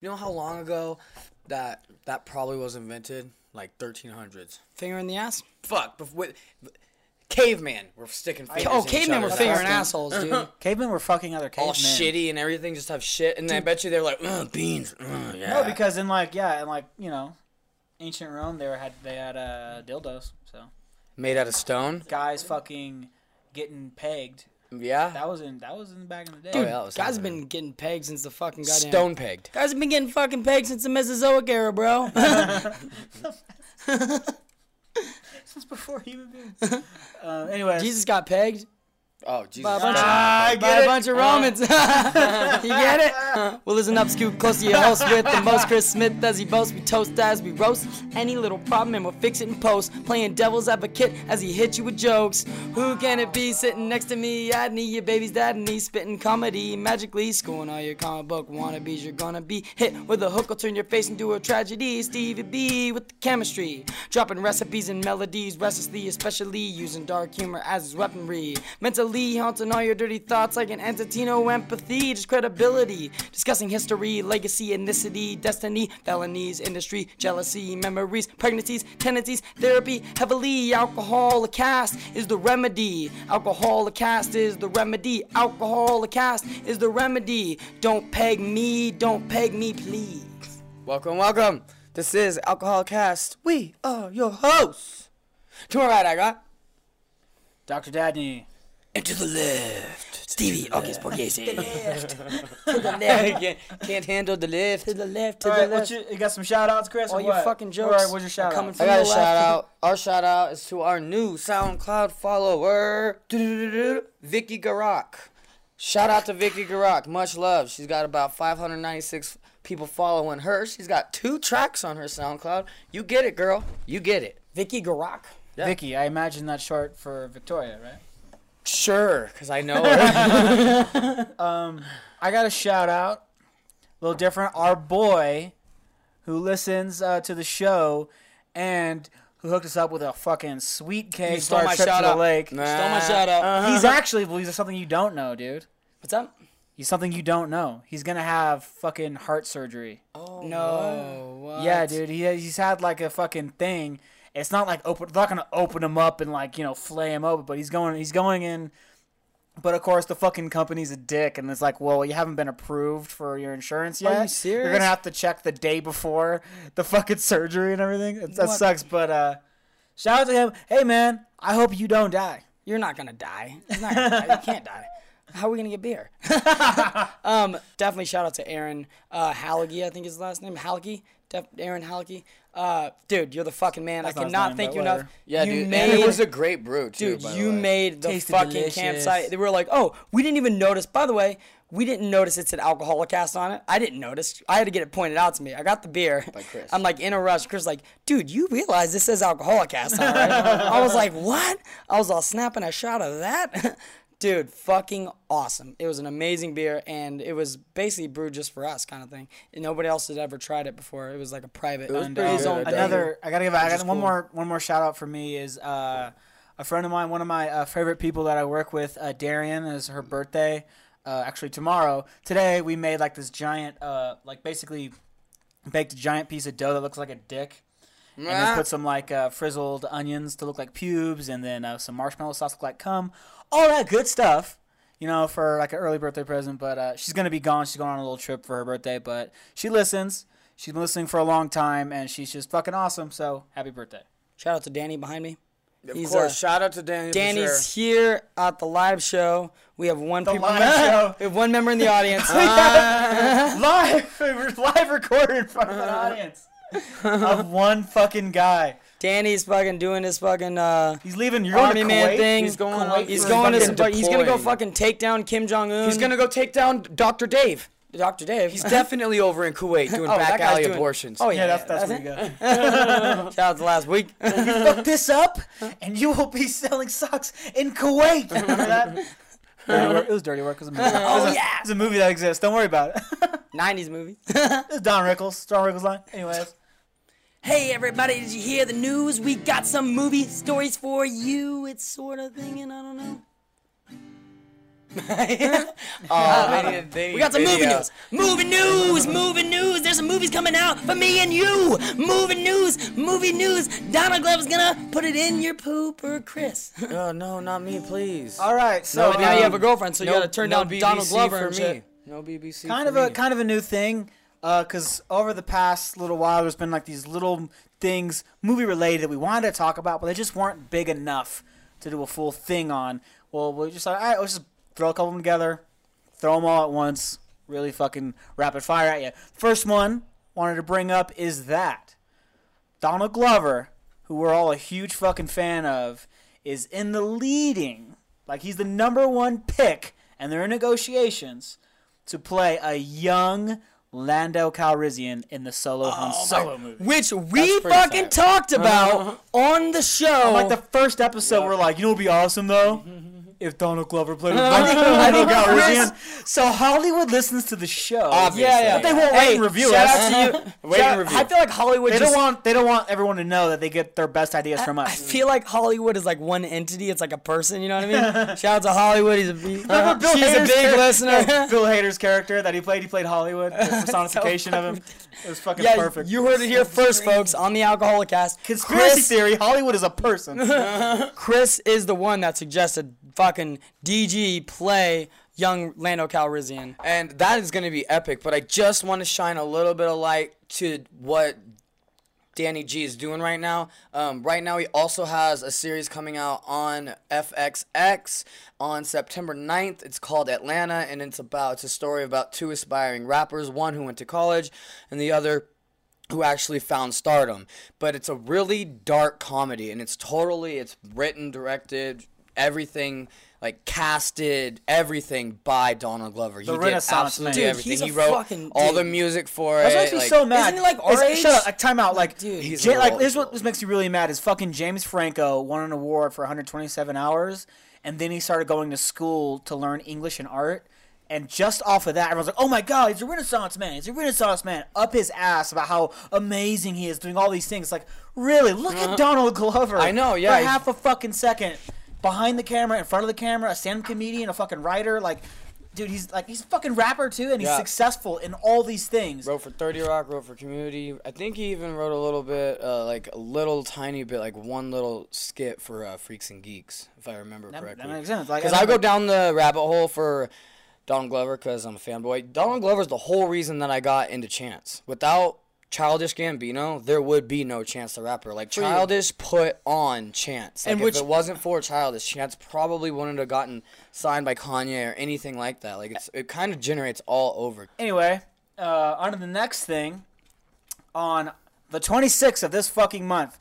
You know how long ago that that probably was invented? Like 1300s. Finger in the ass. Fuck. But with, caveman, we're sticking fingers. Oh, in each cavemen were other's fingering assholes, dude. Cavemen were fucking other cavemen. All shitty and everything, just have shit. And I bet you they're like, Ugh, beans. Ugh, yeah. No, because in like yeah, in like you know, ancient Rome, they were had they had uh, dildos. So made out of stone. guys fucking getting pegged. Yeah. That was in that was in back in the day. Oh, yeah, that was Guys have something. been getting pegged since the fucking goddamn. Stone pegged. Guys have been getting fucking pegged since the Mesozoic era, bro. Since before human beings. uh, anyways, Jesus got pegged Oh, Jesus. by a bunch, Ah, I of, by get a it. bunch of Romans. you get it? Well, listen up, scoot close to your host with the most Chris Smith as he boasts. We toast as we roast any little problem and we'll fix it in post. Playing devil's advocate as he hits you with jokes. Who can it be sitting next to me? I'd need your baby's dad and he's spitting comedy magically. Schooling all your comic book wannabes. You're gonna be hit with a hook, will turn your face into a tragedy. Stevie B with the chemistry. Dropping recipes and melodies restlessly, especially using dark humor as his weaponry. Mentally haunting all your dirty thoughts like an Antitino empathy, just credibility. Discussing history, legacy, ethnicity, destiny, felonies, industry, jealousy, memories, pregnancies, tendencies, therapy, heavily. Alcohol, a cast is the remedy. Alcohol, a cast is the remedy. Alcohol, a cast is the remedy. Don't peg me, don't peg me, please. Welcome, welcome. This is Alcohol Cast. We are your hosts. To my right, I got. Dr. Dadney. And to the left. Stevie, okay, spaghetti. to the left. can't, can't handle the lift. To the left, to All the right, left. what you, you got some shout outs, Chris? All or your what? fucking All jokes right, what's your are shout coming out? from I got a shout out. Our shout out is to our new SoundCloud follower, Vicky Garak. Shout out to Vicky Garak. Much love. She's got about 596 people following her. She's got two tracks on her SoundCloud. You get it, girl. You get it. Vicky Garak. Yeah. Vicky, I imagine that's short for Victoria, right? Sure, because I know her. Um, I got a shout out, a little different. Our boy, who listens uh, to the show, and who hooked us up with a fucking sweet cake stole for our my trip to shout the out. lake. Nah. Stole my shout out. He's actually believes there's something you don't know, dude. What's up? He's something you don't know. He's gonna have fucking heart surgery. Oh, no. What? Yeah, dude. He he's had like a fucking thing. It's not like open. They're not gonna open him up and like you know flay him open. But he's going. He's going in. But of course, the fucking company's a dick, and it's like, well, you haven't been approved for your insurance yet. you You're gonna have to check the day before the fucking surgery and everything. It's, that sucks. But uh, shout out to him. Hey, man, I hope you don't die. You're not gonna die. Not gonna die. You can't die. How are we gonna get beer? um, definitely shout out to Aaron uh, Halligy, I think is his last name. Halligy, Def- Aaron Halligy. Uh, dude, you're the fucking man. That's I cannot thank you enough. Yeah, you dude. Made, and it was a great brew, too. dude, by the you way. made the Tasted fucking delicious. campsite. They were like, oh, we didn't even notice. By the way, we didn't notice it said alcoholicast on it. I didn't notice. I had to get it pointed out to me. I got the beer. By Chris. I'm like in a rush. Chris like, dude, you realize this says alcoholicast on it, right? I was like, what? I was all snapping a shot of that. Dude, fucking awesome. It was an amazing beer, and it was basically brewed just for us, kind of thing. And nobody else had ever tried it before. It was like a private. It was and, pretty good. own another I gotta give I got one cool. more one more shout out for me is uh, a friend of mine, one of my uh, favorite people that I work with, uh, Darian, is her birthday. Uh, actually tomorrow. Today we made like this giant, uh, like basically baked a giant piece of dough that looks like a dick. And then put some like uh, frizzled onions to look like pubes, and then uh, some marshmallow sauce to look like cum. All that good stuff, you know, for like an early birthday present. But uh, she's gonna be gone. She's going on a little trip for her birthday, but she listens. She's been listening for a long time, and she's just fucking awesome. So happy birthday! Shout out to Danny behind me. Of He's, course. uh, shout out to Danny. Danny's sure. here at the live show. We have one people. live show. we have one member in the audience. live, live recorded in front of an audience of one fucking guy. Danny's fucking doing his fucking uh, He's leaving. You're army man Kuwait? thing. He's going Kuwait He's going to. Some, he's gonna go fucking take down Kim Jong Un. He's gonna go take down Dr. Dave. Dr. Dave. He's definitely over in Kuwait doing Oh, back alley doing- abortions. Oh yeah, Yeah, that's that's it. where you go. Shout out to last week. you Fuck this up, and you will be selling socks in Kuwait. Remember that? It was Dirty Work. It was a movie. Oh, It was a- yeah. It's a movie that exists. Don't worry about it. 90s movie. it's Don Rickles. Don Rickles line. Anyways. Hey everybody, did you hear the news? We got some movie stories for you. It's sort of thing, and I don't know. Oh, they need, they We got some movie news. Movie news, movie news. there's some movies coming out for me and you. Movie news, movie news. Donald Glover's gonna put it in your pooper, Chris. Oh no, not me, please. All right, so But now you um, have a girlfriend, so you gotta turn down Donald BBC Glover for me. shit. No BBC. kind for of a kind of a new thing Uh, because over the past little while there's been like these little things movie related that we wanted to talk about but they just weren't big enough to do a full thing on. Well we just thought, all right let's just throw a couple of them together throw them all at once really fucking rapid fire at you first one wanted to bring up is that donald glover who we're all a huge fucking fan of is in the leading like he's the number one pick and they're in negotiations to play a young Lando Calrissian in the Solo oh Han Solo movie. Which we fucking sad. talked about uh-huh. on the show. Like the first episode, we're like, you know, what'd be awesome though, mm-hmm. If Donald Glover played I think- I Lando think Calrissian. So Hollywood listens to the show. Obviously. yeah, yeah. But they won't hey, and review it. shout us. out to you. Rate Shout- and review. I feel like Hollywood They just. don't want they don't want everyone to know that they get their best ideas from us. I us. feel like Hollywood is like one entity. It's like a person. You know what I mean? Shout out to Hollywood. He's a big, Bill she's a Hader's big char- listener. Bill Hader's character that he played, he played Hollywood. The personification of him. It was fucking yeah, perfect. you heard it here first, folks, on the Alcoholic Cast. Conspiracy Chris, theory: Hollywood is a person. Chris is the one that suggested fucking DG play young Lando Calrissian. and that is going to be epic. But I just want to shine a little bit of light to what Danny G is doing right now. Um, right now, he also has a series coming out on FXX on September 9th. It's called Atlanta, and it's about it's a story about two aspiring rappers, one who went to college, and the other who actually found stardom. But it's a really dark comedy, and it's totally it's written, directed, everything like casted, everything by Donald Glover. The he Renaissance did man. absolutely Dude, everything. he's a he wrote fucking all the music for That's it. what makes me like- so mad. Isn't he, like, our It's- Shut up! Like, time out. Like, dude, he's Ja- like little this. What this makes me really mad is fucking James Franco won an award for 127 hours, and then he started going to school to learn English and art. And just off of that, everyone's like, "Oh my God, he's a Renaissance man! He's a Renaissance man!" Up his ass about how amazing he is doing all these things. Like, really, look at Donald Glover. Uh-huh. I know, yeah, For half a fucking second, behind the camera, in front of the camera, a stand-up comedian, a fucking writer. Like, dude, he's like he's a fucking rapper too, and he's Yeah. successful in all these things. wrote for 30 Rock, wrote for Community. I think he even wrote a little bit, uh, like a little tiny bit, like one little skit for uh, Freaks and Geeks, if I remember That, correctly. that makes sense. Like, Because I go down the rabbit hole for Donald Glover because I'm a fanboy. Donald Glover's the whole reason that I got into Chance. Without Childish Gambino, there would be no Chance the Rapper. Like. Childish put on Chance. Like And if which- it wasn't for Childish, Chance probably wouldn't have gotten signed by Kanye or anything like that. Like it's it kind of generates all over. Anyway, uh, on to the next thing. On the 26th of this fucking month,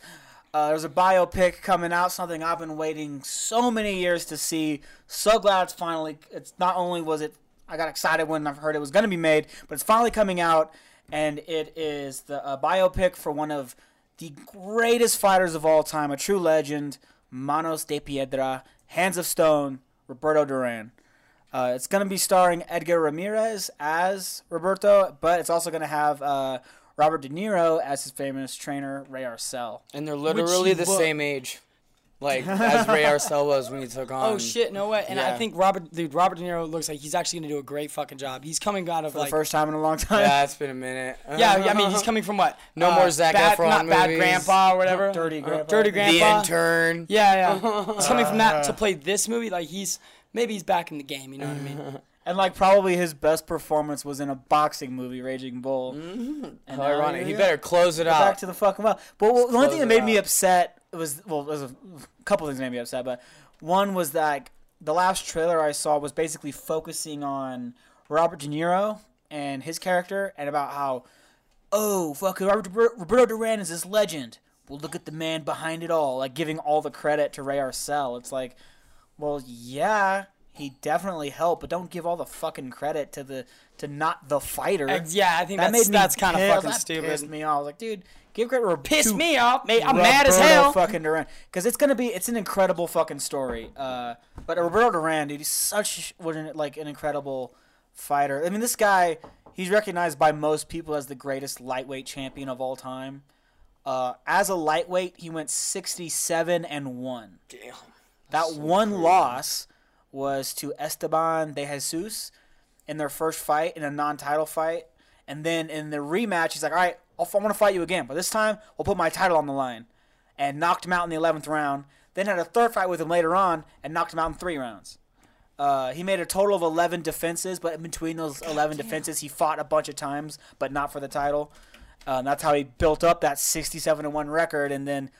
uh, there's a biopic coming out. Something I've been waiting so many years to see. So glad it's finally. It's not only was it. I got excited when I heard it was going to be made, but it's finally coming out, and it is the uh, biopic for one of the greatest fighters of all time, a true legend, Manos de Piedra, Hands of Stone, Roberto Duran. Uh, it's going to be starring Edgar Ramirez as Roberto, but it's also going to have uh, Robert De Niro as his famous trainer, Ray Arcel. And they're literally the wa- same age. Like as Ray Arcel was when he took oh, on Oh shit, no way. And I think Robert, dude, Robert De Niro looks like he's actually gonna do a great fucking job. He's coming out of For like, the first time in a long time. Yeah, it's been a minute. yeah, I mean, he's coming from what? No uh, more Zac bad, Efron not bad grandpa or whatever. Uh, dirty Grandpa. Dirty The intern. Yeah, yeah. He's coming from that to uh. play this movie. Like he's maybe he's back in the game. You know what I mean? And like probably his best performance was in a boxing movie, Raging Bull. Mm-hmm. And How now ironic. here He better close it Go out. back to the fucking well. But well, the only thing that it made me out. Upset was well, there's a couple things made me upset, but one was that like, the last trailer I saw was basically focusing on Robert De Niro and his character, and about how oh fuck Robert Roberto Duran is this legend. Well, look at the man behind it all, like giving all the credit to Ray Arcel. It's like, well, yeah. He definitely helped, but don't give all the fucking credit to the to not the fighter. Yeah, I think That that's made that's kind of fucking That stupid. Pissed me off. I was like, dude, give credit. Pissed piss me off. Mate, I'm mad as hell. Fucking Duran, because it's gonna be it's an incredible fucking story. Uh, but Roberto Duran, dude, he's such an, like an incredible fighter. I mean, this guy, he's recognized by most people as the greatest lightweight champion of all time. Uh, as a lightweight, he went 67 and one. Damn. That one loss was to Esteban de Jesus in their first fight in a non-title fight, And then in the rematch, he's like, all right, I'll, I want to fight you again, but this time we'll put my title on the line. And knocked him out in the 11th round. Then had a third fight with him later on and knocked him out in three rounds. Uh, he made a total of 11 defenses, but in between those 11 defenses, he fought a bunch of times, but not for the title. Um, that's how he built up that 67 to 1 record and then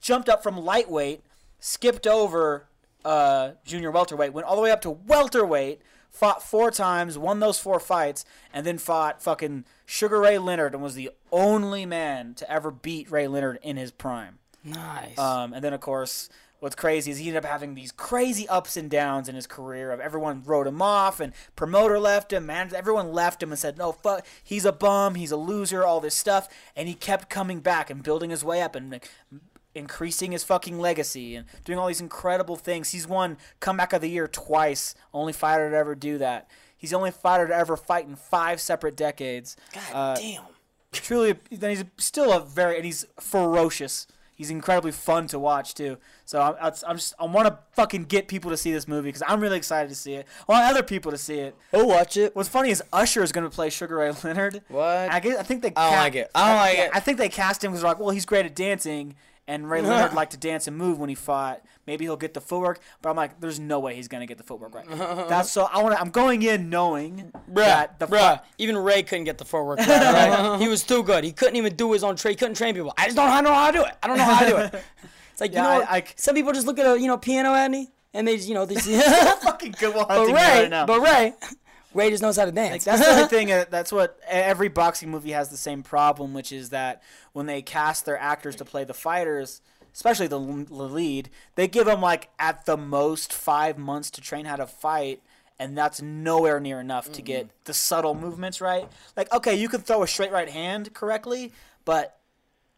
jumped up from lightweight, skipped over uh, junior welterweight, went all the way up to welterweight, fought four times, won those four fights, and then fought fucking Sugar Ray Leonard and was the only man to ever beat Ray Leonard in his prime. Nice. Um, and then, of course, what's crazy is he ended up having these crazy ups and downs in his career. Of everyone wrote him off, and promoter left him, man. Everyone left him and said, "No, fuck, he's a bum, he's a loser, all this stuff." And he kept coming back and building his way up and like, increasing his fucking legacy and doing all these incredible things. He's won comeback of the year twice. Only fighter to ever do that. He's the only fighter to ever fight in five separate decades. God Uh, damn. truly then he's still a very and he's ferocious he's incredibly fun to watch too so i'm, I'm- just i want to fucking get people to see this movie because i'm really excited to see it i want other people to see it I'll watch it. what's funny is usher is going to play sugar ray leonard What? i, guess, I think they I don't ca- like it. I don't like it. i think they cast him because they're like well he's great at dancing and ray leonard liked to dance and move when he fought maybe he'll get the footwork but i'm like there's no way he's going to get the footwork right that's so i want to i'm going in knowing that the Bruh, fi- even Ray couldn't get the footwork right. right? he was too good. He couldn't even do his own trade. He couldn't train people. I just don't know how to do it. I don't know how to do it. It's like Yeah, you know, I- I- some people just look at a you know piano Andy and they just, you know they see. fucking good one but Ray, right now. but Ray, Ray just knows how to dance. That's the thing. Uh, that's what every boxing movie has the same problem, which is that when they cast their actors to play the fighters, especially the, the lead, they give them like at the most five months to train how to fight, and that's nowhere near enough to get the subtle movements right. Like, okay, you can throw a straight right hand correctly, but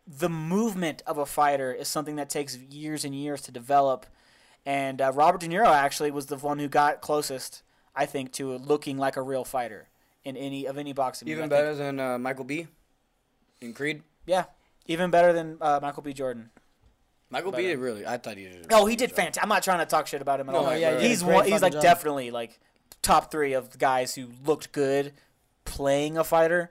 the movement of a fighter is something that takes years and years to develop. And uh, Robert De Niro actually was the one who got closest, I think, to looking like a real fighter in any of any boxing. movie. Even I think- better than uh, Michael B. in Creed. yeah, even better than uh, Michael B. Jordan. Michael B. did really. I thought he did. a Oh, really he did job. fantastic. I'm not trying to talk shit about him at No, all. yeah, he he's great one. He's like job. definitely like top three of guys who looked good playing a fighter.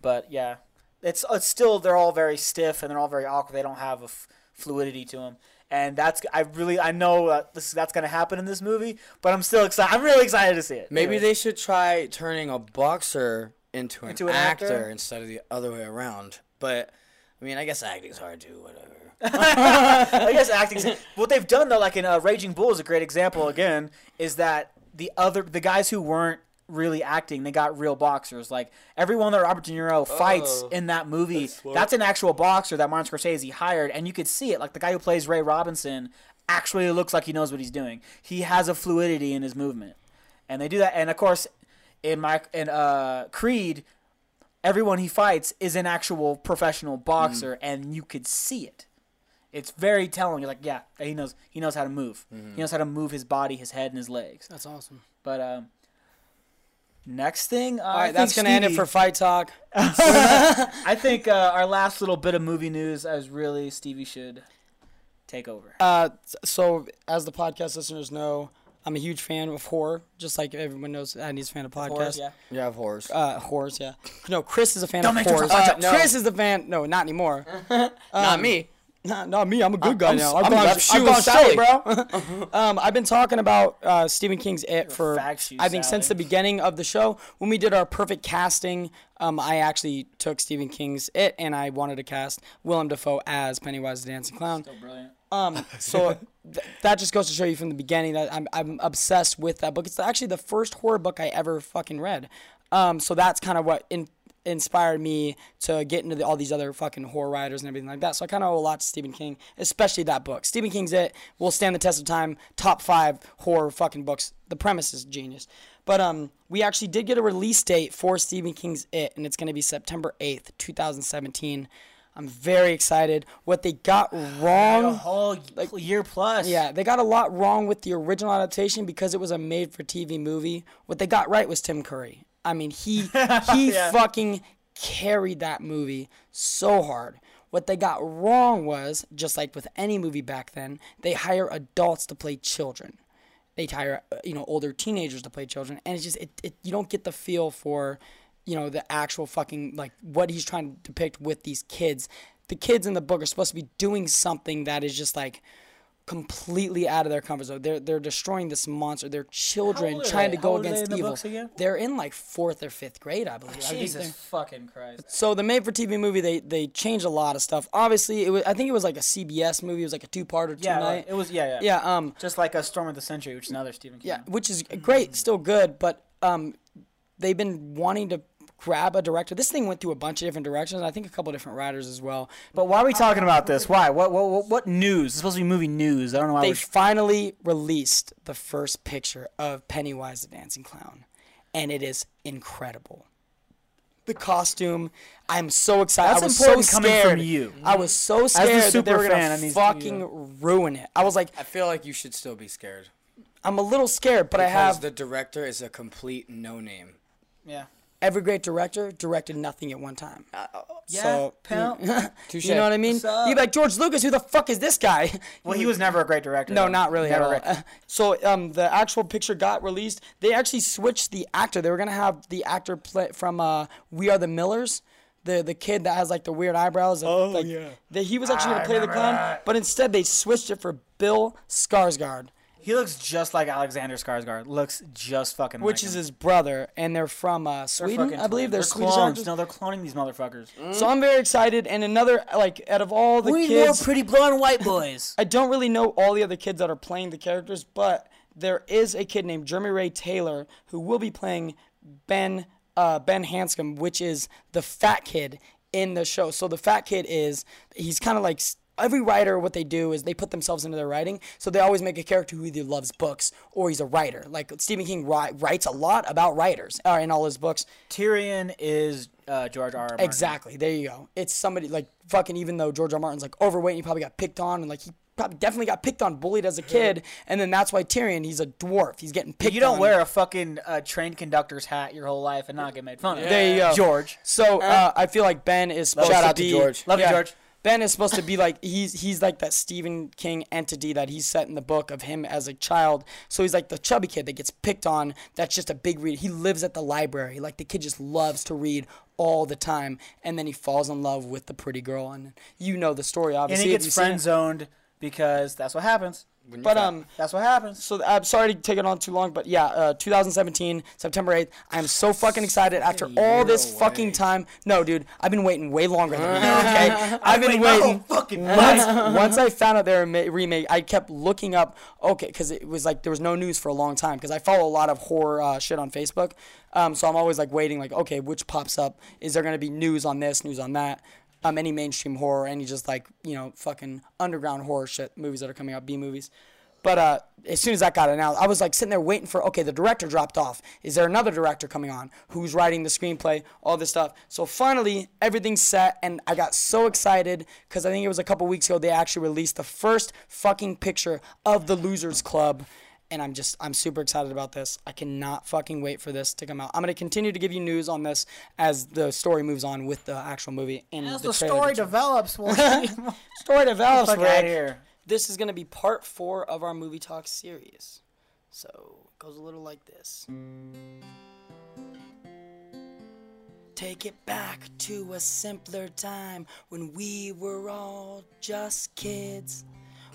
But yeah, it's it's still they're all very stiff and they're all very awkward. They don't have a f- fluidity to them. And that's I really I know uh, this that's gonna happen in this movie, but I'm still excited. I'm really excited to see it. Maybe Anyway. they should try turning a boxer into an, Into an actor, actor? instead of the other way around. But I mean, I guess acting's hard too. Whatever. I guess acting. what they've done though, like in uh, Raging Bull, is a great example. Again, is that the other the guys who weren't really acting, they got real boxers. Like everyone that Robert De Niro fights Oh. in that movie, That's that's, an actual boxer that Martin Scorsese hired, and you could see it. Like the guy who plays Ray Robinson actually looks like he knows what he's doing. He has a fluidity in his movement, and they do that. And of course, in my in uh, Creed. Everyone he fights is an actual professional boxer, and you could see it it's very telling. You're like, yeah, he knows he knows how to move. He knows how to move his body, his head, and his legs. That's awesome. But um, next thing, uh, All right, that's gonna end it for fight talk. I think uh, our last little bit of movie news as really Stevie should take over. Uh, so as the podcast listeners know, I'm a huge fan of horror, just like everyone knows. Andy's a fan of podcasts. Horrors, yeah. Yeah, of horse. Uh, horrors, yeah. No, Chris is a fan Don't of make horrors. Uh, no. Chris is a fan. No, not anymore. Not me. Nah, not me. I'm a good guy I'm- now. I'm I've gone, left I've gone Sally. straight, bro. um, I've been talking about uh, Stephen King's It for I think since the beginning of the show. When we did our perfect casting, um, I actually took Stephen King's It and I wanted to cast Willem Dafoe as Pennywise the Dancing Clown. brilliant. Um, so th- that just goes to show you from the beginning that I'm, I'm obsessed with that book. It's actually the first horror book I ever fucking read. Um, so that's kind of what in, inspired me to get into the, all these other fucking horror writers and everything like that. So I kind of owe a lot to Stephen King, especially that book. Stephen King's It will stand the test of time. Top five horror fucking books. The premise is genius. But um, we actually did get a release date for Stephen King's It, and it's going to be September 8th, 2017. I'm very excited. What they got wrong. A whole like, year plus. Yeah, they got a lot wrong with the original adaptation because it was a made-for-TV movie. What they got right was Tim Curry. I mean, he he Yeah. fucking carried that movie so hard. What they got wrong was, just like with any movie back then, they hire adults to play children. They hire uh, you know older teenagers to play children, and it's just it, it you don't get the feel for you know, the actual fucking like what he's trying to depict with these kids. The kids in the book are supposed to be doing something that is just like completely out of their comfort zone. They're they're destroying this monster. They're children trying they? to go are they against the evil. They're in like fourth or fifth grade, I believe. Think Jesus fucking Christ. so the made for TV movie, they they changed a lot of stuff. Obviously, it was I think it was like a CBS movie. It was like a two part or two Yeah, night. it was. Yeah, yeah. yeah, um, Just like a Storm of the Century, which is another Stephen King. yeah, which is great, still good, but um, they've been wanting to grab a director. This thing went through a bunch of different directions. I think a couple different writers as well. But why are we talking about this? Why? What? What? What, what news? It's supposed to be movie news. I don't know why. They we're... finally released the first picture of Pennywise the Dancing Clown, and it is incredible. The costume, I'm so excited. That's I was important so coming scared. from you. I was so scared that they super were gonna fan, I need to- fucking ruin it. I was like, I feel like you should still be scared. I'm a little scared, but I have the director is a complete no name. yeah. Every great director directed nothing at one time. Yeah. So, pimp. Touche. You know what I mean? You'd be like, George Lucas, who the fuck is this guy? well, he was never a great director. No, though. not really Never at all. great. So um, the actual picture got released. They actually switched the actor. They were gonna have the actor play from uh, We Are the Millers, the the kid that has like the weird eyebrows. Oh like, yeah. The, he was actually gonna play the clown, but instead they switched it for Bill Skarsgård, He looks just like Alexander Skarsgård. Looks just fucking. which like is him. his brother, and they're from uh, They're Sweden, I believe. They're, twins. Swedish clones. actors. No, they're cloning these motherfuckers. So I'm very excited. And another like out of all the we need kids, more pretty blonde white boys. I don't really know all the other kids that are playing the characters, but there is a kid named Jeremy Ray Taylor who will be playing Ben uh, Ben Hanscom, which is the fat kid in the show. So the fat kid is he's kind of like s- every writer. What they do is they put themselves into their writing. So they always make a character who either loves books or he's a writer. Like Stephen King ri- writes a lot about writers uh, in all his books. Tyrion is uh, George R. R. Martin. Exactly. There you go. It's somebody like fucking. Even though George R. R. Martin's like overweight, and he probably got picked on, and like he probably definitely got picked on, bullied as a kid, and then that's why Tyrion. He's a dwarf. He's getting picked. You don't on. wear a fucking uh, trained conductor's hat your whole life and not get made fun of. There you go, George. So uh, I feel like Ben is supposed Shout to out to. George. Love you, George. Ben is supposed to be like he's he's like that Stephen King entity that he's set in the book of him as a child. So he's like the chubby kid that gets picked on. That's just a big read. He lives at the library. Like the kid just loves to read all the time, and then he falls in love with the pretty girl, and you know the story And obviously. he gets you've seen it. friend zoned because that's what happens. But um, That's what happens. so I'm sorry to take it on too long, but yeah, uh, 2017 September 8th. I'm so fucking excited after all this fucking time. No, dude, I've been waiting way longer than you. Okay, I've been Wait, no, waiting. fucking Once, once I found out they were ma- remake, I kept looking up. Okay, because it was like there was no news for a long time. Because I follow a lot of horror uh, shit on Facebook, um, so I'm always like waiting. Like, okay, which pops up? Is there gonna be news on this, news on that? Um, any mainstream horror, any just like you know fucking underground horror shit movies that are coming out, B movies. But uh, as soon as that got announced, I was like sitting there waiting for okay, the director dropped off. Is there another director coming on? Who's writing the screenplay? All this stuff. So finally, everything's set, and I got so excited because I think it was a couple weeks ago they actually released the first fucking picture of the Losers Club. And I'm just, I'm super excited about this. I cannot fucking wait for this to come out. I'm going to continue to give you news on this as the story moves on with the actual movie. And As the, the story develops, we'll story develops, fuck out here. This is going to be part four of our movie talk series. So it goes a little like this. Take it back to a simpler time when we were all just kids.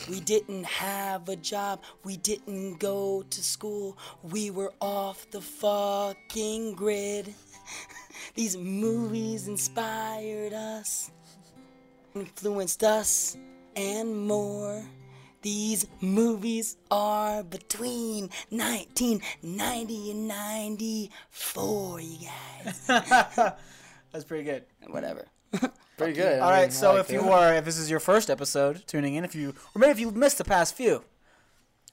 We didn't have a job, we didn't go to school, we were off the fucking grid. These movies inspired us influenced us and more. These movies are between 1990 and 94, you guys. That's pretty good. Whatever. Pretty good. All right, so if you are, if this is your first episode tuning in, if you, or maybe if you missed the past few,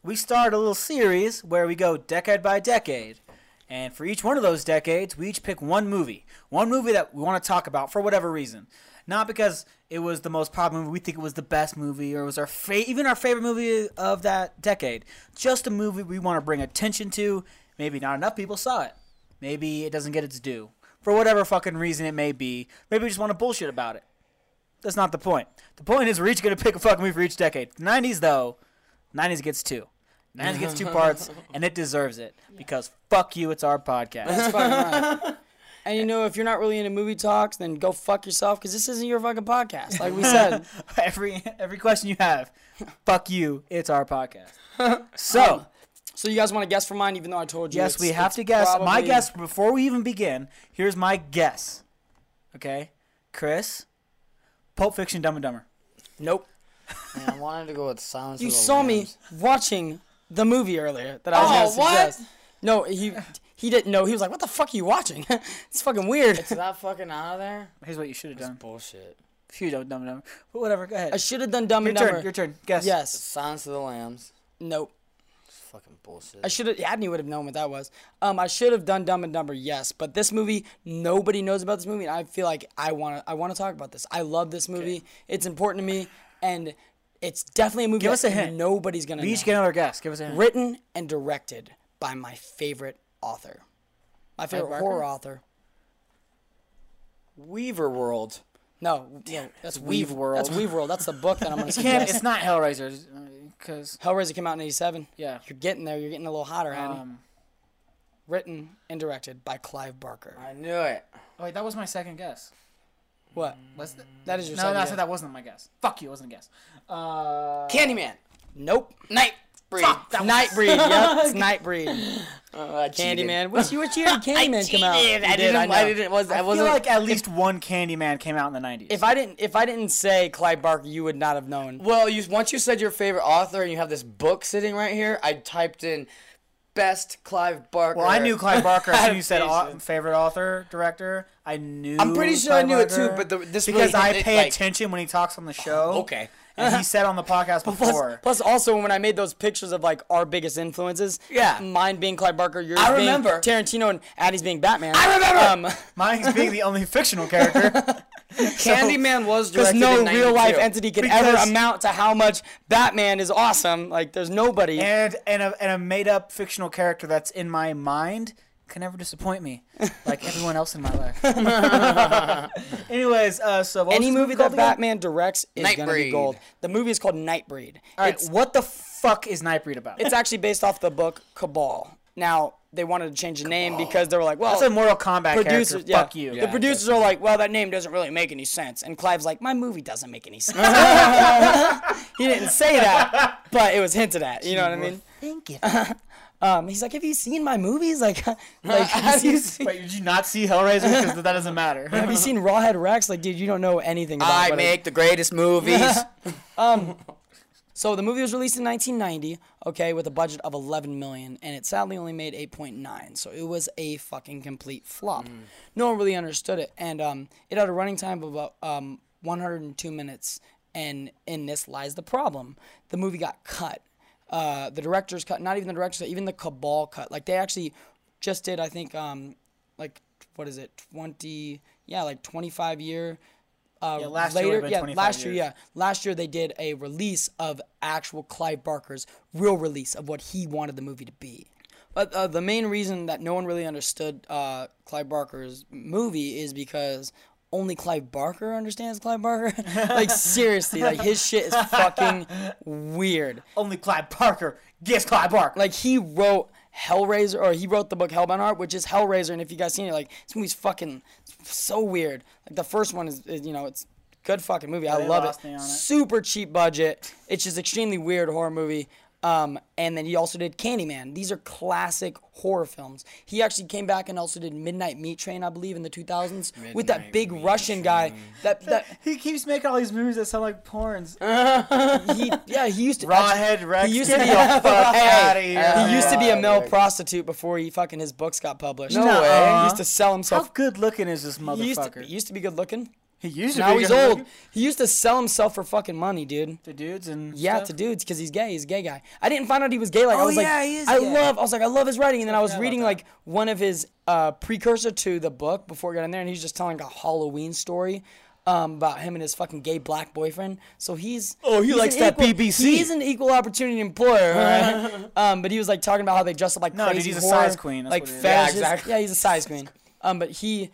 we start a little series where we go decade by decade. And for each one of those decades, we each pick one movie. One movie that we want to talk about for whatever reason. Not because it was the most popular movie, we think it was the best movie, or it was our fa- even our favorite movie of that decade. Just a movie we want to bring attention to. Maybe not enough people saw it. Maybe it doesn't get its due. For whatever fucking reason it may be. Maybe we just want to bullshit about it. That's not the point. The point is we're each going to pick a fucking movie for each decade. The 90s, though, 90s gets two. 90s gets two parts, and it deserves it. Because fuck you, it's our podcast. That's fucking right. And you know, if you're not really into movie talks, then go fuck yourself because this isn't your fucking podcast. Like we said. every every question you have, fuck you. It's our podcast. So so you guys want to guess for mine, even though I told you. yes, it's- we have it's to guess. My guess before we even begin. Here's my guess. Okay, Chris. Pulp Fiction, Dumb and Dumber. Nope. Man, I wanted to go with Silence You of the saw me watching the movie earlier that I was Oh, gonna what? suggest. No, he he didn't know. He was like, "What the fuck are you watching? it's fucking weird." It's that fucking out of there? Here's what you should have done. Bullshit. Phew, Dumb Dumb and Dumber. But whatever. Go ahead. I should have done Dumb Your and Dumber. Your turn. Your turn. Guess. Yes. Silence of the Lambs. Nope. Fucking bullshit. I should have. Adney would have known what that was. Um, I should have done Dumb and Dumber. Yes, but this movie, nobody knows about this movie, and I feel like I want to. I want to talk about this. I love this movie. It's important to me, and it's definitely a movie. Give us a hint. Nobody's gonna We each know. get another guess. Give us a hint. Written and directed by my favorite author, my favorite horror author. Weaver World. No, yeah, that's Weave Weave World. That's Weave World. That's the book that I'm gonna It can't, suggest. it's not Hellraiser, because Hellraiser came out in '87. yeah. You're getting there. You're getting a little hotter, Adney. Um, Written and directed by Clive Barker. I knew it. oh wait, that was my second guess. What? Was th- That is your no, second no, I guess. said that wasn't my guess. Fuck you, it wasn't a guess. Uh, Candyman. Nope. Nightbreed. Fuck, that Nightbreed. yep, it's Nightbreed. Oh, I cheated. Candyman. Which, which year did Candyman come out? cheated. I did, didn't. know. I didn't. Was I I feel wasn't like at least one Candyman came out in the '90s. If I didn't, if I didn't say Clive Barker, you would not have known. Well, you once you said your favorite author and you have this book sitting right here, I typed in best Clive Barker. well, I knew Clive Barker. As you said au- favorite author, director, I knew. I'm pretty sure I Clive knew it too, but the- this because really I pay like- attention when he talks on the show. Oh, okay. And he said on the podcast before. plus, also when I made those pictures of like our biggest influences, Yeah. mine being Clive Barker, yours I being remember. Tarantino, and Addie's being Batman. I remember. Um, Mine's being the only fictional character. Candyman was because no real life 92. entity could ever amount to how much Batman is awesome. Like, there's nobody. and and a, and a made up fictional character that's in my mind can never disappoint me, like everyone else in my life. Anyways, uh, so what Any was movie that again? Batman directs is gonna be gold. The movie is called Nightbreed. All right, It's what the fuck is Nightbreed about? It's actually based off the book Cabal. Now they wanted to change the name because they were like, well, That's a Mortal Kombat producers, character. yeah, Fuck you. the producers are like, well, that name doesn't really make any sense. And Clive's like, my movie doesn't make any sense. he didn't say that, but it was hinted at. You know what I mean? Think it. Um, he's like, have you seen my movies? Like, like have you seen, Wait, did you not see Hellraiser? Because that doesn't matter. have you seen Rawhead Rex? Like, dude, you don't know anything about I make the greatest movies. So the movie was released in 1990, okay, with a budget of 11 million, and it sadly only made 8.9. So it was a fucking complete flop. No one really understood it, and um, it had a running time of about um, 102 minutes. And in this lies the problem: the movie got cut. Uh, the director's cut, not even the director's cut, even the Cabal cut. Like they actually just did, I think, um, like what is it, 20? Yeah, like 25 year. Uh, Yeah, last year later, would've yeah, 25 last year, yeah, last year they did a release of actual Clive Barker's real release of what he wanted the movie to be. But uh, the main reason that no one really understood uh, Clive Barker's movie is because only Clive Barker understands Clive Barker. like seriously, like his shit is fucking weird. Only Clive Barker gets Clive Barker. Like he wrote Hellraiser, or he wrote the book Hellbound Heart, which is Hellraiser. And if you guys seen it, like this movie's fucking so weird. Like the first one is, is you know, it's good fucking movie. I love it. it. Super cheap budget. It's just extremely weird horror movie. Um, and then he also did Candyman. These are classic horror films. He actually came back and also did Midnight Meat Train, I believe, in the 2000s with that big Meat Russian guy. That that he keeps making all these movies that sound like porns. he yeah he used to Rawhead Rex. he used to be the fuck out of He used to be a male prostitute before he fucking his books got published. No Nuh-uh. way. He used to sell himself. How himself. good looking is this He used to, motherfucker? he used to be good looking. He used to Now he's old. He used to sell himself for fucking money, dude. to dudes and Yeah, stuff. to dudes because he's gay. He's a gay guy. I didn't find out he was gay. Like I Oh, was yeah, like, he is I gay. love. I was like, I love his writing. And then I was forgot reading like one of his uh, precursor to the book before I got in there, and he's just telling a Halloween story. Um, about him and his fucking gay black boyfriend. So he's Oh, he he's likes that equal- BBC. He's an equal opportunity employer, right? um, but he was like talking about how they dress up like No, dude, crazy he's a size queen, that's like is. Yeah, exactly. Yeah, he's a size queen. Um, but he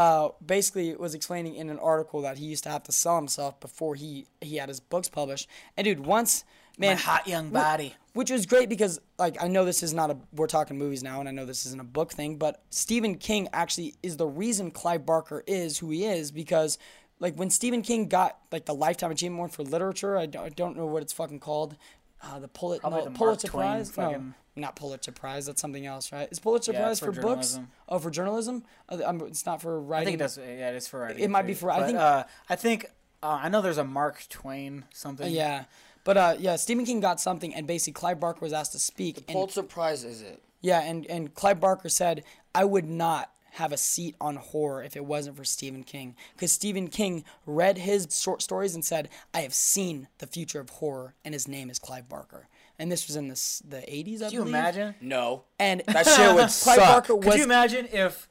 uh, basically was explaining in an article that he used to have to sell himself before he he had his books published. And dude, once man, My hot young body. which was great because like I know this is not a we're talking movies now, and I know this isn't a book thing, but Stephen King actually is the reason Clive Barker is who he is because. Like when Stephen King got like the lifetime achievement award for literature, I don't, I don't know what it's fucking called. Uh, the Pulitzer, no, the Mark Pulitzer Twain Prize, no, not Pulitzer Prize. That's something else, right? Is Pulitzer Yeah, Prize for, for books? Oh, for journalism? Uh, um, it's not for writing. I think it does. Yeah, it is for writing. It might be too. for- I think- Uh, I think. Uh, I know there's a Mark Twain something. Yeah, but uh, yeah, Stephen King got something, and basically Clive Barker was asked to speak. and, Pulitzer Prize is it? yeah, and and Clive Barker said, "I would not." Have a seat on horror if it wasn't for Stephen King. Because Stephen King read his short stories and said, I have seen the future of horror, and his name is Clive Barker. And this was in the, the 80s, I Could you believe. imagine? No. And That shit would Clive suck. Barker Could you imagine if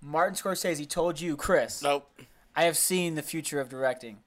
Martin Scorsese told you, Chris, Nope. I have seen the future of directing,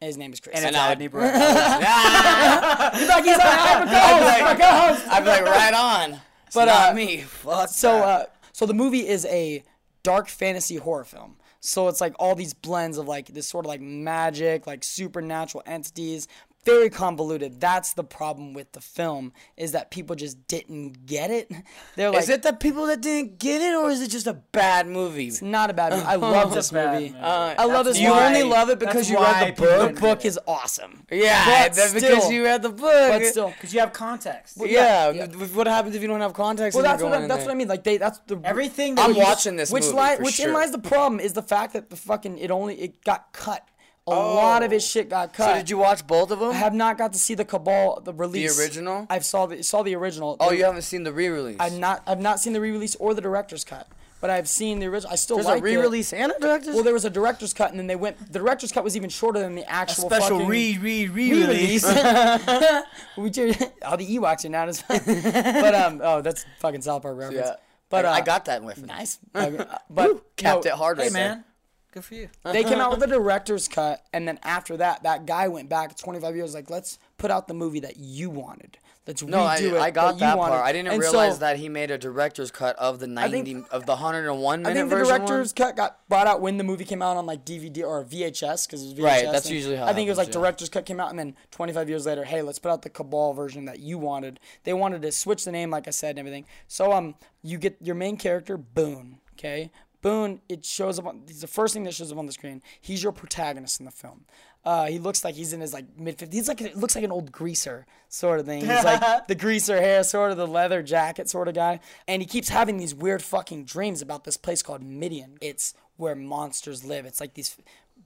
his name is Chris. and it's I- Rodney Brown. like he's on I'd be like, I'd be like right on. It's But, not uh, me. Fuck So, that. uh, so the movie is a dark fantasy horror film. So it's like all these blends of like this sort of like magic, like supernatural entities, very convoluted. That's the problem with the film is that people just didn't get it. They're like, is it the people that didn't get it, or is it just a bad movie? It's not a bad movie. I love this movie. movie. Uh, I love this You movie. only love it because you read the book. The book is awesome. Yeah, But that's because still- you read the book. But still, Because you have context. yeah. yeah. What happens if you don't have context? well, that's what I, that's what I mean. Like they, that's the Everything that I'm watching this which movie li- for which sure. in lies the problem is the fact that the fucking it only it got cut. A lot of his shit got cut. So did you watch both of them? I have not got to see the Cabal the release. The original? I've saw the saw the original. oh, The- you haven't seen the re-release. I've not I've not seen the re-release or the director's cut, but I've seen the original. I still There's like a re-release and a director's. Well, there was a director's cut, and then they went. The director's cut was even shorter than the actual special re re re re-release. release. we do, all the Ewoks are not as fun. but um, oh, that's fucking South Park reference. yeah. But I, uh, I got that with nice. Okay, uh, but capped no, it hard Hey right man, good for you. they came out with a director's cut, and then after that, that guy went back 25 years, like, let's put out the movie that you wanted. Let's No, I, redo it. I got you that wanted. part. I didn't And realize so, that he made a director's cut of the 90 think- of the 101 minute I think the version director's cut got brought out when the movie came out on like DVD or VHS because it was VHS. Right, that's usually how I think it was like yeah. director's cut came out and then 25 years later, hey, let's put out the Cabal version that you wanted. They wanted to switch the name, like I said, and everything. So um, you get your main character Boone. Okay, Boone. It shows up on. He's the first thing that shows up on the screen. He's your protagonist in the film. Uh, he looks like he's in his like mid 50s. He's like it looks like an old greaser sort of thing. He's like the greaser hair, sort of the leather jacket sort of guy. And he keeps having these weird fucking dreams about this place called Midian. It's where monsters live. It's like these,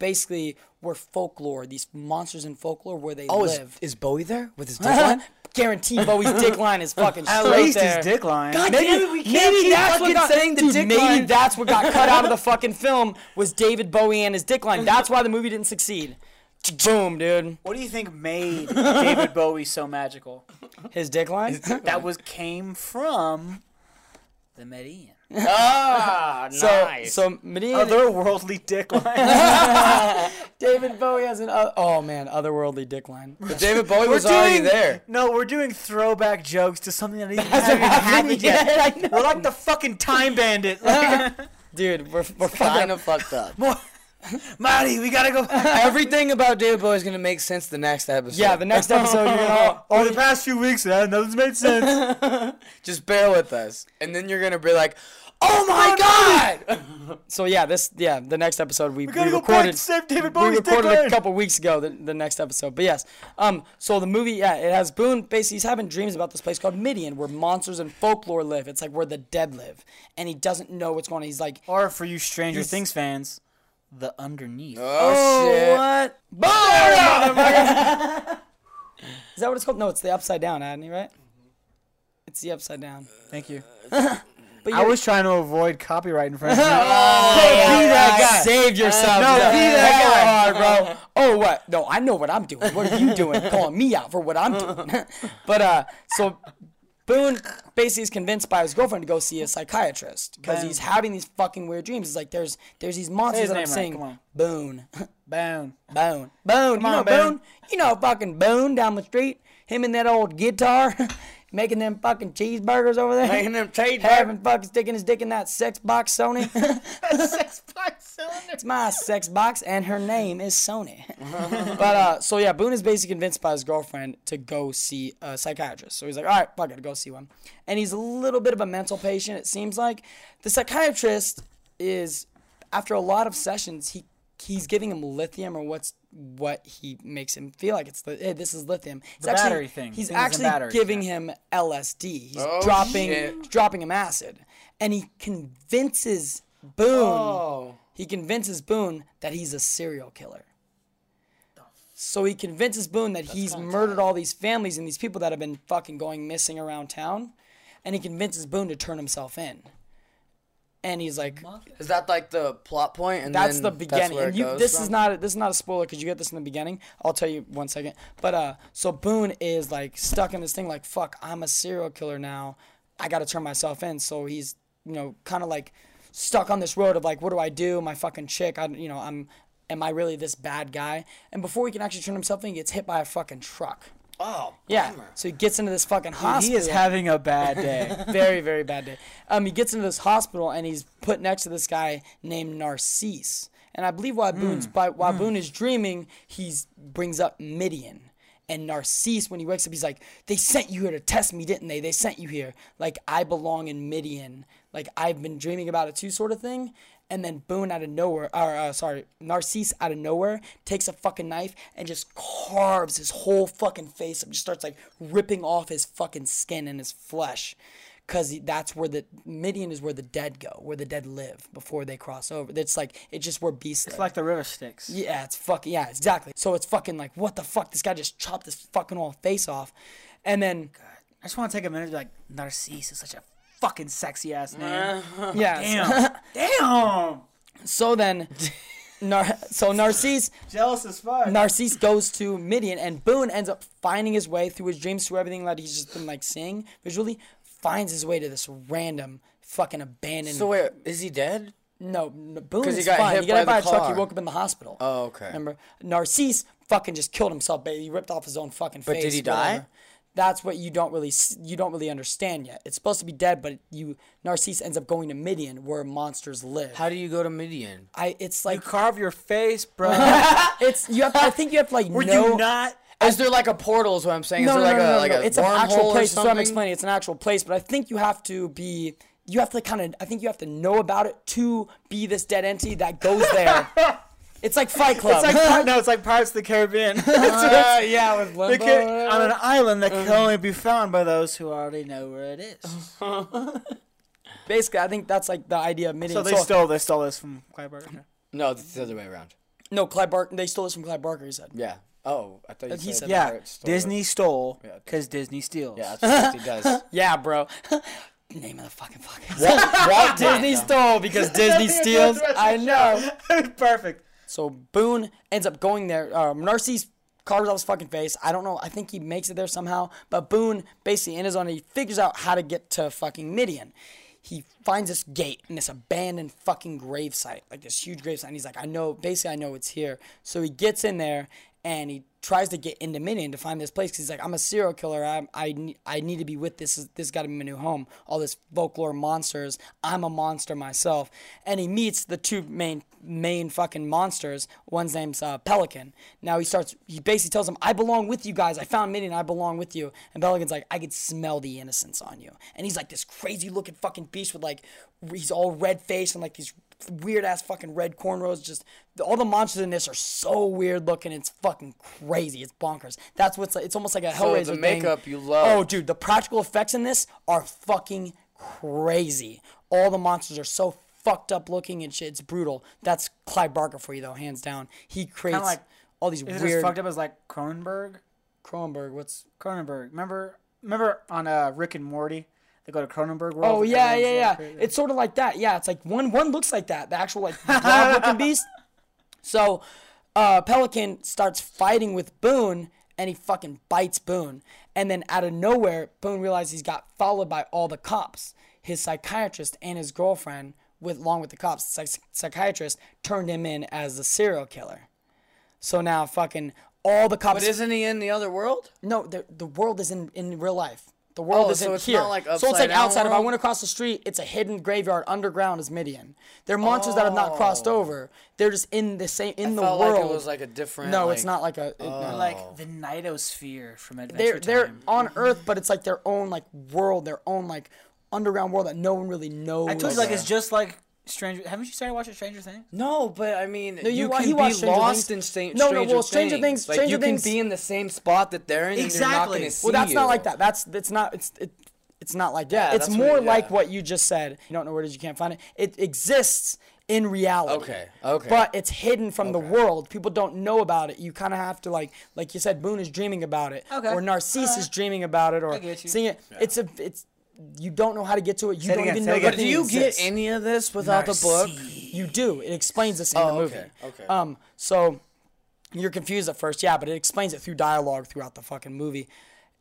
basically, where folklore. These monsters in folklore where they Oh, is, live. is Bowie there with his dick line? Guarantee Bowie's dick line is fucking At straight least there. his dick line. God Maybe, damn it, we can't maybe keep that's what fucking got, saying the dude, dick maybe line. that's what got cut out of the fucking film was David Bowie and his dick line. That's why the movie didn't succeed. Boom, dude. What do you think made David Bowie so magical? His dick line. That was came from the Midian. Ah, so, nice. so Midian, Otherworldly dick line. David Bowie has an uh, oh man, otherworldly dick line. But David Bowie was already there. No, we're doing throwback jokes to something that even hasn't even happened yet. yet. We're like the fucking time bandit. Like, Dude, we're we're Kind fucking. of fucked up. more- Marty, we gotta go. Everything about David Bowie is gonna make sense the next episode. Yeah, the next episode you're gonna. Over the past few weeks, uh, nothing's made sense. Just bear with us, and then you're gonna be like, "Oh my god!" So yeah, this yeah the next episode we, we, gotta go back recorded. to save David we Bowie's dick recorded a couple weeks ago. The, the next episode, but yes. Um. So the movie, yeah, it has Boone. Basically, he's having dreams about this place called Midian, where monsters and folklore live. It's like where the dead live, and he doesn't know what's going on. He's like, or for you Stranger Things fans, the underneath. Oh, shit! what? Is that what it's called? No, it's the upside down, Adney, right? It's the upside down. Thank you. But I was trying to avoid copyright infringement. Hey, be that guy. Save yourself. No, Zach. be that Hang on, bro. Oh, what? No, I know what I'm doing. What are you doing? Calling me out for what I'm doing. but uh, so Boone basically is convinced by his girlfriend to go see a psychiatrist because he's having these fucking weird dreams. It's like, there's there's these monsters that I'm right, seeing. come on. Boone, Boom. Boone, Boone. you know on, Boone. Boone. You know fucking Boone down the street. Him and that old guitar. making them fucking cheeseburgers over there. Making them cheeseburgers. Having fucking sticking his dick in that sex box, Sony. Six box cylinder. it's my sex box, and her name is Sony. but uh, so yeah, Boone is basically convinced by his girlfriend to go see a psychiatrist. So he's like, all right, fuck it, go see one. And he's a little bit of a mental patient. It seems like the psychiatrist is after a lot of sessions, he he's giving him lithium or what's what he makes him feel like it's the hey, this is lithium. It's The battery thing. He's Things actually giving yeah. him LSD. He's Oh, dropping shit. dropping him acid, and he convinces Boone. Oh. He convinces Boone that he's a serial killer. So he convinces Boone that he's murdered all these families and these people that have been fucking going missing around town, and he convinces Boone to turn himself in. And he's like, Is that like the plot point? And that's the then beginning. where and you, this from? is not this is not a spoiler because you get this in the beginning. I'll tell you one second. But uh, so Boone is like stuck in this thing. Like fuck, I'm a serial killer now. I got to turn myself in. So he's you know kind of like stuck on this road of like, what do I do? My fucking chick. I you know I'm. Am I really this bad guy? And before he can actually turn himself in, he gets hit by a fucking truck. Oh, Yeah. bummer. So he gets into this fucking hospital. He is having a bad day. very very bad day. Um, he gets into this hospital and he's put next to this guy named Narcisse. And I believe while Boone's by, while Boone is dreaming, he brings up Midian. And Narcisse, when he wakes up, he's like, "They sent you here to test me, didn't they? They sent you here. Like I belong in Midian. Like I've been dreaming about it too, sort of thing." And then Boone out of nowhere, or uh, sorry, Narcisse out of nowhere takes a fucking knife and just carves his whole fucking face up. Just starts like ripping off his fucking skin and his flesh, cause that's where the Midian is where the dead go, where the dead live before they cross over. It's like it's just where beasts live. it's like the River Styx. Yeah, it's fucking yeah, exactly. So it's fucking like what the fuck? This guy just chopped his fucking whole face off, and then I just want to take a minute to be like, Narcisse is such a fucking sexy ass name. Uh-huh. yeah. Damn. Damn. So then, Nar- so Narcisse Jealous as fuck. Narcisse goes to Midian, and Boone ends up finding his way through his dreams, through everything that he's just been like seeing visually, finds his way to this random fucking abandoned. So wait, is he dead? no, no Boone 'Cause is he got fine. hit he got hit by by a the truck. He woke up in the hospital. Oh, okay. Remember, Narcisse fucking just killed himself. Baby, he ripped off his own fucking But face. But did he die? whatever. That's what you don't really you don't really understand yet. It's supposed to be dead, but you Narcisse ends up going to Midian where monsters live. How do you go to Midian? I it's You like carve your face, bro. it's you have I think you have to like Were know you not? Is there like a portal? Is what I'm saying. no, is no, like no, a no, like no. a It's an actual place. That's what I'm explaining. It's an actual place, but I think you have to be. You have to kind of. I think you have to know about it to be this dead entity that goes there. it's like Fight Club. It's like Pir- no, it's like Pirates of the Caribbean. Uh, yeah, with They Limbo. can- on an island that can only be found by those who already know where it is. Basically, I think that's like the idea of Midian. So they stole they stole this from Clive Barker. No, it's the other way around. no Clive Barker. They stole this from Clive Barker. He said. Yeah. Oh, I thought you He said said Yeah, Pirates stole it. Disney stole Yeah. because Disney steals. Yeah, that's what he does. Yeah, bro. Name of the fucking podcast. Walt, Walt Disney stole because Disney steals. I know. Perfect. So Boone ends up going there. Um, Narcisse carves off his fucking face. I don't know. I think he makes it there somehow. But Boone, basically in his own, he figures out how to get to fucking Midian. He finds this gate in this abandoned fucking gravesite, like this huge gravesite. And he's like, I know, basically, I know it's here. So he gets in there and he tries to get into Midian to find this place because he's like, I'm a serial killer. I I I need to be with this. This got to be my new home. All this folklore monsters. I'm a monster myself. And he meets the two main main fucking monsters. One's name's uh, Peloquin. Now he starts. He basically tells him, "I belong with you guys. I found Minion. I belong with you." And Peloquin's like, "I could smell the innocence on you." And he's like this crazy looking fucking beast with like, he's all red face and like these weird ass fucking red cornrows. Just all the monsters in this are so weird looking. It's fucking crazy. It's bonkers. That's what's like. It's almost like a Hellraiser So Hellraiser the thing. makeup you love. Oh, dude, the practical effects in this are fucking crazy. All the monsters are so fucked up looking and shit. It's brutal. That's Clive Barker for you though, hands down. He creates like- all these Is it as weird. fucked up as like Cronenberg? Cronenberg. What's? Cronenberg. Remember? Remember on uh, Rick and Morty? They go to Cronenberg world. Oh and yeah, yeah, yeah. crazy. It's sort of like that. Yeah, it's like one one looks like that. The actual like blob looking beast. So, uh, Peloquin starts fighting with Boone, and he fucking bites Boone. And then out of nowhere, Boone realizes he's got followed by all the cops. His psychiatrist and his girlfriend, with along with the cops, psych- psychiatrist turned him in as a serial killer. So now, fucking all the cops. But isn't he in the other world? No, the the world is in in real life. The world Oh, isn't so it's here. not like so it's like down outside. If I went across the street, it's a hidden graveyard. Underground is Midian. They're monsters that have not crossed Oh. over. They're just in the same in I the felt world. like it was like a different. no, like, it's not like a. it- no. They're like the Nightosphere from Adventure they're they're on Earth, but it's like their own like world, their own like underground world that no one really knows. I told you like it's just like Stranger. Haven't you started watching Stranger Things? No, but I mean, you you, can he be lost Things. in Sta- No, no, Stranger well, Stranger Things- Like Stranger you Things- can be in the same spot that they're in, Exactly. they're not see Well, that's you. not like that. That's it's not it's it, it's not like Yeah, that. It's more what- like what you just said. You don't know where it is. You can't find it. It exists in reality. Okay, okay. But it's hidden from the world. People don't know about it. You kind of have to like, like you said, Boone is dreaming about it, Okay. or Narcisse uh-huh. is dreaming about it, or I get you. seeing it. It's a it's you don't know how to get to it. You Say don't again, even know it that But do you get any of this without the book? You do. It explains this in Oh, the movie. okay, okay. Um, so you're confused at first, yeah, but it explains it through dialogue throughout the fucking movie.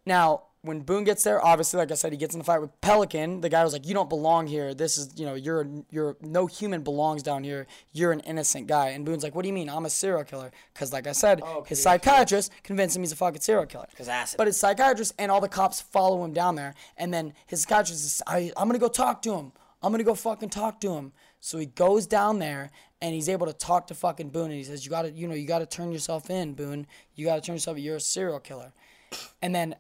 Now, when Boone gets there, obviously, like I said, he gets in a fight with Peloquin. The guy was like, "You don't belong here. This is, you know, you're, you're, no human belongs down here. You're an innocent guy." And Boone's like, "What do you mean? I'm a serial killer?" Because, like I said, oh, his psychiatrist convinced him he's a fucking serial killer. 'Cause acid. But his psychiatrist and all the cops follow him down there, and then his psychiatrist is, I, "I'm gonna go talk to him. I'm gonna go fucking talk to him." So he goes down there and he's able to talk to fucking Boone, and he says, "You gotta, you know, you gotta turn yourself in, Boone. You gotta turn yourself. You're a serial killer." And then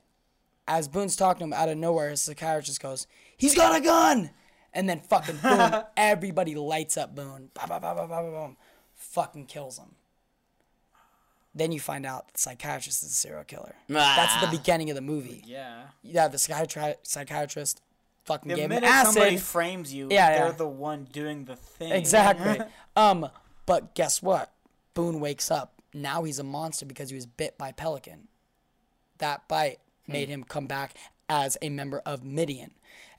as Boone's talking to him out of nowhere, his psychiatrist goes, "He's got a gun!" And then fucking boom, everybody lights up Boone. Bah, bah, bah, bah, bah, bah, boom. Fucking kills him. Then you find out the psychiatrist is a serial killer. That's the beginning of the movie. Yeah. Yeah, the psychiatri- psychiatrist fucking The gave him minute somebody frames you, Yeah, they're yeah. the one doing the thing. Exactly. um, but guess what? Boone wakes up. Now he's a monster because he was bit by Peloquin. That bite made him come back as a member of Midian.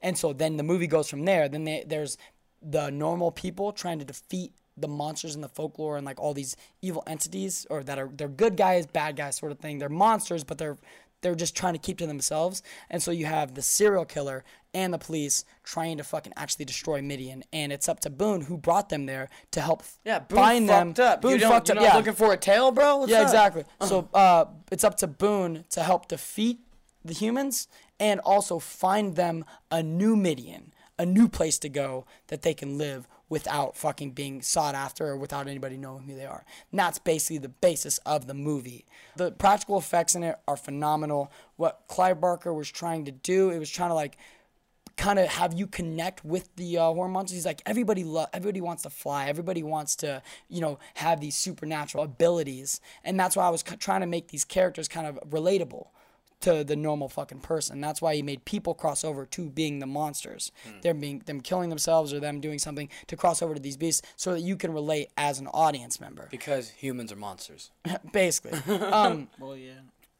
And so then the movie goes from there. Then they, there's the normal people trying to defeat the monsters in the folklore and like all these evil entities or that are they're good guys, bad guys sort of thing. They're monsters, but they're they're just trying to keep to themselves. And so you have the serial killer and the police trying to fucking actually destroy Midian. And it's up to Boone who brought them there to help Yeah, Boone find fucked them. up. Boone you fucked you're not yeah. looking for a tail, bro? What's Yeah, up? exactly. So uh, it's up to Boone to help defeat the humans and also find them a new Midian, a new place to go that they can live without fucking being sought after or without anybody knowing who they are. And that's basically the basis of the movie. The practical effects in it are phenomenal. What Clive Barker was trying to do, it was trying to like kind of have you connect with the uh, monsters. He's like everybody lo- everybody wants to fly. Everybody wants to you know have these supernatural abilities, and that's why I was c- trying to make these characters kind of relatable to the normal fucking person. That's why he made people cross over to being the monsters. Them being them killing themselves or them doing something to cross over to these beasts, so that you can relate as an audience member. Because humans are monsters. Basically. Um, Well, yeah.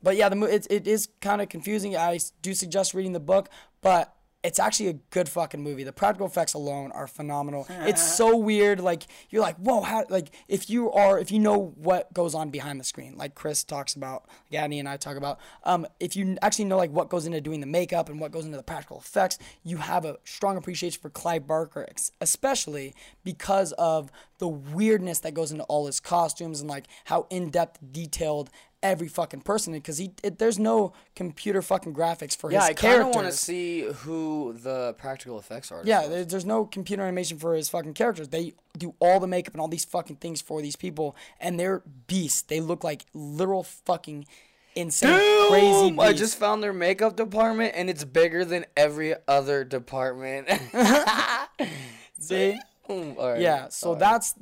but yeah, the mo- it, it is kind of confusing. I do suggest reading the book, but it's actually a good fucking movie. The practical effects alone are phenomenal. it's so weird. Like you're like, whoa, how? Like if you are, if you know what goes on behind the screen, like Chris talks about, like Annie and I talk about. Um, if you actually know like what goes into doing the makeup and what goes into the practical effects, you have a strong appreciation for Clive Barker, especially because of the weirdness that goes into all his costumes and like how in depth, detailed every fucking person because he it, there's no computer fucking graphics for his characters. Yeah, I kind of want to see who the practical effects are. yeah, there, there's no computer animation for his fucking characters. They do all the makeup and all these fucking things for these people, and they're beasts. They look like literal fucking insane, crazy! I just found their makeup department, and it's bigger than every other department. See? Boom. All right. Yeah, so that's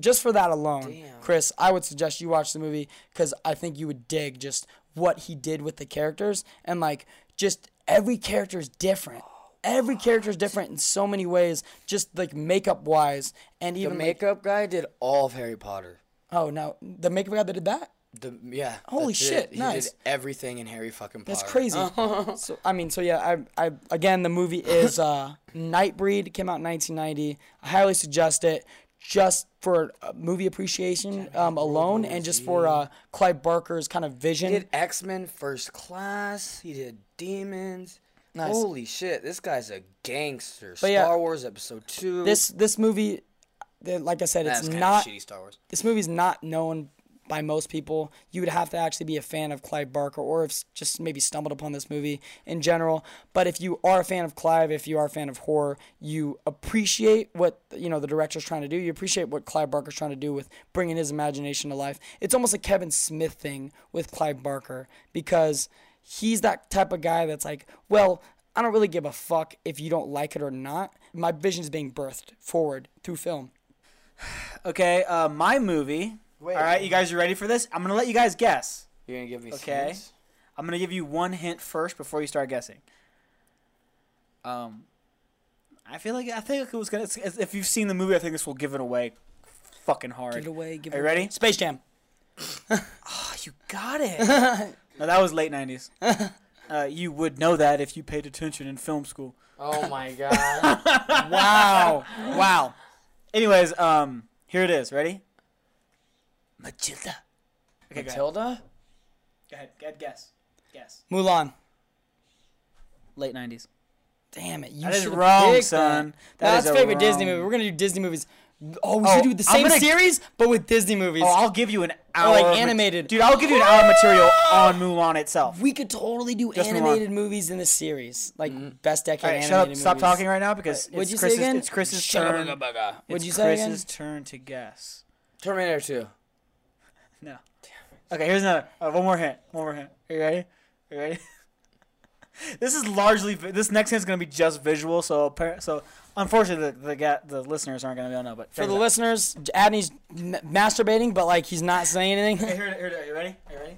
just for that alone, Damn. Chris. I would suggest you watch the movie because I think you would dig just what he did with the characters and like just every character is different. Every oh, character is different in so many ways, just like makeup wise, and the even like- makeup guy did all of Harry Potter. oh no, the makeup guy that did that. The yeah. Holy it. shit, He nice. did everything in Harry fucking Potter. That's crazy. so I mean, so yeah, I, I again the movie is uh, Nightbreed. Came out in 1990. I highly suggest it just for uh, movie appreciation um, alone, and just for uh, Clive Barker's kind of vision. He did X Men First Class. He did Demons. Nice. Holy shit, this guy's a gangster. But yeah, Star Wars Episode Two. This this movie, like I said, it's not shitty Star Wars. this movie's not known by most people. You would have to actually be a fan of Clive Barker or have just maybe stumbled upon this movie in general. But if you are a fan of Clive, if you are a fan of horror, you appreciate what you know the director's trying to do. You appreciate what Clive Barker's trying to do with bringing his imagination to life. It's almost a Kevin Smith thing with Clive Barker because he's that type of guy that's like, well, I don't really give a fuck if you don't like it or not. My vision is being birthed forward through film. Okay, uh, my movie. Wait. All right, you guys are ready for this? I'm gonna let you guys guess. You're gonna give me Okay. hints? I'm gonna give you one hint first before you start guessing. Um, I feel like I think it was gonna. It's, it's- if you've seen the movie, I think this will give it away, fucking hard. Give it away. Give Are it you away. ready? Space Jam. Oh, you got it. no, that was late '90s. Uh, you would know that if you paid attention in film school. Oh my god. Wow. wow. Anyways, um, here it is. Ready? Matilda. Okay. Matilda? Go ahead. Go ahead. Guess. Guess. Mulan. Late '90s. Damn it. You That is should've wrong, picked son. That. That is That's a favorite Disney movie. We're gonna do Disney movies. Oh, we Oh, should do the same gonna- series, but with Disney movies. Oh, I'll give you an hour. like of mat- animated. Dude, I'll give you an hour of material ah! on Mulan itself. we could totally do Just Mulan. animated movies in the series, like mm-hmm. best decade All right, animated shut up. movies. Stop talking right now because What'd it's you say Chris's, again? It's Chris's Shut turn. bugga bugga. What'd It's you say again? Chris's turn to guess. Terminator 2. No. Okay, here's another. Uh, one more hint. One more hint. Are you ready? Are you ready? this is largely. This next hint is gonna be just visual. So appar- so unfortunately, the the, ga- the listeners aren't gonna be able to know. But For the out. listeners, Adney's m- masturbating, but like he's not saying Hey, anything. here, here, are you ready? Are you ready?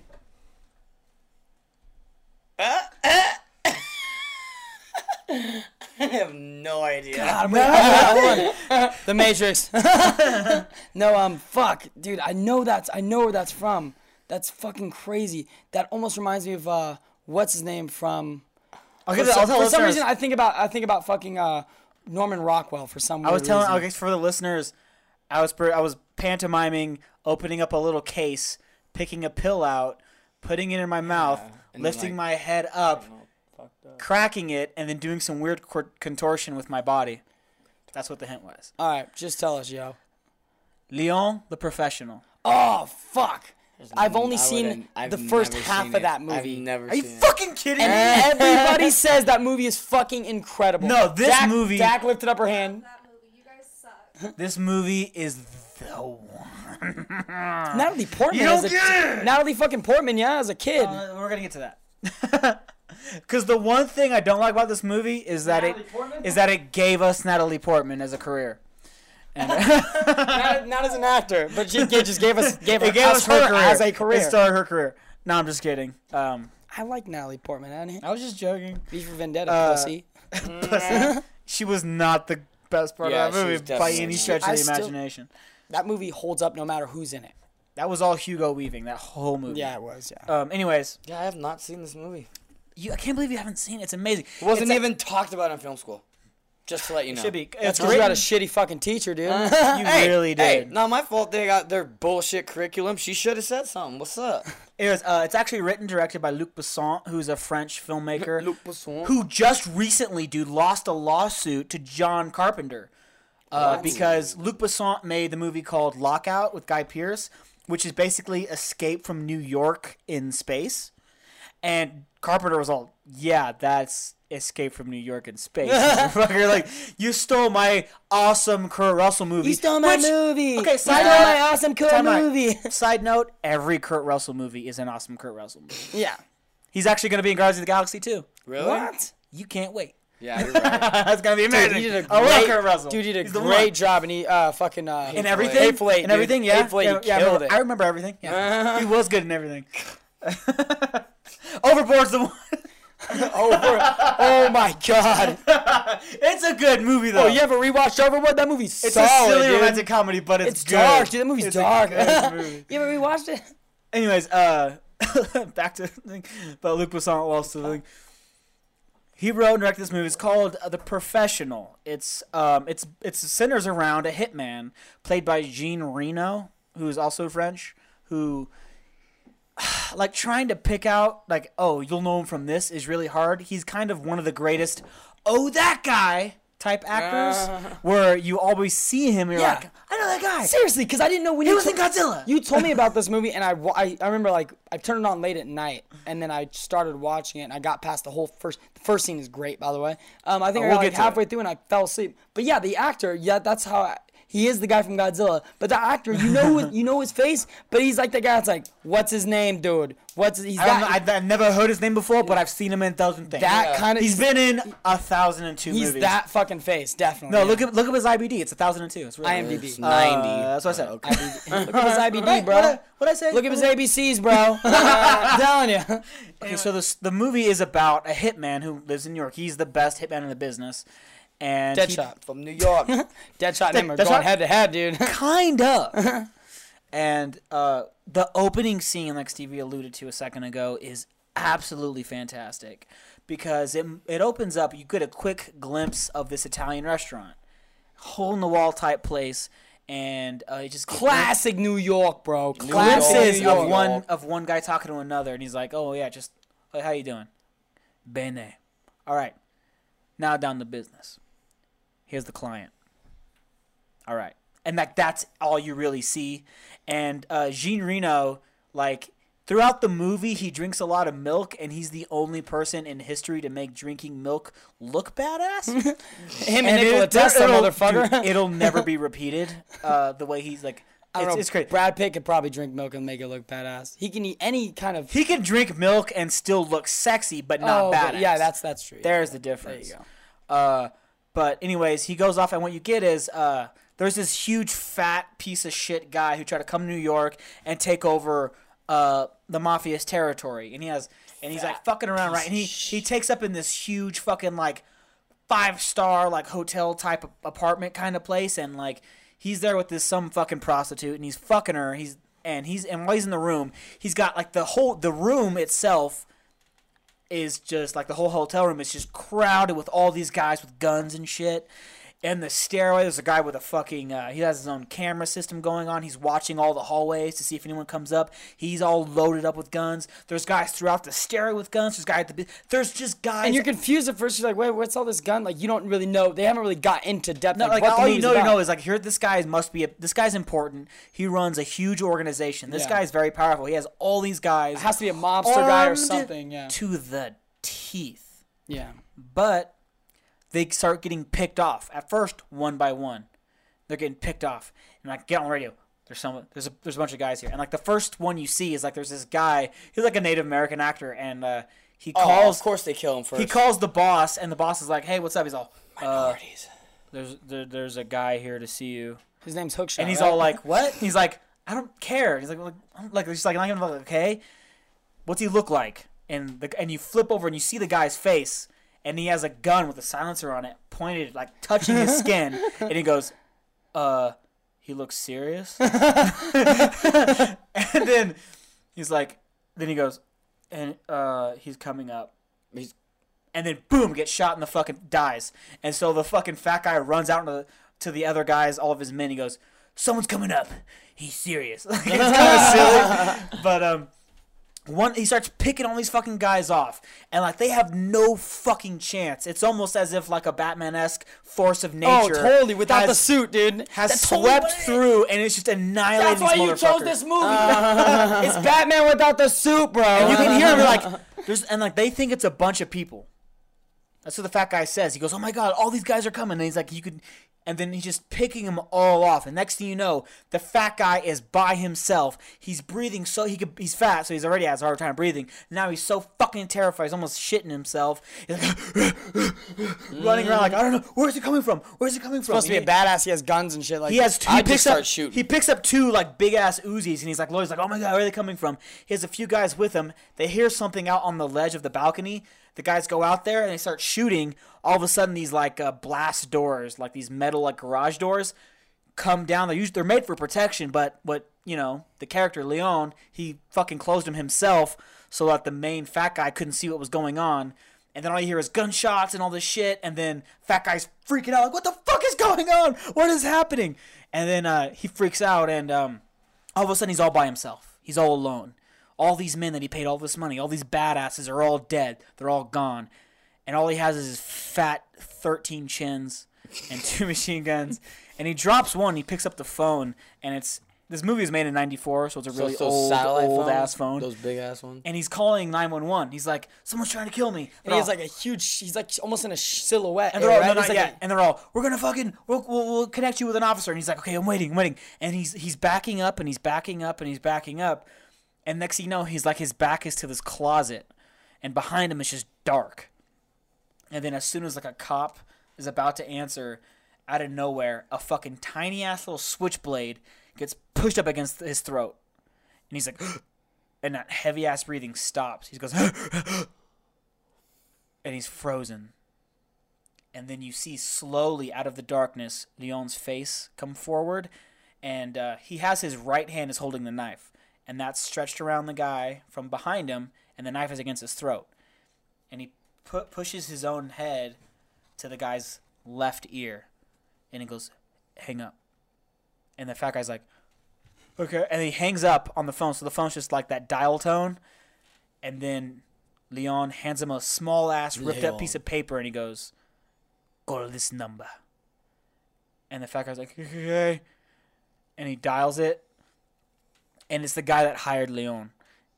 I have no idea. God, wait, hold on. the Matrix. no, um, fuck, dude. I know that's. I know where that's from. That's fucking crazy. That almost reminds me of uh, what's his name from. I'll For, give it. some, I'll tell for some listeners. reason, I think about. I think about fucking uh, Norman Rockwell for some. Reason. I was telling. reason. Okay, for the listeners, I was I was pantomiming opening up a little case, picking a pill out, putting it in my mouth, and then, lifting like, my head up, cracking it, and then doing some weird cor- contortion with my body. That's what the hint was. All right, just tell us, yo. Leon the professional. Oh fuck! I've only I seen I've the first half of it. that movie. I've never Are you seen it. fucking kidding me? and everybody says that movie is fucking incredible. No, this Dak- movie- Dak lifted up her hand. that movie. You guys suck. This movie is the one. Natalie Portman. You don't as a, it! Natalie fucking Portman, yeah, as a kid. Uh, we're gonna get to that. Because the one thing I don't like about this movie is that Natalie it Portman? is that it gave us Natalie Portman as a career. And not, not as an actor, but she g- just gave us gave, it gave us us her, career as a career. It started her career. No, I'm just kidding. Um, I like Natalie Portman. I didn't I was just joking. V for Vendetta, Uh, pussy. she was not the best part Yeah, of that movie by any stretch of I the still- imagination. That movie holds up no matter who's in it. That was all Hugo Weaving. That whole movie. Yeah, it was. Yeah. Um. Anyways, Yeah, I have not seen this movie. You, I can't believe you haven't seen it. It's amazing. It wasn't It's a- even talked about in film school. Just to let you know. Should be. That's It's because you got a shitty fucking teacher, dude. You Hey, really Hey, did. not my fault. They got their bullshit curriculum. She should have said something. What's up? It was, uh, it's actually written directed by Luc Besson, who's a French filmmaker Luc Besson. who just recently, dude, lost a lawsuit to John Carpenter uh, because Luc Besson made the movie called Lockout with Guy Pearce, which is basically Escape from New York in space. And Carpenter was all, "Yeah, that's Escape from New York in space." Motherfucker, like you stole my awesome Kurt Russell movie. You stole my which- movie. Okay, you side note- my awesome cool Time out. movie. Side note: Every Kurt Russell movie is an awesome Kurt Russell movie. yeah. He's actually going to be in Guardians of the Galaxy too. Really? What? You can't wait. Yeah, you're right. That's going to be Dude, amazing. he did a I love great, Kurt Russell. dude, did a great job, and he uh fucking uh in everything. Hateful Eight, in everything. Yeah, Hateful Eight, yeah, yeah, I, killed remember, it. I remember everything. Yeah. he was good in everything. Overboard's the one. over. Oh my god. it's a good movie though. Oh, you ever rewatched Overboard? That movie's it's solid, a silly dude. romantic comedy, but it's, It's good. dark, dude. That movie's It's dark. movie. you ever rewatched it? Anyways, uh, back to the thing about Luc Besson lost the thing. He wrote and directed this movie. It's called uh, The Professional. It's um, it's it's centers around a hitman played by Jean Reno, who's also French, who like trying to pick out like oh you'll know him from this is really hard. He's kind of one of the greatest. Oh that guy type actors, where you always see him. and You're Yeah. like, I know that guy. Seriously, because I didn't know when He was in Godzilla. You told me about this movie, and I, I I remember like I turned it on late at night, and then I started watching it, and I got past the whole first. The first scene is great, by the way. Um, I think Oh, I we'll got like halfway it. through, and I fell asleep. But yeah, the actor, yeah, that's how. I, he is the guy from Godzilla, but the actor, you know, his- you know his face, but he's like the guy that's like, "What's his name, dude? What's he's I don't know, that, I, I've never heard his name before, but I've seen him in a thousand things. that kind of He's been in a thousand and two he's movies. that fucking face, definitely. No, yeah. look at look at his IBD. It's a thousand and two. It's really IMDb. Uh, 90. that's what I said. Okay. Look at his IBD, Right? bro. What what I say? Look at his ABCs, bro. I'm telling you. Okay, so this the movie is about a hitman who lives in New York. He's the best hitman in the business, and he- Deadshot. From New York. Deadshot and him are going head to head, dude. kind of. and uh, the opening scene, like Stevie alluded to a second ago, is absolutely fantastic because it it opens up. You get a quick glimpse of this Italian restaurant, hole in the wall type place, and uh, it just Classic New York, bro. Glimpses of one of one guy talking to another, and he's like, "Oh yeah, just hey, how you doing? Bene. All right, now down to business. Here's the client. All right, and like that's all you really see. And uh, Jean Reno, like throughout the movie, he drinks a lot of milk, and he's the only person in history to make drinking milk look badass. Him and Nikola it- Tesla, it'll- motherfucker. dude, it'll never be repeated. Uh, the way he's like, I don't it's, know. it's crazy. Brad Pitt could probably drink milk and make it look badass. He can eat any kind of. He can drink milk and still look sexy, but not oh, badass. but yeah, that's that's true. there's the difference. There you go. Uh, but anyways, he goes off, and what you get is uh, there's this huge fat piece of shit guy who tried to come to New York and take over uh, the mafia's territory, and he has and he's like fucking around, right? And he he takes up in this huge fucking like five star like hotel type apartment kind of place, and like he's there with this some fucking prostitute, and he's fucking her. He's and he's and while he's in the room, he's got like the whole the room itself is just like the whole hotel room is just crowded with all these guys with guns and shit. And the stairway, there's a guy with a fucking. Uh, he has his own camera system going on. He's watching all the hallways to see if anyone comes up. He's all loaded up with guns. There's guys throughout the stairway with guns. There's guy at the. There's just guys. And you're confused at first. You're like, wait, what's all this gun? Like, you don't really know. They haven't really got into depth. No, like, like all you know, you know is like here. This guy must be a. This guy's important. He runs a huge organization. This Yeah. guy's very powerful. He has all these guys. It has to be a mobster guy or something. Yeah. To the teeth. Yeah. but they start getting picked off. At first one by one they're getting picked off. And like get on the radio. There's some there's a there's a bunch of guys here. And like the first one you see is like there's this guy he's like a native american actor. And uh he Oh, calls of course they kill him first. he calls the boss and the boss is like hey what's up? He's all uh, Minorities. there's there, there's a guy here to see you. His name's Hookshot. and he's right? all like what? He's like i don't care. He's like like, I'm- like he's like, I'm not gonna look okay what's he look like? And the and you flip over and you see the guy's face and he has a gun with a silencer on it pointed like touching his skin and he goes uh he looks serious? And then he's like then he goes and uh he's coming up. He's- and then boom gets shot in the fucking dies. And so the fucking fat guy runs out to the, to the other guys all of his men. He goes someone's coming up. He's serious. Like, it's kind of silly. But um one he starts picking all these fucking guys off and like they have no fucking chance it's almost as if like a batman-esque force of nature oh, nature totally. Without has, the suit, dude. has That's swept is. through and it's just annihilating That's why you chose this movie. Uh, it's Batman without the suit, bro. and you can hear him like there's and like they think it's a bunch of people that's what the fat guy says he goes oh my god all these guys are coming and he's like you could and then he's just picking them all off and next thing you know the fat guy is by himself he's breathing so he could he's fat so he's already has a hard time breathing now he's so fucking terrified he's almost shitting himself he's like running around like i don't know where's it coming from where's it coming from supposed to be a badass. He has guns and shit. Like he has. Two, I he just picks start up. shooting. He picks up two like big ass Uzis, and he's like, Lloyd's like, oh my god, where are they coming from? He has a few guys with him. They hear something out on the ledge of the balcony. The guys go out there and they start shooting. All of a sudden, these like uh, blast doors, like these metal like garage doors, come down. They're usually they're made for protection, but what you know, the character Leon, he fucking closed them himself so that the main fat guy couldn't see what was going on. And then all you hear is gunshots and all this shit, and then fat guy's freaking out like, "What the fuck is going on? What is happening?" And then uh, he freaks out, and um, all of a sudden he's all by himself. He's all alone. All these men that he paid all this money, all these badasses are all dead. They're all gone, and all he has is his fat thirteen chins and two machine guns. And he drops one. He picks up the phone, and it's this movie was made in '94, so it's a really So- old, old phones, ass phone. Those big ass ones. and he's calling 911. He's like, "Someone's trying to kill me." And he has like a huge. He's like almost in a silhouette. And they're all, right? no, He's not like yet. and they're all, we're gonna fucking, we'll, we'll, we'll connect you with an officer. And he's like, okay, I'm waiting, I'm waiting. And he's he's backing up and he's backing up and he's backing up. And next thing you know, he's like, his back is to this closet, and behind him it's just dark. And then as soon as like a cop is about to answer, out of nowhere, a fucking tiny ass little switchblade gets pushed up against his throat, and he's like, and that heavy ass breathing stops. He goes, and he's frozen and then you see slowly out of the darkness Leon's face come forward, and uh, he has his right hand is holding the knife, and that's stretched around the guy from behind him, and the knife is against his throat, and he pu- pushes his own head to the guy's left ear, and he goes, "Hang up," and the fat guy's like, "Okay," and he hangs up on the phone, so the phone's just like that dial tone, and then Leon hands him a small ass ripped up piece of paper, and he goes call this number. And the fat guy's like, okay. And he dials it. And it's the guy that hired Leon.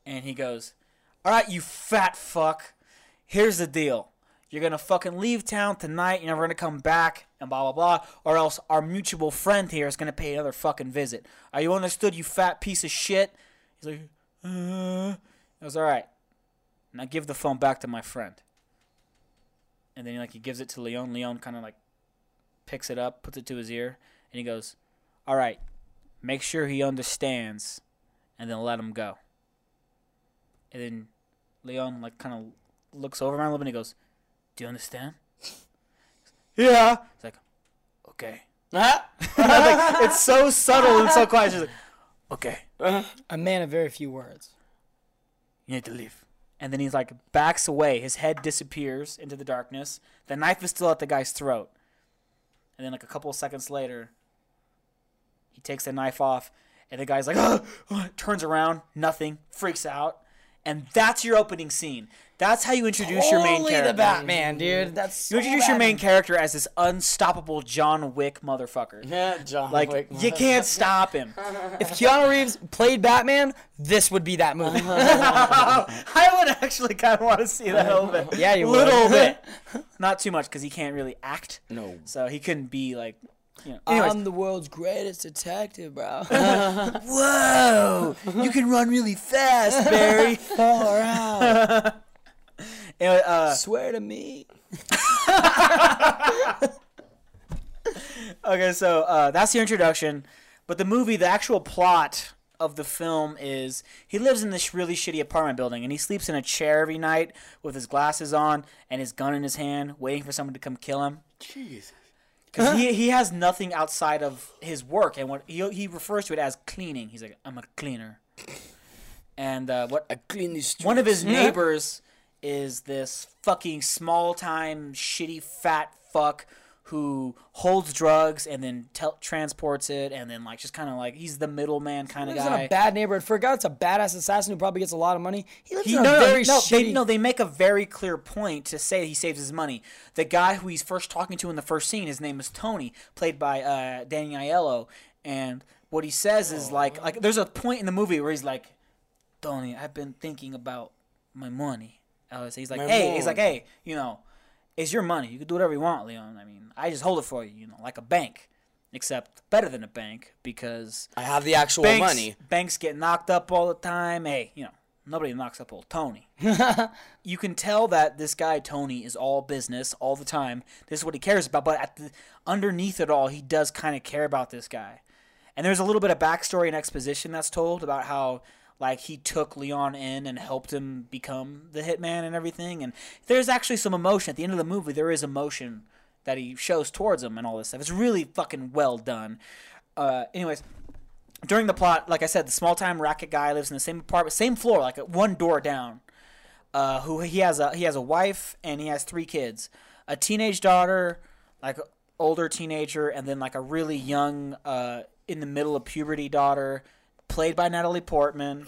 And he goes, all right, you fat fuck. Here's the deal. You're to fucking leave town tonight. You're never to come back. And blah, blah, blah. Or else our mutual friend here is to pay another fucking visit. Are you understood, you fat piece of shit? He's like, uh. I was all right. Now give the phone back to my friend and then like he gives it to Leon. Leon kind of like picks it up, puts it to his ear, and he goes, "All right, make sure he understands, and then let him go." And then Leon like kind of looks over at him a little bit and he goes, "Do you understand?" yeah. He's like, "Okay." like, it's so subtle and so quiet. It's like, "Okay, a man of very few words. you need to leave." And then he's like backs away. His head disappears into the darkness. The knife is still at the guy's throat. And then like a couple of seconds later, he takes the knife off, and the guy's like, oh, turns around, nothing, freaks out, and that's your opening scene. That's how you introduce your main Holy character. the Batman, dude. That's You so introduce your main character as this unstoppable John Wick motherfucker. Yeah, John Like Wick. you can't stop him. If Keanu Reeves played Batman, this would be that movie. I would actually kind of want to see that a little bit. Yeah, you little would. bit, not too much because he can't really act. No. So he couldn't be like, you know. Anyways, I'm the world's greatest detective, bro. whoa, you can run really fast, Barry. Far out. Anyway, uh, Swear to me. okay, so uh, that's the introduction. But the movie, the actual plot of the film is he lives in this really shitty apartment building and he sleeps in a chair every night with his glasses on and his gun in his hand, waiting for someone to come kill him. Jeez. Because he, he has nothing outside of his work, and what he, he refers to it as cleaning. He's like, I'm a cleaner. And uh, what I clean these streets. one of his neighbors is this fucking small time shitty fat fuck who holds drugs and then tel- transports it and then like just kind of like he's the middleman kind of Lives in a bad neighborhood. For a guy that's a badass assassin who probably gets a lot of money, he lives He, in no, a very no, shitty. they, no, they make a very clear point to say he saves his money. The guy who he's first talking to in the first scene, his name is Tony, played by uh, Danny Aiello, and what he says is like, like there's a point in the movie where he's like, Tony, I've been thinking about my money. Uh, so he's like, My hey, he's like, hey, you know, it's your money. You can do whatever you want, Leon. I mean, I just hold it for you, you know, like a bank, except better than a bank because I have the actual banks, money. Banks get knocked up all the time. Hey, you know, nobody knocks up old Tony. you can tell that this guy Tony is all business all the time. This is what he cares about. But at the, underneath it all, he does kind of care about this guy. And there's a little bit of backstory and exposition that's told about how like he took Leon in and helped him become the hitman and everything. And there's actually some emotion at the end of the movie. There is emotion that he shows towards him and all this stuff. It's really fucking well done. Uh, anyways, during the plot, like I said, the small time racket guy lives in the same apartment, same floor, like one door down. Uh, who he has a he has a wife and he has three kids, a teenage daughter, like older teenager, and then like a really young, uh, in the middle of puberty daughter, played by Natalie Portman,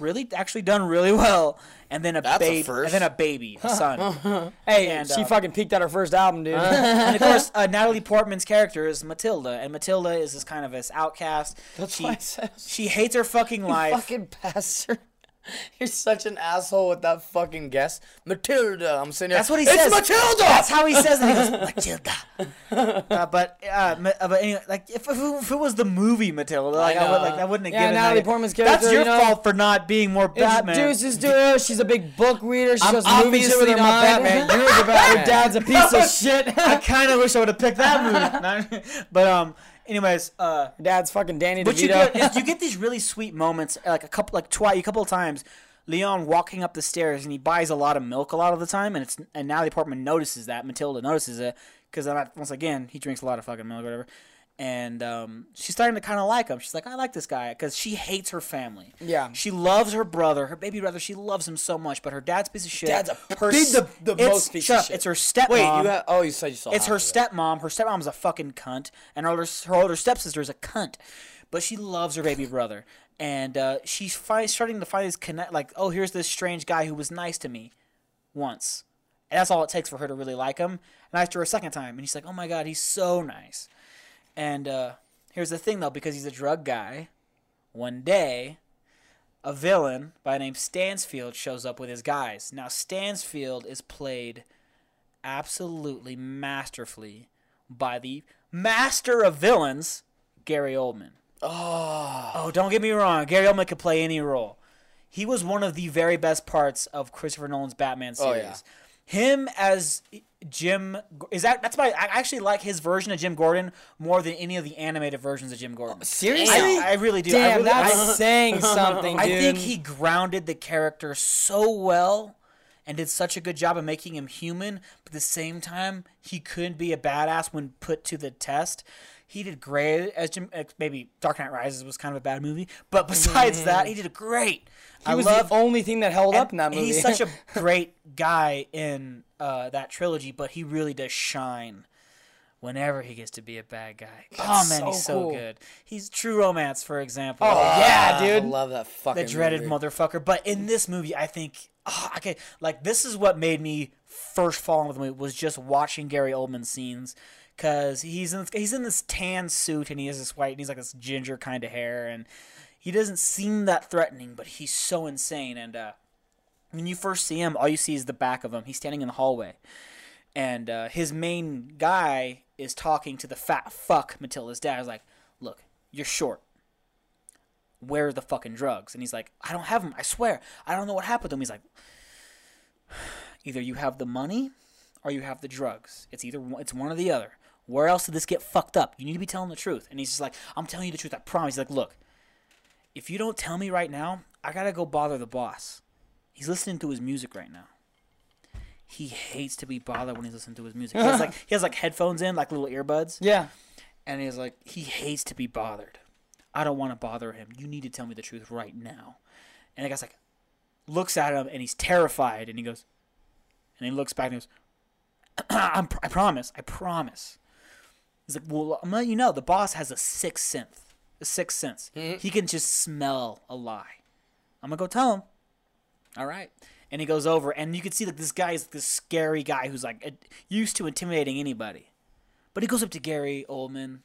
really actually done really well, and then a That's baby, first. and then a baby, a son. Hey, And, she uh, fucking peaked at her first album, dude. and of course, uh, Natalie Portman's character is Matilda, and Matilda is this kind of this outcast. That's she, why I said she hates her fucking life. fucking bastard. You're such an asshole with that fucking guess. Matilda. I'm sitting here. That's what he it's says. It's Matilda! That's how he says it. He goes, Matilda. Uh, but uh, Ma- uh, but anyway, like if, if, it, if it was the movie Matilda, like I, know. would like that wouldn't have Yeah, given Natalie that- Portman's That's your you know, fault for not being more Batman. To her. She's a big book reader. She I'm goes movies with her mind. Batman. You're the Batman. Your dad's a piece of shit. I kind of wish I would have picked that movie. but um, anyways, uh, dad's fucking Danny you DeVito. get is you get these really sweet moments, like a couple, like twice, a couple of times. Leon walking up the stairs and he buys a lot of milk a lot of the time, and it's and Natalie Portman notices that Matilda notices it because once again he drinks a lot of fucking milk or whatever, and um, she's starting to kind of like him. She's like, I like this guy because she hates her family. Yeah. she loves her brother, her baby brother. She loves him so much, but her dad's piece of shit. Dad's a her big- the- the most piece shut of up, shit. It's her stepmom. Wait, you have. Oh, you said you saw. It's her half of it. stepmom. Her stepmom's a fucking cunt, and her older, her older stepsister is a cunt. But she loves her baby brother, and uh, she's fi- starting to find this connect. Like, oh, here's this strange guy who was nice to me once, and that's all it takes for her to really like him. Nice to her a second time, and he's like, oh my god, he's so nice. And uh, here's the thing, though, because he's a drug guy. One day, a villain by the name Stansfield shows up with his guys. Now, Stansfield is played absolutely masterfully by the master of villains, Gary Oldman. Oh. Oh, don't get me wrong. Gary Oldman could play any role. He was one of the very best parts of Christopher Nolan's Batman Oh, series. yeah. Him as Jim is that that's why I actually like his version of Jim Gordon more than any of the animated versions of Jim Gordon. Oh, seriously? I, I really do. I Damn, really, that's I- saying something, dude. I think he grounded the character so well and did such a good job of making him human, but at the same time, he couldn't be a badass when put to the test. He did great as Jim. uh, Maybe Dark Knight Rises was kind of a bad movie, but besides that, he did great. He I was love the only thing that held up in that movie. He's such a great guy in uh, that trilogy, but he really does shine whenever he gets to be a bad guy. oh man, so he's so cool. good. He's True Romance, for example. Oh, yeah, dude, I love that fucking. the dreaded movie. motherfucker. But in this movie, I think ah, okay, like this is what made me first fall in love with the movie was just watching Gary Oldman scenes. Cause he's in he's in this tan suit and he has this white and he's like this ginger kind of hair and he doesn't seem that threatening, but he's so insane. And uh, when you first see him, all you see is the back of him. He's standing in the hallway, and uh, his main guy is talking to the fat fuck Matilda's dad. He's like, "Look, you're short. Where are the fucking drugs?" And he's like, "I don't have them. I swear. I don't know what happened to them." He's like, "Either you have the money, or you have the drugs. It's either it's one or the other. Where else did this get fucked up? You need to be telling the truth." And he's just like, "I'm telling you the truth. I promise." He's like, "Look." If you don't tell me right now, I gotta go bother the boss. He's listening to his music right now. He hates to be bothered when he's listening to his music. He has like he has like headphones in, like little earbuds, yeah. and he's like he hates to be bothered. I don't want to bother him. You need to tell me the truth right now. And the guy's like, looks at him and he's terrified, and he goes, and he looks back and he goes, I'm, I promise, I promise. He's like, well, I'm letting you know, the boss has a sixth sense. A sixth sense. He can just smell a lie. I'm gonna go tell him. All right. And he goes over, and you can see that this guy is this scary guy who's like uh, used to intimidating anybody. But he goes up to Gary Oldman,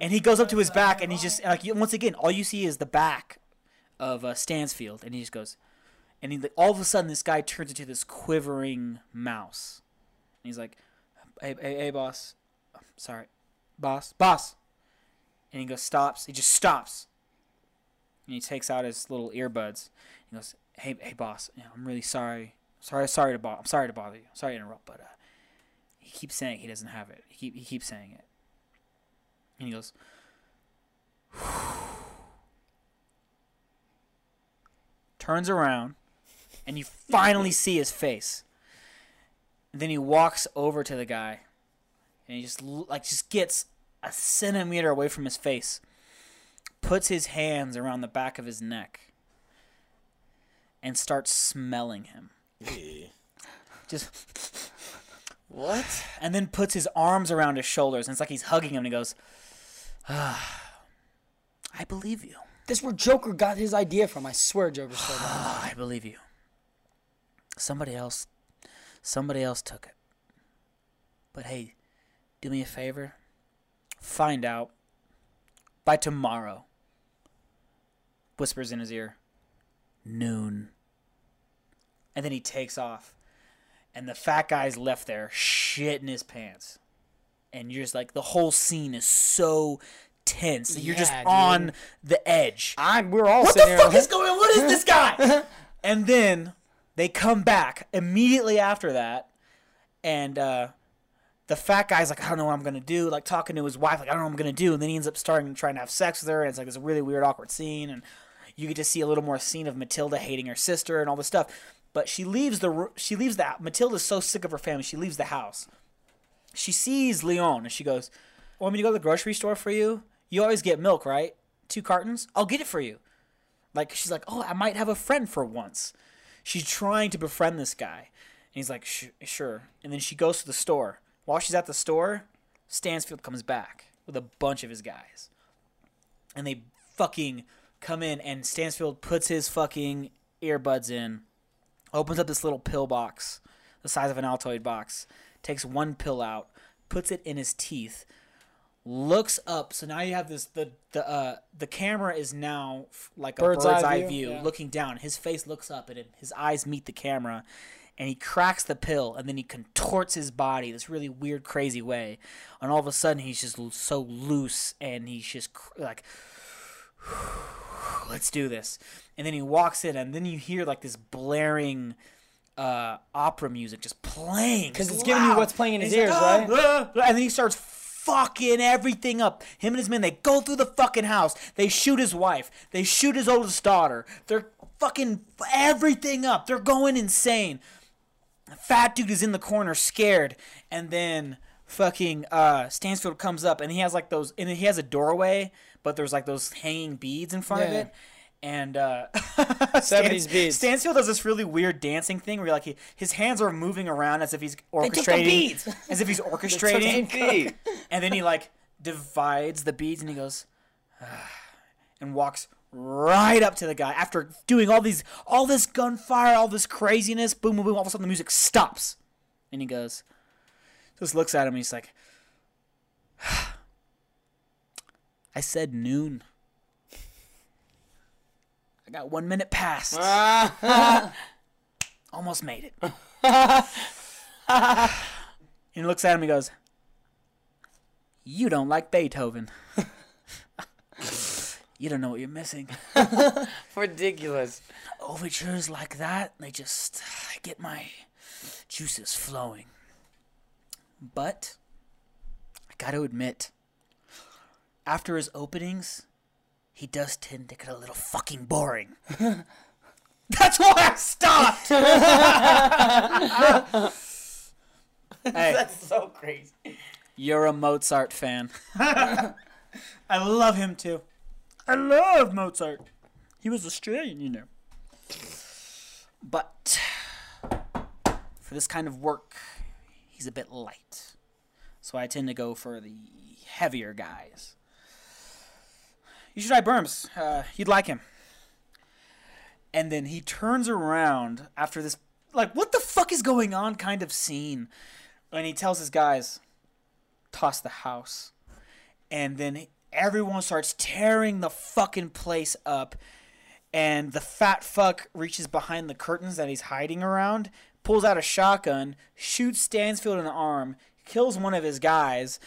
and he goes up to his back, and he's just like once again, all you see is the back of uh, Stansfield, and he just goes, and he all of a sudden this guy turns into this quivering mouse, and he's like, "Hey, hey, hey boss, sorry, boss, boss," and he goes stops. He just stops, and he takes out his little earbuds. He goes, "Hey, hey, boss, I'm really sorry. Sorry, sorry to bother. I'm sorry to bother you. Sorry to interrupt, but uh, he keeps saying he doesn't have it. He keep, he keeps saying it." And he goes, turns around, and you finally see his face. And then he walks over to the guy, and he just like just gets a centimeter away from his face, puts his hands around the back of his neck, and starts smelling him. Just What? and then puts his arms around his shoulders, and it's like he's hugging him. And he goes, ah, "I believe you. This where Joker got his idea from. I swear Joker stole that. I believe you. Somebody else, somebody else took it. But hey, do me a favor. Find out by tomorrow. Whispers in his ear. Noon. And then he takes off. And the fat guy's left there, shit in his pants. And you're just like, the whole scene is so tense. You're just dude. on the edge I'm. We're all what the fuck is going on? What is this guy? and then they come back immediately after that, and uh, the fat guy's like, I don't know what I'm gonna do. Like talking to his wife, like I don't know what I'm gonna do. And then he ends up starting trying to have sex with her, and it's like this really weird, awkward scene. And you get to see a little more scene of Matilda hating her sister and all this stuff. But she leaves the she leaves the Matilda's so sick of her family. She leaves the house. She sees Leon and she goes, "Want me to go to the grocery store for you? You always get milk, right? Two cartons. I'll get it for you." Like she's like, "Oh, I might have a friend for once." She's trying to befriend this guy, and he's like, "Sure." And then she goes to the store. While she's at the store, Stansfield comes back with a bunch of his guys, and they fucking come in, and Stansfield puts his fucking earbuds in, opens up this little pill box, the size of an Altoid box, takes one pill out, puts it in his teeth, looks up. So now you have this the the uh the camera is now f- like a Bird's bird's, eye eye view, view, yeah. looking down. His face looks up and it, his eyes meet the camera. And he cracks the pill, and then he contorts his body this really weird, crazy way. And all of a sudden, he's just so loose, and he's just cr- like, let's do this. And then he walks in, and then you hear like this blaring uh, opera music just playing because it's giving you what's playing in his ears, "Ah, right?" ah," And then he starts fucking everything up. Him and his men, they go through the fucking house. They shoot his wife. They shoot his oldest daughter. They're fucking everything up. They're going insane. Fat dude is in the corner, scared, and then fucking uh, Stansfield comes up, and he has like those, and he has a doorway, but there's like those hanging beads in front of Yeah. it. And uh, 70s beads. Stansfield does this really weird dancing thing where like he, his hands are moving around as if he's took the orchestrating, beads. as if he's orchestrating, and then he like divides the beads and he goes "Ah," and walks right up to the guy after doing all these all this gunfire all this craziness. Boom boom boom all of a sudden the music stops. And he goes just looks at him and he's like i said noon. I got one minute past. Almost made it. And he looks at him and he goes you don't like beethoven you don't know what you're missing Ridiculous. overtures like that, they just get my juices flowing. But I got to admit, after his openings, he does tend to get a little fucking boring. That's why I stopped. hey, That's so crazy. you're a Mozart fan. I love him too. I love Mozart. He was Australian, you know. But for this kind of work, he's a bit light. So I tend to go for the heavier guys. You should try Burns. Uh, you'd like him. And then he turns around after this, like, what the fuck is going on kind of scene. And he tells his guys, toss the house. And then everyone starts tearing the fucking place up. And the fat fuck reaches behind the curtains that he's hiding around, pulls out a shotgun, shoots Stansfield in the arm, kills one of his guys,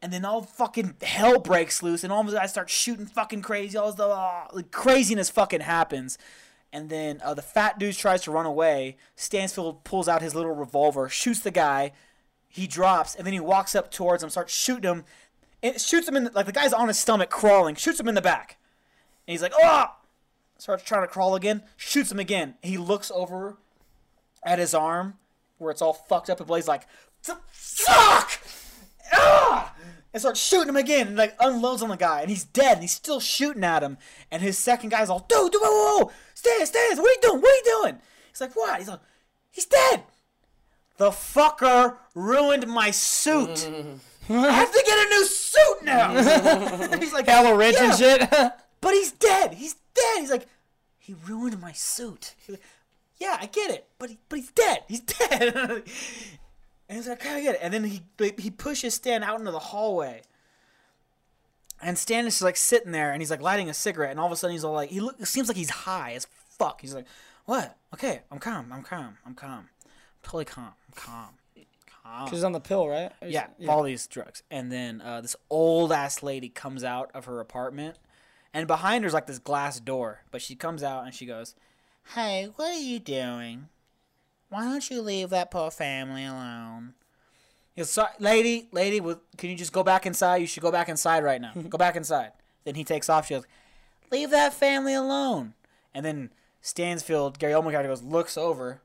and then all fucking hell breaks loose, and all of guys start shooting fucking crazy. All the uh, like craziness fucking happens. And then uh, the fat dude tries to run away. Stansfield pulls out his little revolver, shoots the guy. He drops, and then he walks up towards him, starts shooting him, and shoots him in the, like the guy's on his stomach crawling, shoots him in the back, and he's like, "Oh!" Starts trying to crawl again, shoots him again. He looks over at his arm where it's all fucked up, and Blade's like, "Fuck!" Ah! And starts shooting him again, and like unloads on the guy, and he's dead, and he's still shooting at him. And his second guy's all, "Dude, dude, whoa, whoa, whoa, Stan, Stan, what are you doing? What are you doing?" He's like, "What?" He's like, "He's dead." The fucker ruined my suit. I have to get a new suit now. he's like, Hella rich and shit. but he's dead. He's dead. He's like, he ruined my suit. He's like, yeah, I get it, but he, but he's dead. He's dead. and he's like, I get it. And then he he pushes Stan out into the hallway. And Stan is like sitting there, and he's like lighting a cigarette, and all of a sudden he's all like, he look, it seems like he's high as fuck. He's like, what? Okay, I'm calm. I'm calm. I'm calm. I'm totally calm. I'm calm. Calm. She's on the pill, right? Or is- Yeah, all these drugs. And then uh, this old ass lady comes out of her apartment, and behind her's like this glass door. But she comes out and she goes, "Hey, what are you doing? Why don't you leave that poor family alone?" He goes, "Sorry, lady, lady, can you just go back inside? You should go back inside right now. go back inside." Then he takes off. She goes, "Leave that family alone." And then Stansfield, Gary Oldman character goes, looks over,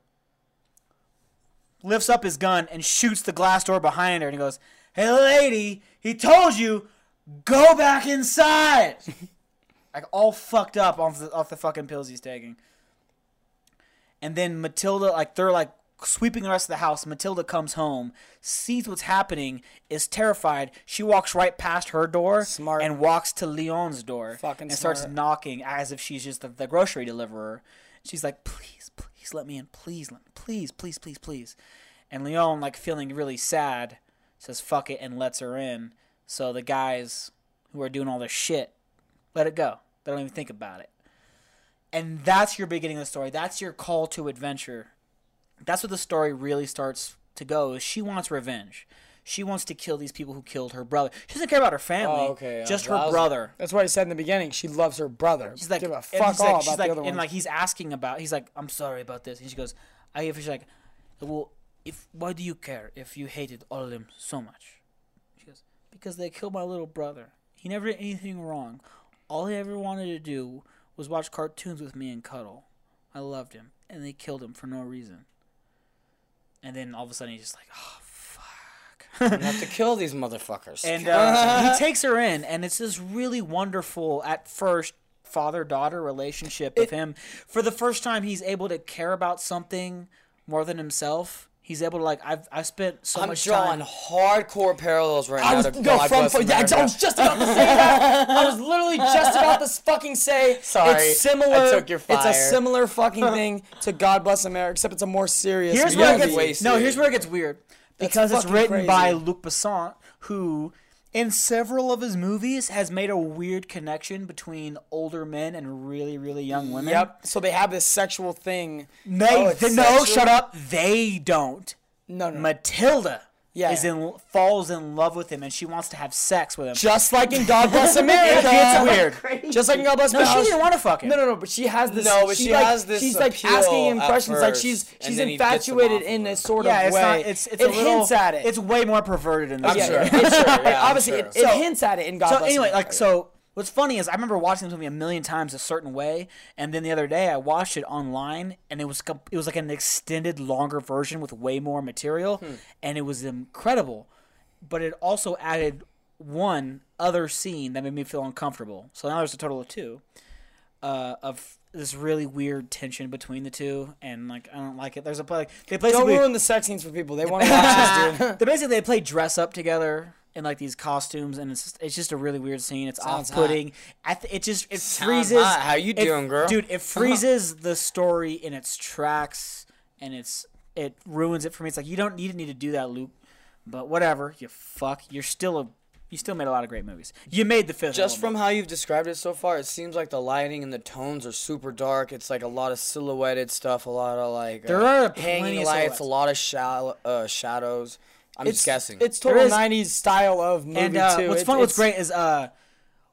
lifts up his gun and shoots the glass door behind her and he goes, Hey lady, he told you, go back inside. like all fucked up off the, off the fucking pills he's taking. And then Matilda, like they're like sweeping the rest of the house. Matilda comes home, sees what's happening, is terrified. She walks right past her door Smart. and walks to Leon's door Fucking and starts knocking as if she's just the, the grocery deliverer. She's like, please, please let me in. Please, let me, please, please, please, please. And Leon, like feeling really sad, says fuck it and lets her in. So the guys who are doing all this shit let it go. They don't even think about it. And that's your beginning of the story. That's your call to adventure. That's what the story really starts to go. Is she wants revenge. She wants to kill these people who killed her brother. She doesn't care about her family. Oh, okay, yeah. Just her was- brother. That's what I said in the beginning. She loves her brother. She's like, give a and fuck he's like- all she's about like, the other and one. like he's asking about. He's like, I'm sorry about this. And she goes, I. If she's like, well, if why do you care if you hated all of them so much? She goes, because they killed my little brother. He never did anything wrong. All he ever wanted to do was watch cartoons with me and cuddle. I loved him, and they killed him for no reason. And then all of a sudden he's just like, oh. You have to kill these motherfuckers. And uh, he takes her in, and it's this really wonderful, at first, father daughter relationship with him. For the first time, he's able to care about something more than himself. He's able to, like, I've, I've spent so I'm much drawing time. haughadcore parallels right I now was to no God from, yeah, I was just about to say that. I was literally just about to fucking say Sorry, it's similar. I took your It's a similar fucking thing to God Bless America, except it's a more serious. Here's where it gets way no. serious. Here's where it gets weird because it's written by. Luc Besson, who, in several of his movies, has made a weird connection between older men and really, really young women. Yep. So they have this sexual thing. They, Oh, they- no, shut up. They don't. No, no. Matilda Yeah. is in falls in love with him and she wants to have sex with him. just like in God Bless America. it's weird. Just like in God Bless No, America. she didn't want to fuck him. No, no, no. But she has this. No, but she, she like, has this She's like appeal asking him at questions. Like first, she's and she's then he gets them infatuated in a sort Yeah, of it's way. not. It's it's it a little, hints at it. It's way more perverted in this. I'm yeah, sure. It, I'm sure, it- yeah, I'm obviously, sure. it, it So- hints at it in God So Bless anyway, America. like so. What's funny is I remember watching this movie a million times a certain way, and then the other day I watched it online, and it was it was like an extended, longer version with way more material, Hmm. and it was incredible. But it also added one other scene that made me feel uncomfortable. So now there's a total of two uh, of this really weird tension between the two, and like I don't like it. There's a play. like, They play Don't ruin the sex scenes for people. They want to watch this, dude. they basically they play dress up together in like these costumes, and it's just, it's just a really weird scene. It's Sounds off putting. Th- it just it Sounds freezes. hot. How you it- doing, girl? Dude, it freezes the story in its tracks, and it's it ruins it for me. It's like you don't need need to do that, Luc. But whatever, you fuck. You're still a. You still made a lot of great movies. You made the fifth. Just from how you've described it so far, it seems like the lighting and the tones are super dark. It's like a lot of silhouetted stuff, a lot of like There uh, are plenty hanging of lights, silhouettes. a lot of shal- uh, shadows. I'm It's just guessing. It's total '90s style of movie and uh, too. what's It- fun, what's great is uh,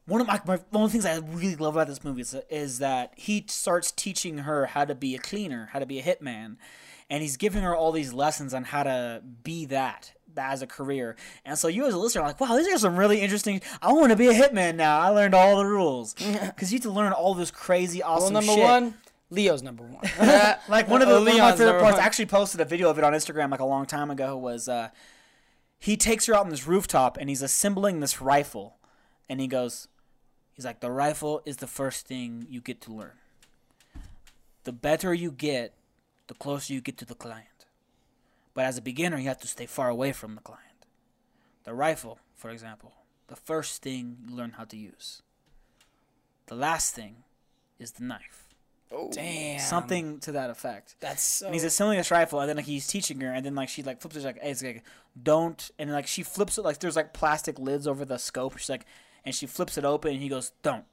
one of my, my one of the things I really love about this movie is, is that he starts teaching her how to be a cleaner, how to be a hitman, and he's giving her all these lessons on how to be that as a career. And so you as a listener are like, wow, these are some really interesting. I want to be a hitman now. I learned all the rules because you have to learn all this crazy, Well, awesome number shit. one, Leo's number one. Like one of the Uh, one of my favorite parts. I actually posted a video of it on Instagram like a long time ago. Was uh, he takes her out on this rooftop and he's assembling this rifle, and he goes, he's like, the rifle is the first thing you get to learn. The better you get, the closer you get to the client. But as a beginner, you have to stay far away from the client. The rifle, for example, the first thing you learn how to use. The last thing is the knife. Damn. Something to that effect. That's so. And he's assembling this rifle, and then like he's teaching her, and then like she like flips it like, hey, it's like don't, and like she flips it like there's like plastic lids over the scope. She's like, and she flips it open, and he goes, don't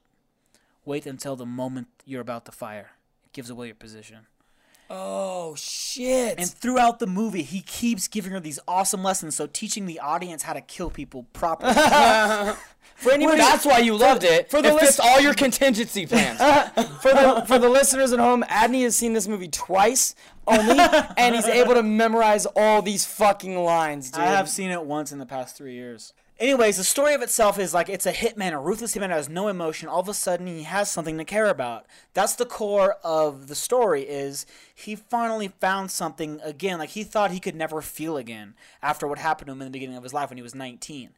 wait until the moment you're about to fire. It gives away your position. Oh shit. And throughout the movie, he keeps giving her these awesome lessons, so teaching the audience how to kill people properly. for anybody, That's why you loved it. for For the the it list- all your contingency plans. for the for the listeners at home, Adney has seen this movie twice only, and he's able to memorize all these fucking lines, dude. I have seen it once in the past three years. Anyways, the story of itself is like it's a hitman, a ruthless hitman that has no emotion. All of a sudden, he has something to care about. That's the core of the story. Is he finally found something again? Like he thought he could never feel again after what happened to him in the beginning of his life when he was 19,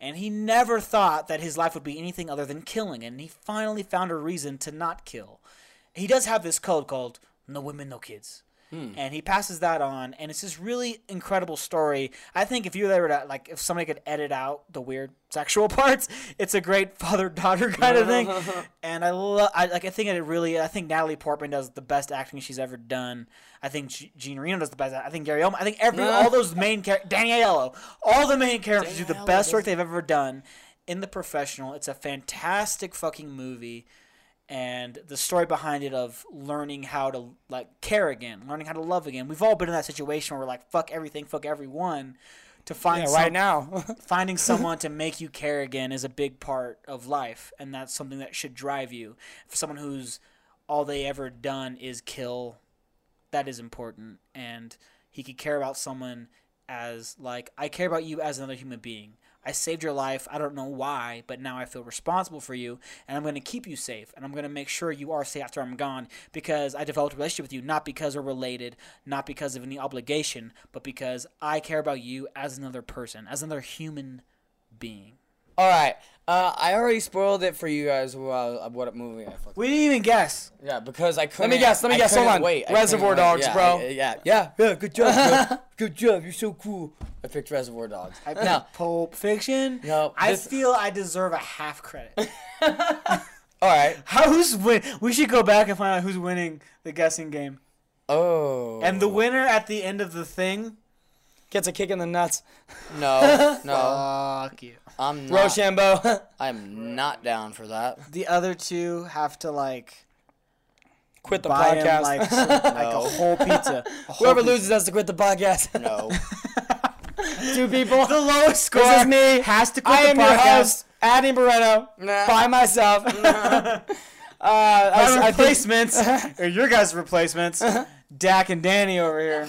and he never thought that his life would be anything other than killing. And he finally found a reason to not kill. He does have this code called "No women, no kids." And he passes that on and it's this really incredible story. I think if you were to like if somebody could edit out the weird sexual parts it's a great father-daughter kind of thing. And i love i like i think it really i think natalie portman does the best acting she's ever done. I think G- jean reno does the best i think gary Oldman, i think every all those main characters danny aiello all the main characters do the best work they've ever done in the professional. It's a fantastic fucking movie and the story behind it of learning how to like care again, learning how to love again. We've all been in that situation where we're like fuck everything, fuck everyone. To find yeah, some- right now. finding someone to make you care again is a big part of life, and that's something that should drive you. For someone who's all they ever done is kill, that is important, and he could care about someone as like I care about you as another human being. I saved your life. I don't know why, but now I feel responsible for you, and I'm going to keep you safe, and I'm going to make sure you are safe after I'm gone because I developed a relationship with you, not because we're related, not because of any obligation, but because I care about you as another person, as another human being. All right. Uh, I already spoiled it for you guys. Uh, what movie I fucking. We didn't even guess. Yeah, because I couldn't. Let me guess, let me I guess, hold on. Wait, I Reservoir. Dogs, Yeah, bro. I- yeah, yeah, yeah. Good job, bro. good job. You're so cool. I picked Reservoir Dogs. I no, picked Pulp Fiction. No, I this- feel I deserve a half credit. all right. How who's win? We should go back and find out who's winning the guessing game. Oh. And the winner at the end of the thing. Gets a kick in the nuts. no, no, Fuck you. I'm not. Rochambeau. I'm not down for that. The other two have to like quit the buy 'em, podcast. like, some- like a No. whole pizza. A whole Whoever pizza. loses has to quit the podcast. No. Two people. the lowest score This is me. has to quit I the am your podcast. host, Adney Moreno, Nah. by myself. uh, I, My I think- replacements, or your guys' replacements, Dak and Danny over here.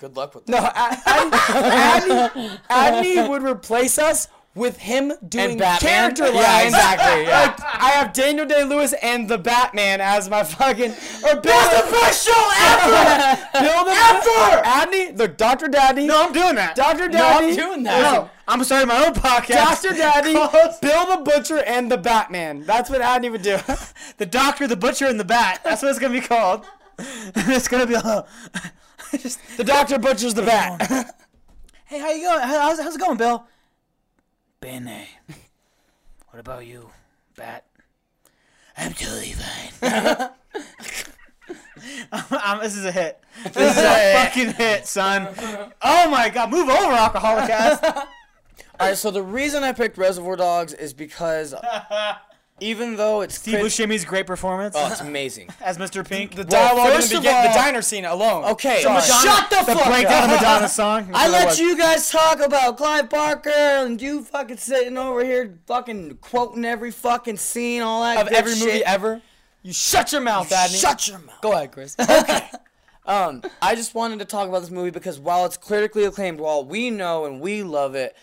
Good luck with that. no, Ad- Adney, Adney would replace us with him doing And Batman? character Yeah, lines. exactly, yeah. Like, I have Daniel Day Lewis and the Batman as my fucking or Bill the best show ever. Bill the ever. Adney, the Doctor Daddy. No, I'm doing that. Dr. Daddy. No, I'm doing that. No, I'm starting my own podcast. Dr. Daddy, called Bill the Butcher, and the Batman. That's what Adney would do. The Doctor, the Butcher, and the Bat. That's what it's gonna be called. it's gonna be. Uh, just, The Doctor butchers the bat. hey, how you going? How's, how's it going, Bill? Bene. What about you, Bat? I'm totally fine. Um, this is a hit. This is a fucking hit, son. Oh my god, move over, alcoholic ass. All right. So the reason I picked Reservoir Dogs is because even though it's Steve crit- Buscemi's great performance oh, it's amazing. as Mr. Pink. The Well, dialogue in the of beginning, the diner scene alone. Okay. Sorry. Shut the, the fuck breakdown of up. Madonna's song. I That's what it let was. you guys talk about Clive Barker and you fucking sitting over here fucking quoting every fucking scene, all that Of good every movie ever. You shut your mouth, Adney. Shut your mouth. Go ahead, Chris. Okay. um, I just wanted to talk about this movie because while it's critically acclaimed, while we know and we love it,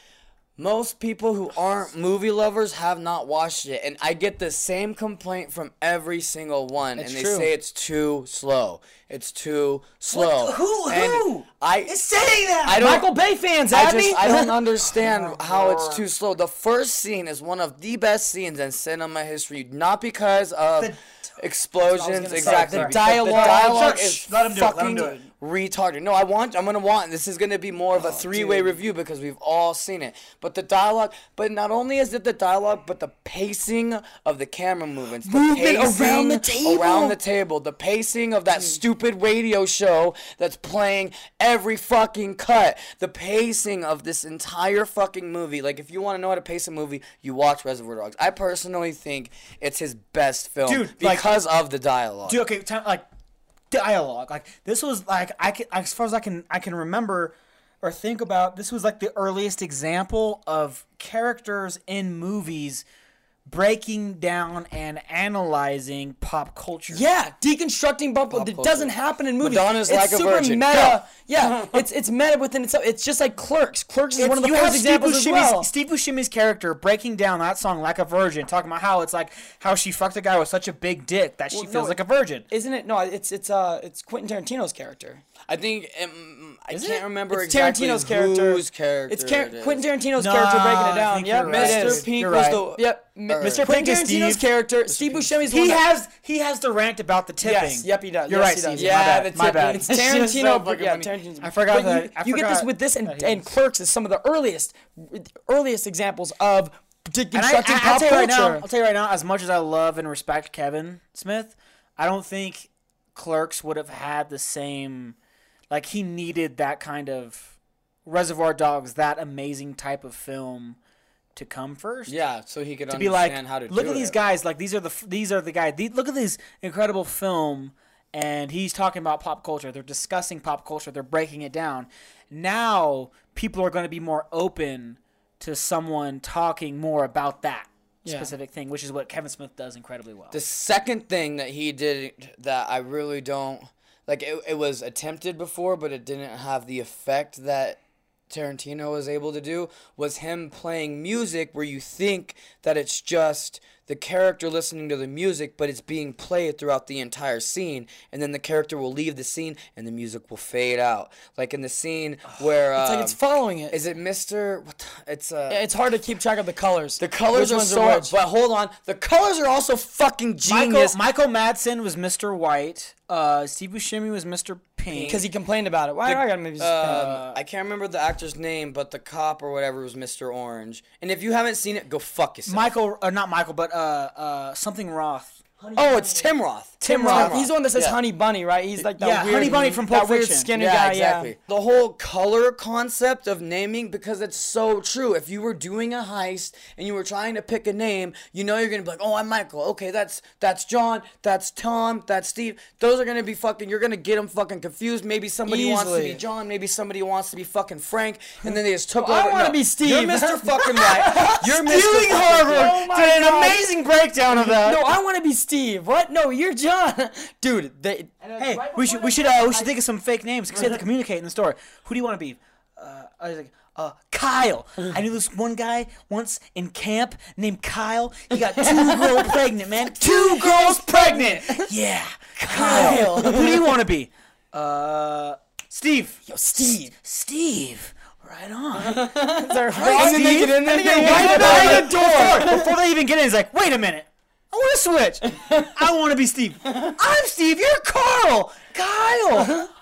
most people who aren't movie lovers have not watched it, and I get the same complaint from every single one, It's and they true. say it's too slow. It's too slow. Who? And Who? I is saying that? I don't. Michael Bay fans, I Adney. just I don't understand oh, how it's too slow. The first scene is one of the best scenes in cinema history, not because of The- explosions gonna say. exactly. The dialogue- the dialogue Shh, is let him do it, let him fucking do it. Retarded. No, I want I'm gonna want this is gonna be more of a oh, three way review because we've all seen it. But the dialogue, but not only is it the dialogue, but the pacing of the camera movements, the Movement around the table. around the table, the pacing of that stupid radio show that's playing every fucking cut, the pacing of this entire fucking movie. Like, if you want to know how to pace a movie, you watch Reservoir Dogs. I personally think it's his best film Dude, like- because of the dialogue. Dude, okay, time, like dialogue. Like this was like I can, as far as I can, I can remember or think about. This was like the earliest example of characters in movies breaking down and analyzing pop culture. Yeah, deconstructing pop. It culture. doesn't happen in movies. Madonna's it's like a super virgin. meta. Yeah, it's it's meta within itself. It's just like Clerks. Clerks is one of the you first have Steve examples as well. Steve Buscemi's character breaking down that song like a virgin, talking about how it's like how she fucked a guy with such a big dick that she Well, no, feels like a virgin. Isn't it? No, it's it's uh it's Quentin Tarantino's character. I think um, I Is can't it? remember It's exactly Tarantino's character. whose character. It's Car- it is. Quentin Tarantino's No, character breaking it down. think Yep, you're right. is. Mr. Pink You're was right. the Yep, Or- Mr. Pink Quentin is Tarantino's Steve. character. Steve Buscemi's the He one that- has he has the rant about the tipping. Yes, yep, he does. You're Yes, right, he does. Steve. Yeah, bad. the my tipping. bad. It's It's just Tarantino. so but fucking yeah, funny. Tarantino's. I forgot but that- You, I you get this forgot with this and, that he and was- Clerks is some of the earliest, earliest examples of deconstructing And I, I, pop I'll tell you right now, culture. I'll tell you right now, as much as I love and respect Kevin Smith, I don't think Clerks would have had the same like he needed that kind of Reservoir Dogs, that amazing type of film to come first. Yeah, so he could To be like, understand how to look at these guys, like these are the these are the guys. These, look at this incredible film, and he's talking about pop culture. They're discussing pop culture. They're breaking it down. Now people are going to be more open to someone talking more about that Yeah. specific thing, which is what Kevin Smith does incredibly well. The second thing that he did that I really don't like, it, it was attempted before, but it didn't have the effect that Tarantino was able to do was him playing music where you think that it's just the character listening to the music, but it's being played throughout the entire scene, and then the character will leave the scene and the music will fade out. Like in the scene where uh, It's like it's following it. is it Mister? What the, it's uh. it's hard to keep track of the colors. the colors Which are so, which. but hold on, the colors are also fucking Michael, genius. Michael Madsen was Mr. White. Uh, Steve Buscemi was Mr. Pink. because he complained about it. Why I gotta maybe? Um, I can't remember the actor's name, but the cop or whatever was Mr. Orange. And if you haven't seen it, go fuck yourself. Michael, uh, not Michael, but uh, uh, something Roth. oh, it's Tim Roth. Tim Roth. Roth. He's the one that says Yeah. Honey Bunny, right? He's like that Yeah, weird, Honey Bunny from that Pulp weird skinny Yeah, guy. exactly. Yeah. The whole color concept of naming, because it's so true. If you were doing a heist and you were trying to pick a name, you know you're gonna be like, "Oh, I'm Michael. Okay, that's that's John. That's Tom. That's Steve." Those are gonna be fucking. You're gonna get them fucking confused. Maybe somebody wants to be John. Maybe somebody wants to be fucking Frank. And then they just took Well, I wanna No, be Steve. You're Mr. fucking Right. You're Mr. Stealing Harvard. Oh did an oh God. amazing breakdown of that. No, I want to be Steve. What? No, you're John. Dude, they. Hey, we should we should uh, we should think of some fake names because we have to communicate in the story. Who do you want to be? Uh, I was like, uh, Kyle. I knew this one guy once in camp named Kyle. He got two girls pregnant, man. Two girls pregnant. Yeah, Kyle. Who do you want to be? Uh, Steve. Yo, Steve. Steve. Right on. And then Steve? they get in there. And they get right right by the door. Before they even get in, he's like, wait a minute. I want to switch. I want to be Steve. I'm Steve. You're Carl. Kyle.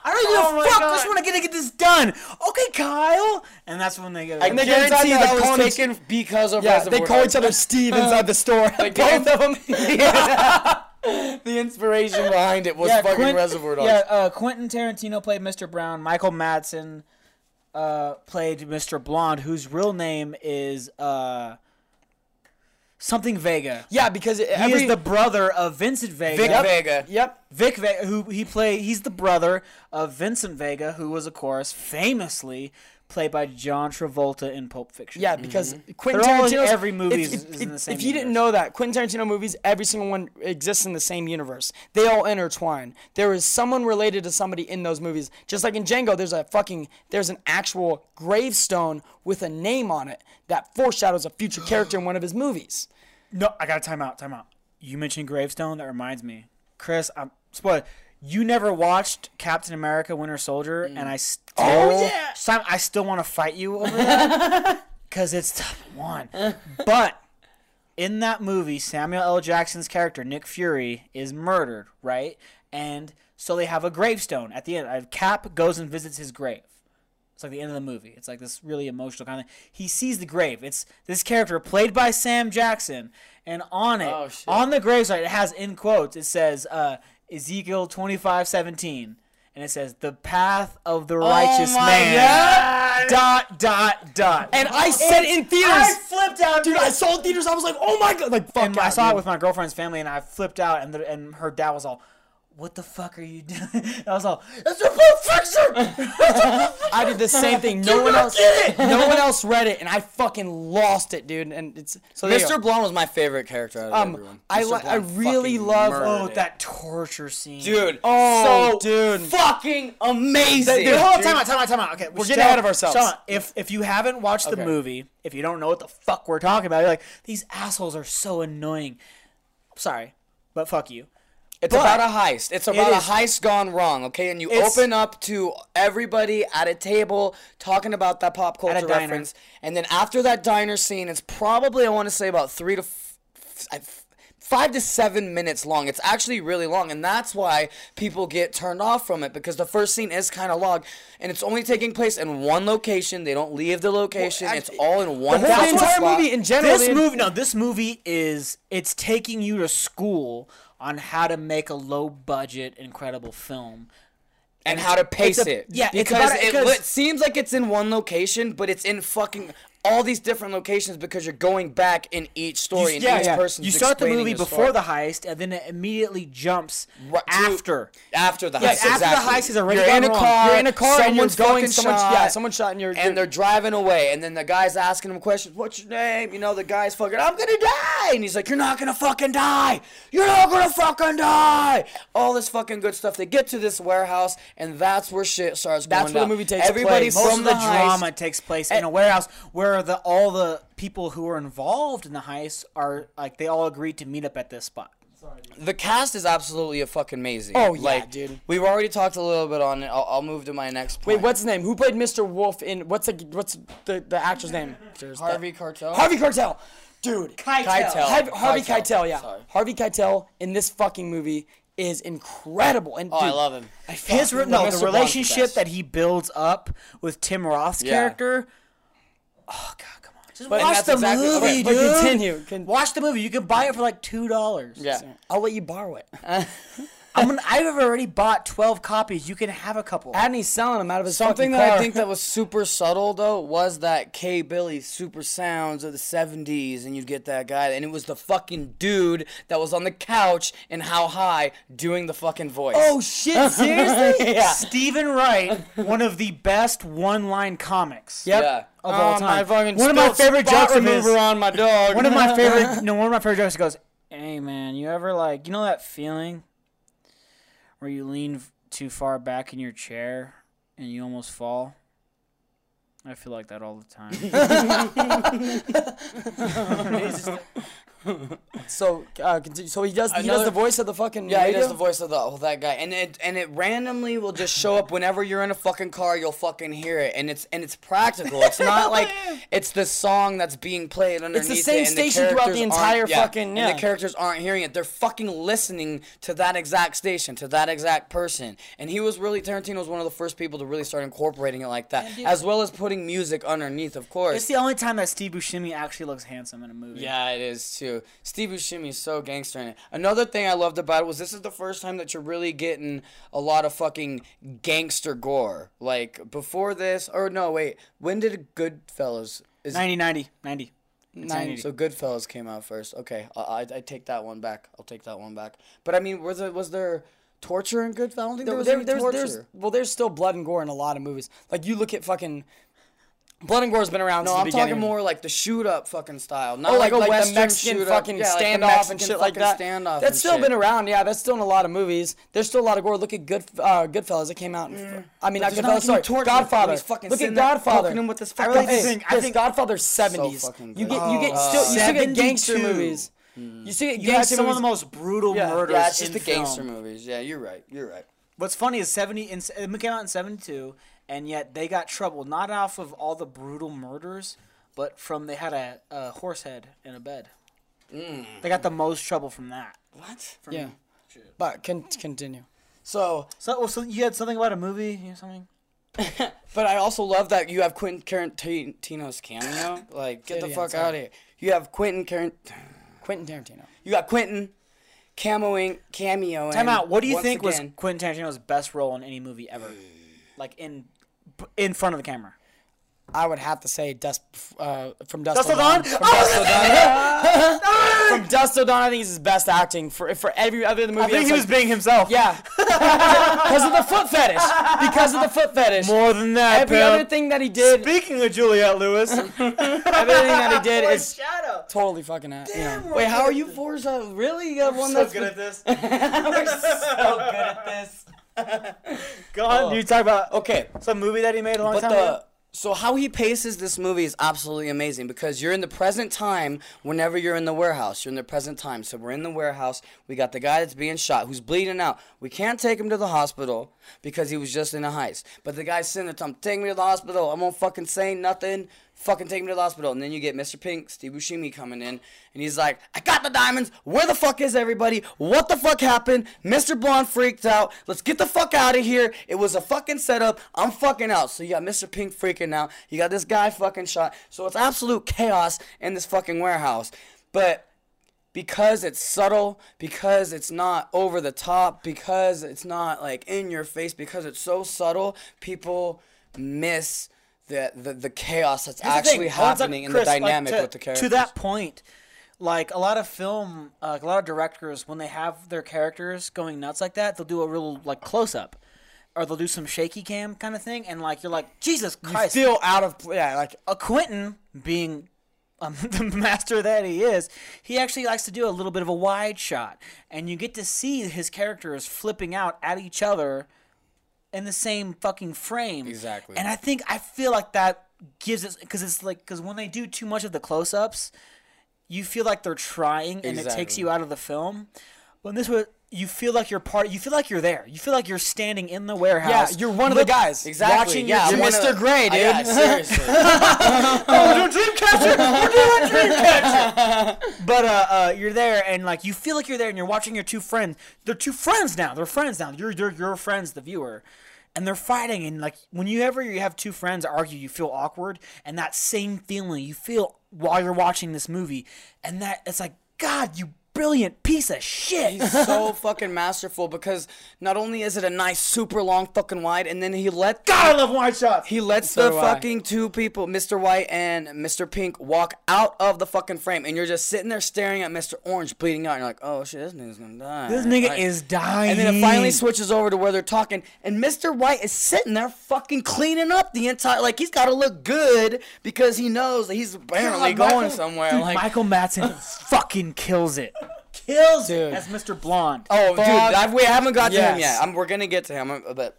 I don't give Oh a my fuck. I just want to get, to get this done. Okay, Kyle. And that's when they get. I And they guarantee that that was college- taken because of Yeah, Reservoir they call Dogs. each other Steve inside the store. Like, Both of them. the inspiration behind it was yeah, fucking Quint- Reservoir Dogs. Yeah, uh, Quentin Tarantino played Mr. Brown. Michael Madsen uh, played Mr. Blonde, whose real name is uh, something Vega. Yeah, because it, He every is the brother of Vincent Vega. Vic Vega. Yep. Vic Vega, who he played, he's the brother of Vincent Vega, who was, of course, famously played by John Travolta in Pulp Fiction. Yeah, because mm-hmm. Quentin They're all in Tarantino's every movie If, is- if, is in the same if you didn't know that, Quentin Tarantino movies, every single one exists in the same universe. They all intertwine. There is someone related to somebody in those movies. Just like in Django, there's a fucking there's an actual gravestone with a name on it that foreshadows a future character in one of his movies. No, I got to time out. Time out. You mentioned Gravestone. That reminds me, Chris. I'm spoiled. You never watched Captain America: Winter Soldier, and I still, Oh, yeah. Sim- I still want to fight you over that because it's tough one. But in that movie, Samuel L. Jackson's character Nick Fury is murdered, right? And so they have a gravestone at the end. Uh, Cap goes and visits his grave. It's like the end of the movie. It's like this really emotional kind of. He sees the grave. It's this character played by Sam Jackson, and on it, Oh, on the gravesite, it has in quotes. It says uh, Ezekiel twenty five seventeen, and it says the path of the oh righteous my man. God. Dot dot dot. And I said in theaters, I flipped out, dude, I saw in theaters. I was like, oh my god, like fuck. and I out, saw it with my girlfriend's family, and I flipped out, and the, and her dad was all, "What the fuck are you doing?" And I was all, "It's a perfection." I did the same thing. No one else, no one else read it, and I fucking lost it, dude. And it's so Mr. go. Blonde was my favorite character out of Um, everyone. I Mr. li- I really love- oh, it. that torture scene, dude. Oh, so dude. fucking amazing. Dude, hold on, time out, time out, time out. Okay, We're getting ahead of ourselves. Sean, if if you haven't watched the movie, if you don't know what the fuck we're talking about, you're like, these assholes are so annoying. I'm sorry, but fuck you. It's But- about a heist. It's about a heist gone wrong, okay? And you open up to everybody at a table talking about that pop culture diner. reference. And then after that diner scene, it's probably, I want to say, about three to f- f- five to seven minutes long. It's actually really long. And that's why people get turned off from it because the first scene is kind of long. And it's only taking place in one location. They don't leave the location. it's all in one The whole fucking entire spot. movie in general. This movie, no, this movie is it's taking you to school on how to make a low budget, incredible film. and how to pace a- it. yeah, because about- it because- li- seems like it's in one location, but it's in fucking all these different locations because you're going back in each story and each person's You start the movie before story. the heist, and then it immediately jumps Right, after. after the heist. Yes, after the heist is already You're in a wrong. car. You're in a car and you're someone's going. fucking Someone, shot, yeah, someone shot, and you're. and they're driving away, and then the guy's asking him questions. What's your name? You know, the guy's fucking. I'm gonna die, and he's like, "You're not gonna fucking die. You're not gonna fucking die." All this fucking good stuff. They get to this warehouse, and that's where shit starts. That's going where the movie takes Everybody place. from of the heist- drama takes place in a warehouse where the all the people who were involved in the heist are like they all agreed to meet up at this spot. The cast is absolutely a fucking amazing. Oh, yeah, like, dude. We've already talked a little bit on it. I'll, I'll move to my next point. Wait, what's his name? Who played Mr. Wolf in? What's the what's the the actor's name? Harvey Cartel? Harvey Keitel. Dude, Keitel. Harvey, Harvey Keitel. Keitel, yeah. Sorry. Harvey Keitel in this fucking movie is incredible. And Oh, I love him. I His re- no, the Mr. The relationship that he builds up with Tim Roth's Yeah. character. Oh god, come on! Just But- watch that's the exactly- movie, okay, but dude. continue. Con- Watch the movie. You can buy it for like two dollars. Yeah. I'll let you borrow it. I'm gonna, I've already bought twelve copies. You can have a couple. And he's selling them out of his Something that car. I think that was super subtle though was that K Billy super sounds of the '70s, and you'd get that guy, and it was the fucking dude that was on the couch in How High doing the fucking voice. Oh shit! Seriously? yeah. Steven Wright, one of the best one-line comics. Yep. Yeah. Of all Oh, time. my fucking One of my favorite jokes of his- remover on my dog. One of my favorite, no, one of my favorite jokes goes, "Hey man, you ever like, you know that feeling where you lean too far back in your chair and you almost fall?" I feel like that all the time. So, uh, continue. so he does. He does the voice of the fucking. Yeah, he does the voice of the of that guy, and it and it randomly will just show up whenever you're in a fucking car. You'll fucking hear it, and it's and it's practical. It's not like it's the song that's being played underneath. It's the same and station throughout the entire yeah, fucking- And yeah. the characters aren't hearing it. They're fucking listening to that exact station, to that exact person. And he was really Tarantino was one of the first people to really start incorporating it like that, as well as putting music underneath, of course. it's the only time that Steve Buscemi actually looks handsome in a movie. Yeah, it is too. Steve Buscemi is so gangster in it. Another thing I loved about it was this is the first time that you're really getting a lot of fucking gangster gore. Like before this, or no, wait, when did Goodfellas? Is 90, 90, 90. Nine, so Goodfellas came out first. Okay, I, I, I take that one back. I'll take that one back. But I mean, was there was there torture in Goodfellas? I don't think there was There- any there's, torture. there's, well, there's still blood and gore in a lot of movies. Like you look at fucking. Blood and gore has been around no, I'm talking more like the shoot up fucking style. Not Oh, like, like, a the Western Mexican fucking yeah, like the standoff and shit like that. Standoff That's still shit. been around. Yeah, that's still in a lot of movies. There's still a lot of gore. Look at Good uh, Goodfellas. It came out. In, I mean, not there's not Goodfellas. Sorry, any torture. Godfather. Look at Godfather. him with his I really fist. think. I think- Godfather's 70s. fucking you get you get still you still get gangster movies. You still get You gangster some of the most brutal murders Yeah, it's just the gangster movies. Yeah, you're right. You're right. What's funny is 70 in, it came out in 72 and yet they got trouble not off of all the brutal murders but from they had a, a horse head in a bed. Mm. They got the most trouble from that. What? Yeah. But con- continue. So So, well, so you had something about a movie or something? But I also love that you have Quentin Tarantino's cameo. Like, get the fuck sorry. out of here. You have Quentin Tarant- Quentin Tarantino. You got Quentin cameoing cameo. Time out. What do you once think was Quentin Tarantino's best role in any movie ever? Like in in front of the camera. I would have to say Dusk uh, from Dusk, Dusk Till Till Dawn? From Dusk Till Dawn. from Dusk Till Dawn, I think is his best acting for for every other movie. I think that's he was being himself. Yeah, because of the foot fetish. Because of the foot fetish. More than that, Every pal. other thing that he did, Speaking of Juliette Lewis, everything that he did is Shadow. totally fucking. You know. Wait, how are you Forza? Really? You got one so that's good at this. We're so good at this. Go on, oh. you talk about Okay, some movie that he made a long but time ago. so how he paces this movie is absolutely amazing because you're in the present time whenever you're in the warehouse. You're in the present time. So we're in the warehouse. We got the guy that's being shot who's bleeding out. We can't take him to the hospital because he was just in a heist. But the guy's sitting there telling him, take me to the hospital. I won't fucking say nothing. Fucking take me to the hospital. And then you get Mr. Pink, Steve Buscemi coming in, and he's like, I got the diamonds. Where the fuck is everybody? What the fuck happened? Mr. Blonde freaked out. Let's get the fuck out of here. It was a fucking setup. I'm fucking out. So you got Mr. Pink freaking out. You got this guy fucking shot. So it's absolute chaos in this fucking warehouse. But because it's subtle, because it's not over the top, because it's not like in your face, because it's so subtle, people miss the the, the chaos that's Here's actually thing, I want happening in the like, dynamic to, with the characters. To that point, like a lot of film, uh, a lot of directors, when they have their characters going nuts like that, they'll do a real like close up, or they'll do some shaky cam kind of thing, and like you're like Jesus You Christ, feel out of yeah, like a Quentin being um, the master that he is, he actually likes to do a little bit of a wide shot, and you get to see his characters flipping out at each other in the same fucking frame. Exactly. And I think I feel like that gives it because it's like because when they do too much of the close-ups, you feel like they're trying and it takes you out of the film. When this was. You feel like you're part. You feel like you're there. You feel like you're standing in the warehouse. yeah, you're one of the guys. exactly. watching yeah, your- You're one of- Mr. Gray, Uh, yeah, dude. seriously. oh, we're doing Dreamcatcher. We're doing Dreamcatcher. but uh, uh, you're there, and like you feel like you're there, and you're watching your two friends. They're two friends now. They're friends now. You're you're your friends, the viewer, and they're fighting. And like when you ever you have two friends argue, you feel awkward, and that same feeling you feel while you're watching this movie, and that it's like God, you brilliant piece of shit. He's so fucking masterful because not only is it a nice, super long fucking wide, and then he let God, I love wide shots. He lets So the do I. fucking two people, Mr. White and Mr. Pink, walk out of the fucking frame, and you're just sitting there staring at Mr. Orange bleeding out. And you're like, oh shit, this nigga's gonna die. this nigga Like- is dying. And then it finally switches over to where they're talking, and Mr. White is sitting there fucking cleaning up the entire. Like he's got to look good because he knows that he's apparently God, going Michael- somewhere. Dude, like, Michael Madsen fucking kills it. Kills Dude. it as Mr. Blonde. Oh, dude, I've, we haven't got to him yet. I'm, we're gonna get to him, uh, but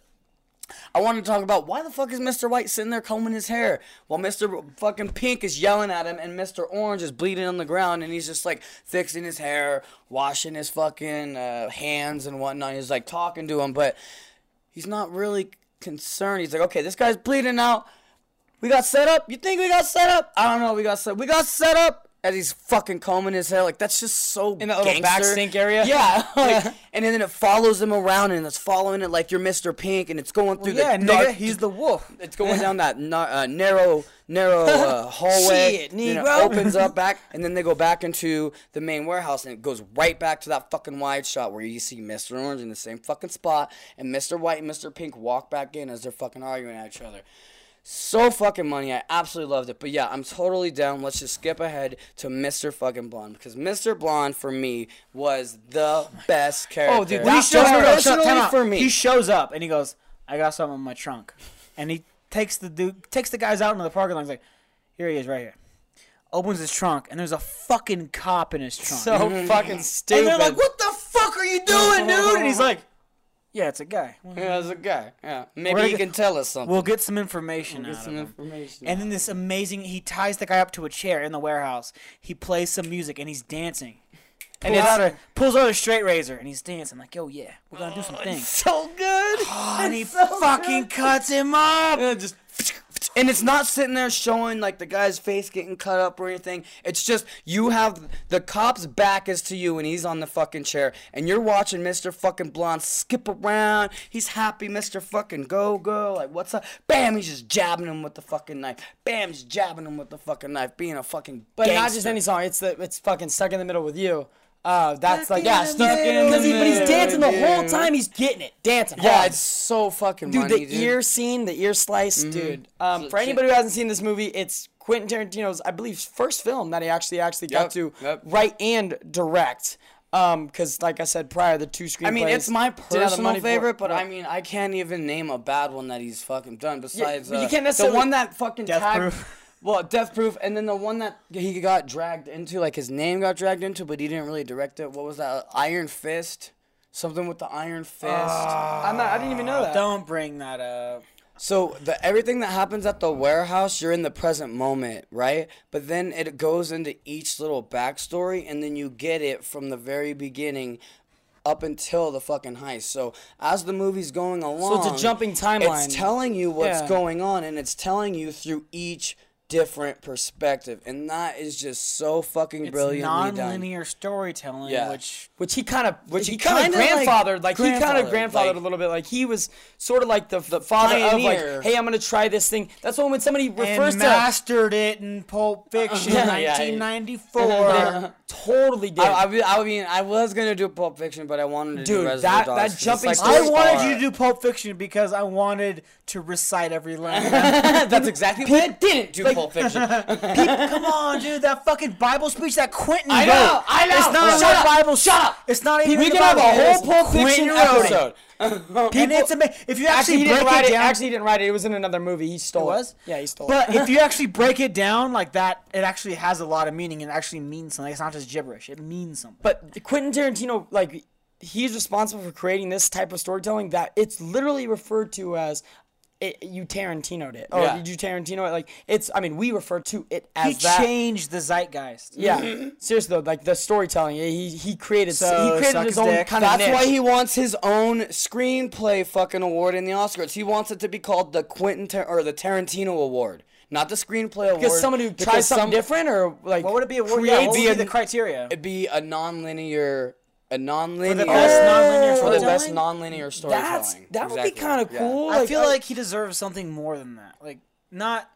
I want to talk about why the fuck is Mr. White sitting there combing his hair while Mr. fucking Pink is yelling at him and Mr. Orange is bleeding on the ground and he's just like fixing his hair, washing his fucking uh, hands and whatnot. He's like talking to him, but he's not really concerned. He's like, okay, this guy's bleeding out. We got set up. You think we got set up? I don't know. We got set. We got set up. As he's fucking combing his hair, like that's just so In that little back sink area? Yeah, like, and then it follows him around, and it's following it like you're Mr. Pink, and it's going through yeah, the nigga, he's the wolf. It's going down that uh, narrow, narrow uh, hallway. Shit, then it Negro. opens up back, and then they go back into the main warehouse, and it goes right back to that fucking wide shot where you see Mr. Orange in the same fucking spot, and Mr. White and Mr. Pink walk back in as they're fucking arguing at each other. So fucking money. I absolutely loved it. But yeah, I'm totally down. Let's just skip ahead to Mr. fucking Blonde because Mr. Blonde for me was the best character. Oh, dude, When he shows up, personally time for me. he shows up and he goes, "I got something in my trunk," and he takes the dude, takes the guys out into the parking lot. and He's like, "Here he is, right here." Opens his trunk and there's a fucking cop in his trunk. so fucking stupid. and they're like, "What the fuck are you doing, dude?" And he's like, "Yeah, it's a guy. Yeah, it's a guy. Yeah, maybe he can tell us something. We'll get some information We'll Get some of him." information. And then this amazing, he ties the guy up to a chair in the warehouse. He plays some music and he's dancing. And Pulls it's- out, a, pulls out a straight razor and he's dancing like, yo, yeah, we're gonna do some oh, things. so good. Oh, and he fucking cuts him up. Yeah, just And it's not sitting there showing like the guy's face getting cut up or anything. It's just you have the cop's back is to you and he's on the fucking chair and you're watching Mr. fucking Blonde skip around. He's happy, Mr. fucking go go. Like what's up? Bam, he's just jabbing him with the fucking knife. Bam, he's jabbing him with the fucking knife, being a fucking But not gangster. just any song. It's the it's fucking stuck in the middle with you. Uh, that's like yeah, stuck in middle he, but he's dancing the whole time. He's getting it, dancing. Yeah, hard. it's so fucking dude. money, the ear scene, the ear slice, dude. Um, So for shit- anybody who hasn't seen this movie, it's Quentin Tarantino's, I believe, first film that he actually actually got to yep. write and direct. Um, because like I said prior, the two screenplays. I mean, it's my didn't have the personal money for it, favorite, but I mean, I can't even name a bad one that he's fucking done besides but you uh, can't necessarily- the one that fucking Death tagged. Proof. Well, Death Proof, and then the one that he got dragged into, like his name got dragged into, but he didn't really direct it. What was that? Iron Fist, something with the Iron Fist. Ah. I'm not, I didn't even know that. Don't bring that up. So the everything that happens at the warehouse, you're in the present moment, right? But then it goes into each little backstory, and then you get it from the very beginning up until the fucking heist. So as the movie's going along, so it's a jumping timeline. It's telling you what's Yeah. going on, and it's telling you through each different perspective, and that is just so fucking It's brilliantly done. non-linear storytelling, Yeah. which which he kind of, which he, he kind of kinda, like, grandfathered, like, he kind of grandfathered, grandfathered like- a little bit, like he was sort of like the, the father of like, hey, I'm gonna try this thing. That's when when somebody refers and to mastered it in Pulp Fiction, Yeah, yeah, 1994. totally did. I, I, I mean, I was gonna do Pulp Fiction, but I wanted to do Dude, Reservoir that- Dogs that jumping like, I wanted you to do Pulp Fiction because I wanted to recite every line. That's exactly what I didn't do Pulp Fiction. Come on, dude, that fucking Bible speech that Quentin I wrote. know, I know. It's not Shut up, Bible. shut up. It's not even. we can have a whole Pulp Fiction wrote episode. and it's amazing. If you actually, actually, break write it it. down, Actually, he didn't write it. It was in another movie. He stole It was? Yeah, he stole it. But it. if you actually break it down like that, it actually has a lot of meaning and actually means something. It's not just gibberish. It means something. But Quentin Tarantino, like, he's responsible for creating this type of storytelling that it's literally referred to as. It, you Tarantino'd it. Oh, Yeah. did you Tarantino it? Like it's. I mean, we refer to it as he that. changed the zeitgeist. Yeah, seriously though, like the storytelling, he he created So, he created his own dick. kind of That's why he wants his own screenplay fucking award in the Oscars. He wants it to be called the Quentin Tar- or the Tarantino Award, not the screenplay award. because someone who tries something some- different or like What would it be? What, yeah, what would be be a- the criteria? It'd be a non-linear, a non-linear, best non-linear for the best oh, storytelling? non-linear storytelling. That's that would be kind of Yeah. cool. I like, feel like he deserves something more than that. Like not.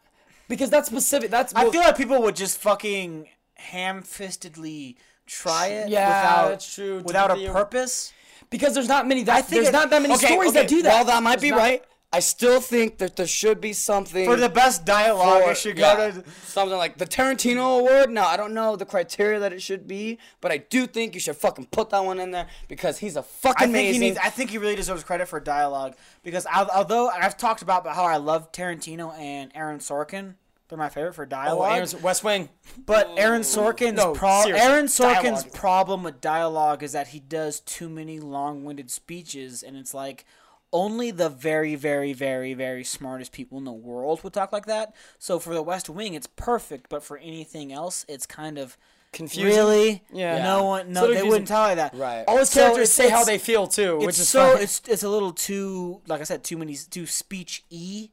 because that's specific. That's I feel like people would just fucking ham-fistedly try it Yeah, without that's true, without a a- purpose. because there's not many. That, I think there's it- not that many Okay, stories okay, that do that. Well, that might There's be not- right. I still think that there should be something For the best dialogue, for- it should yeah, go to. something like the Tarantino Award. Now I don't know the criteria that it should be, but I do think you should fucking put that one in there because he's a fucking I think amazing. he needs. I think he really deserves credit for dialogue because al- although I've talked about how I love Tarantino and Aaron Sorkin, they're my favorite for Oh, dialogue. Aaron's- West Wing. But Aaron Sorkin's No, pro- Aaron Sorkin's dialogue. problem with dialogue is that he does too many long-winded speeches, and it's like only the very, very, very, very smartest people in the world would talk like that. So for The West Wing, it's perfect, but for anything else, it's kind of Confusing. Really? Yeah. No one. No, So they confusing. wouldn't tell you that. Right. All his characters it's- say how they feel too, which is so fun. it's it's a little too like I said too many too speech e.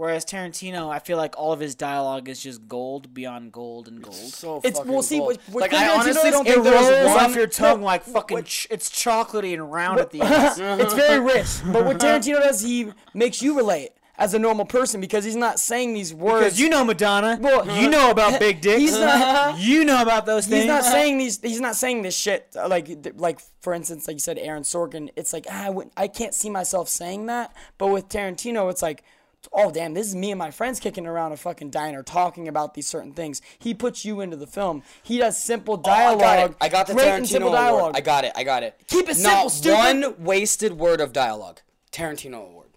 Whereas Tarantino, I feel like all of his dialogue is just gold beyond gold and gold. so It's- fucking well, see, cool. what- what like Quentin I honestly don't it think there's rolls one off your tongue no, like fucking. what- Ch- it's chocolatey and round at the end. it's very rich. But what Tarantino does, he makes you relate as a normal person because he's not saying these words. Because you know Madonna, Well, you know about big dicks. he's not- you know about those things. He's not saying these. He's not saying this shit. Like, like for instance, like you said, Aaron Sorkin. It's like ah, I, wouldn't- I can't see myself saying that. But with Tarantino, it's like, oh damn, this is me and my friends kicking around a fucking diner talking about these certain things. He puts you into the film. He does simple Oh, I got dialogue. it. I got the great Tarantino simple award. I got it. I got it. Keep it Not simple, stupid. one wasted word of dialogue. Tarantino award.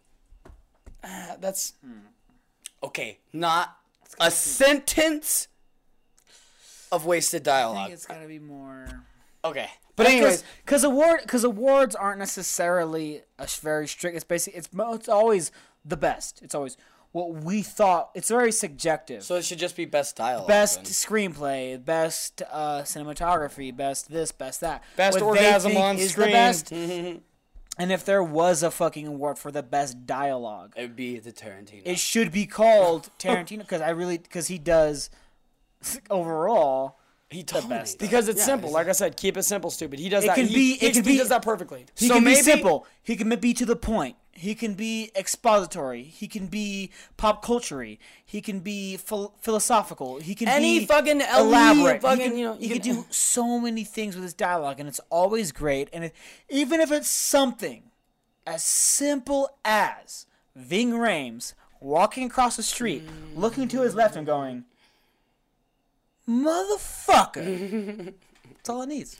Uh, That's Okay, not a sentence of wasted I dialogue. think it's gotta be more. Okay, but anyways, because award because awards aren't necessarily a sh- very strict. It's basically it's it's always the best. It's always what we thought. It's very subjective. so it should just be best dialogue. best then. screenplay, best uh, cinematography, best this, best that. Best What they orgasm think on is screen. The best, And if there was a fucking award for the best dialogue, It would be the Tarantino. it should be called Tarantino because I really because he does overall. he the told best. Because it's Yeah, simple. he's- Like I said, keep it simple, stupid. He does It that. can he, be- he, it can he be- does that perfectly. He So can maybe- be simple. He can be to the point. He can be expository. He can be pop culture He can be phil- philosophical. He can Any be fucking elaborate. fucking, he can, you know, he you can can- do so many things with his dialogue, and it's always great. And it, even if it's something as simple as Ving Rhames walking across the street, looking to his left and going, "Motherfucker." That's all it needs.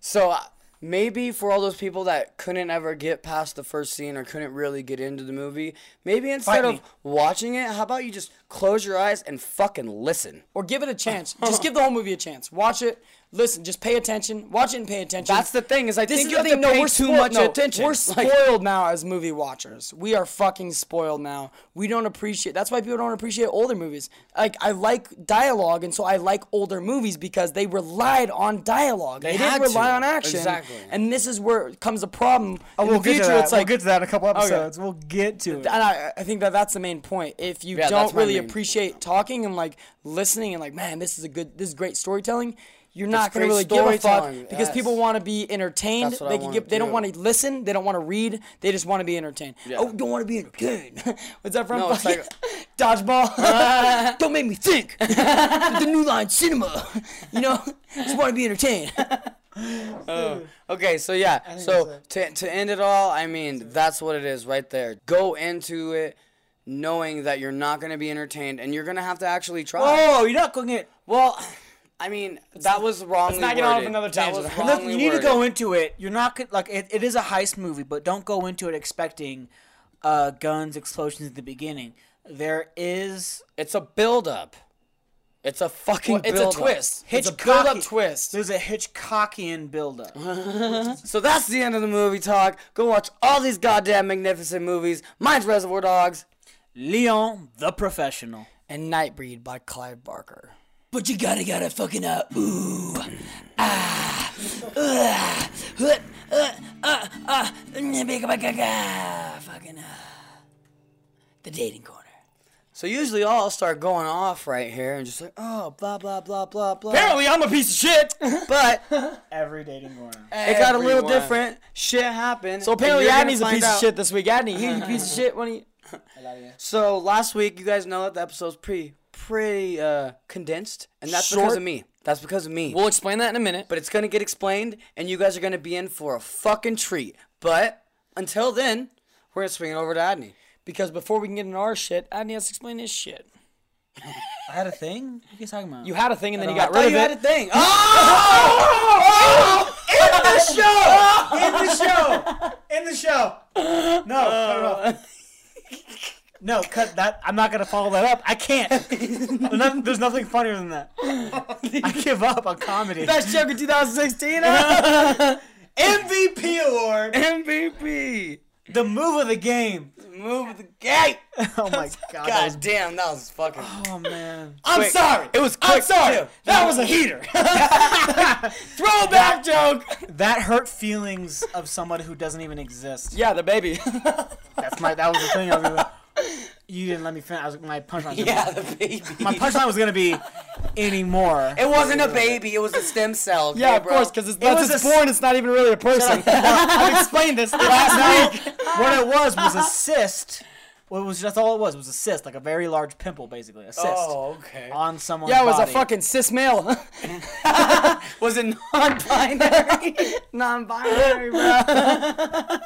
So maybe for all those people that couldn't ever get past the first scene or couldn't really get into the movie, maybe instead of watching it, how about you just close your eyes and fucking listen? Or give it a chance. Just give the whole movie a chance. Watch it. Listen. Just pay attention. Watch it and pay attention. That's the thing is I This think is you have thing. to No, pay we're too spoiled. much no, attention. We're Like- spoiled now as movie watchers. We are fucking spoiled now. We don't appreciate. That's why people don't appreciate older movies. Like I like dialogue, and so I like older movies because they relied on dialogue. They, didn't had rely to. on action. Exactly. And this is where comes the problem. Oh, we'll the get future, to that. it's like we'll get to that in a couple episodes. We'll get to it. and I, I think that that's the main point. If you Yeah, don't really appreciate talking and like listening and like, man, this is a good, this is great storytelling. You're not gonna really give a fuck storytelling, because yes. people want to be entertained. That's what they I can wanna get, they don't want to listen. They don't want to read. They just want to be entertained. Oh, don't want to be entertained. What's that from? No, it's like- dodgeball. don't make me think. the New Line Cinema. You know, just want to be entertained. Oh, okay, so yeah, so to to end it all, I mean that's what it is right there. Go into it knowing that you're not gonna be entertained and you're gonna have to actually try. Oh, you're not going to get. Well, I mean that was wrongly not get off worded. another That was tangent. Look, you need to go into it. You're not gonna, like it, it is a heist movie, but don't go into it expecting uh, guns, explosions at the beginning. There is It's a build up. It's a fucking Well, it's a build-up. twist. It's a build-up Hitchcocky- twist. There's a Hitchcockian buildup. So that's the end of the movie talk. Go watch all these goddamn magnificent movies. Mine's Reservoir Dogs. Leon the Professional. and Nightbreed by Clive Barker. But you gotta gotta fucking uh ooh ah uh, uh, uh, uh, uh, fucking uh, the dating corner. So usually I'll start going off right here and just like, oh, blah blah blah blah blah. Apparently, I'm a piece of shit. but Every dating corner. it got a little Everyone. different. Shit happened. So apparently, and you're Adney's a gonna piece find of out- shit this week. Adney, you you piece of shit when he. So last week, you guys know that the episode's pretty pretty uh, condensed, and that's because of me. That's because of me. We'll explain that in a minute. but it's gonna get explained, and you guys are gonna be in for a fucking treat. But until then, we're gonna swing it over to Adney. Because before we can get into our shit, Adney has to explain his shit. I had a thing. What are you talking about? You had a thing and then you I got thought rid you of had a thing. in the show. In the show. In the show! No, cut it off. No, cut that. I'm not gonna follow that up. I can't. There's nothing, funnier than that. I give up on comedy. Best joke in 2016. MVP award. MVP. The move of the game. Move of the gate. Oh my god. that was- damn, that was fucking. oh man. I'm Quick. sorry. It was I'm quick, sorry. too. That was a heater. Throwback joke. That hurt feelings of someone who doesn't even exist. Yeah, the baby. That's my. That was the thing. I was you didn't let me finish. I was, my punchline. Was gonna Yeah, the baby. be, my punchline was gonna be anymore. It wasn't a baby. It was a stem cell. okay, yeah, of bro? course, because it's, that's was it's a s- born. It's not even really a person. I've explained this last week. what it was was a cyst. Well, it was that's all it was. It Was a cyst, like a very large pimple, basically a cyst Oh, okay. on someone's Yeah, it was body. a fucking cis male. Was it non-binary? Non-binary, bro.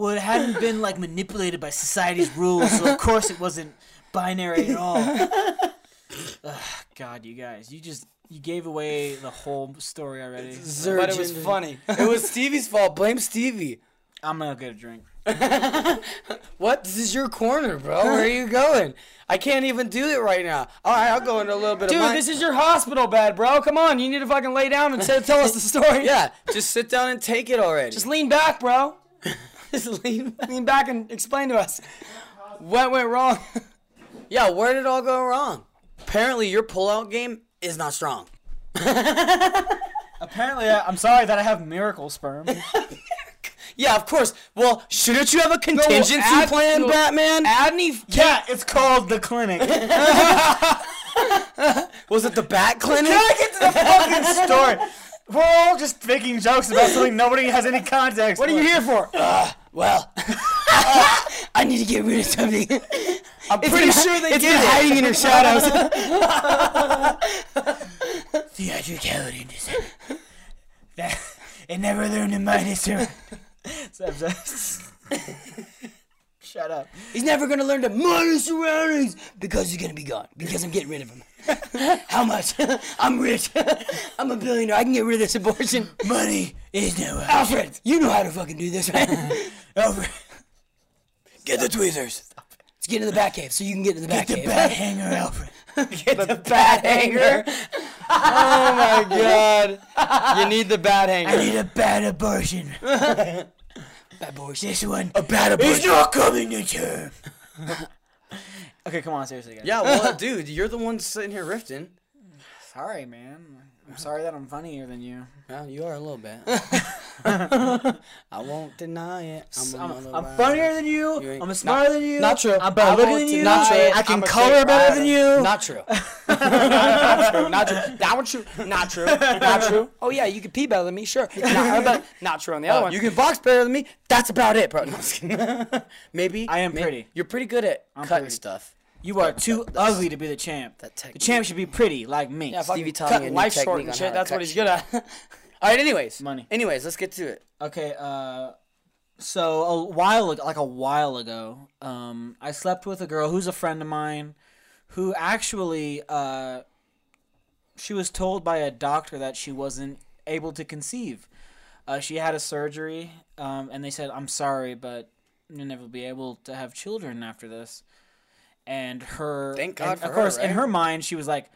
Well, it hadn't been like manipulated by society's rules, so of course it wasn't binary at all. Ugh, God, you guys, you just you gave away the whole story already. But it was funny. it was Stevie's fault. Blame Stevie. I'm gonna get a drink. What? This is your corner, bro. Where are you going? I can't even do it right now. All right, I'll go into a little bit Dude, of mine. this is your hospital bed, bro. Come on, you need to fucking lay down and say, tell us the story. Yeah, just sit down and take it already. Just lean back, bro. Just lean back. Lean back and explain to us what went wrong. Yeah, where did it all go wrong? Apparently, your pullout game is not strong. Apparently, I- I'm sorry that I have miracle sperm. Yeah, of course. Well, shouldn't you have a contingency add- plan, no, Batman? Adney, Yeah, it's called the clinic. Was it the Bat Clinic? Can I get to the fucking story? We're all just making jokes about something nobody has any context. What are you here for? Uh, well, I need to get rid of something. I'm pretty sure they it's get been it. hiding in her shadows. Theatricality. That, it never learned in my history. Shut up. He's never gonna learn to mind his surroundings because he's gonna be gone. Because I'm getting rid of him. How much? I'm rich. I'm a billionaire. I can get rid of this abortion. Money is no Alfred, you know how to fucking do this, right? Alfred, Get the tweezers. Let's get in the bat cave so you can get in the bat The cave. Get the bat hanger, Alfred. Get the bat hanger. oh my god. You need the bat hanger. I need a bad abortion. Bad boy. This one A bat is abortion. not coming to term. Okay, come on, seriously, guys. Yeah, well, dude, you're the one sitting here riffing. Sorry, man. I'm sorry that I'm funnier than you. Well, you are a little bit. I won't deny it. I'm, I'm, I'm funnier than you. You I'm smarter than you. Not true. I'm better looking than you. Not true. I can color better than you. Not true. not true. Not true. That one's true. Not true. Not true. Oh yeah, you can pee better than me, sure. Not, but not true on the other Uh, one. you can box better than me. That's about it, bro. No, I'm just kidding. Maybe I am may- pretty. You're pretty good at cutting pretty. stuff. You are too ugly to be the champ. That The champ should be pretty, like me. yeah, Stevie fucking taught cut me a new life short and on shit. That's what he's good at. All right. Anyways, Money. Anyways, let's get to it. Okay, uh, so a while ago, like a while ago, um, I slept with a girl who's a friend of mine, who actually, uh, she was told by a doctor that she wasn't able to conceive. Uh, she had a surgery, um, and they said, "I'm sorry, but you'll never be able to have children after this." And her, Thank God and for of course, her, in her mind, she was like,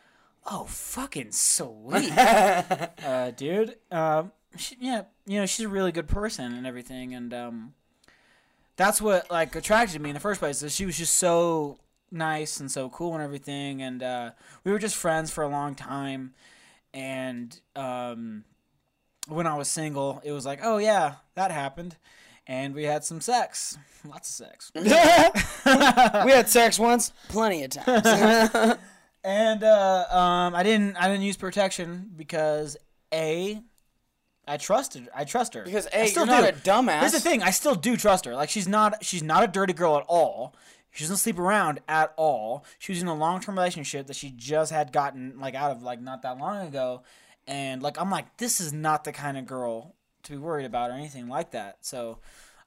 "Oh, fucking sweet." uh, dude. Um, she, yeah, you know, she's a really good person and everything, and um, that's what like attracted me in the first place. Is she was just so nice and so cool and everything, and uh, we were just friends for a long time. And um, when I was single, it was like, oh yeah, that happened, and we had some sex, lots of sex. we had sex once, plenty of times. and uh, um, I didn't I didn't use protection because a I trusted I trust her Because I a, still you're not do. a dumbass. Here's the thing: I still do trust her. Like she's not she's not a dirty girl at all. She doesn't sleep around at all. She was in a long term relationship that she just had gotten like out of like not that long ago, and like I'm like this is not the kind of girl to be worried about or anything like that. So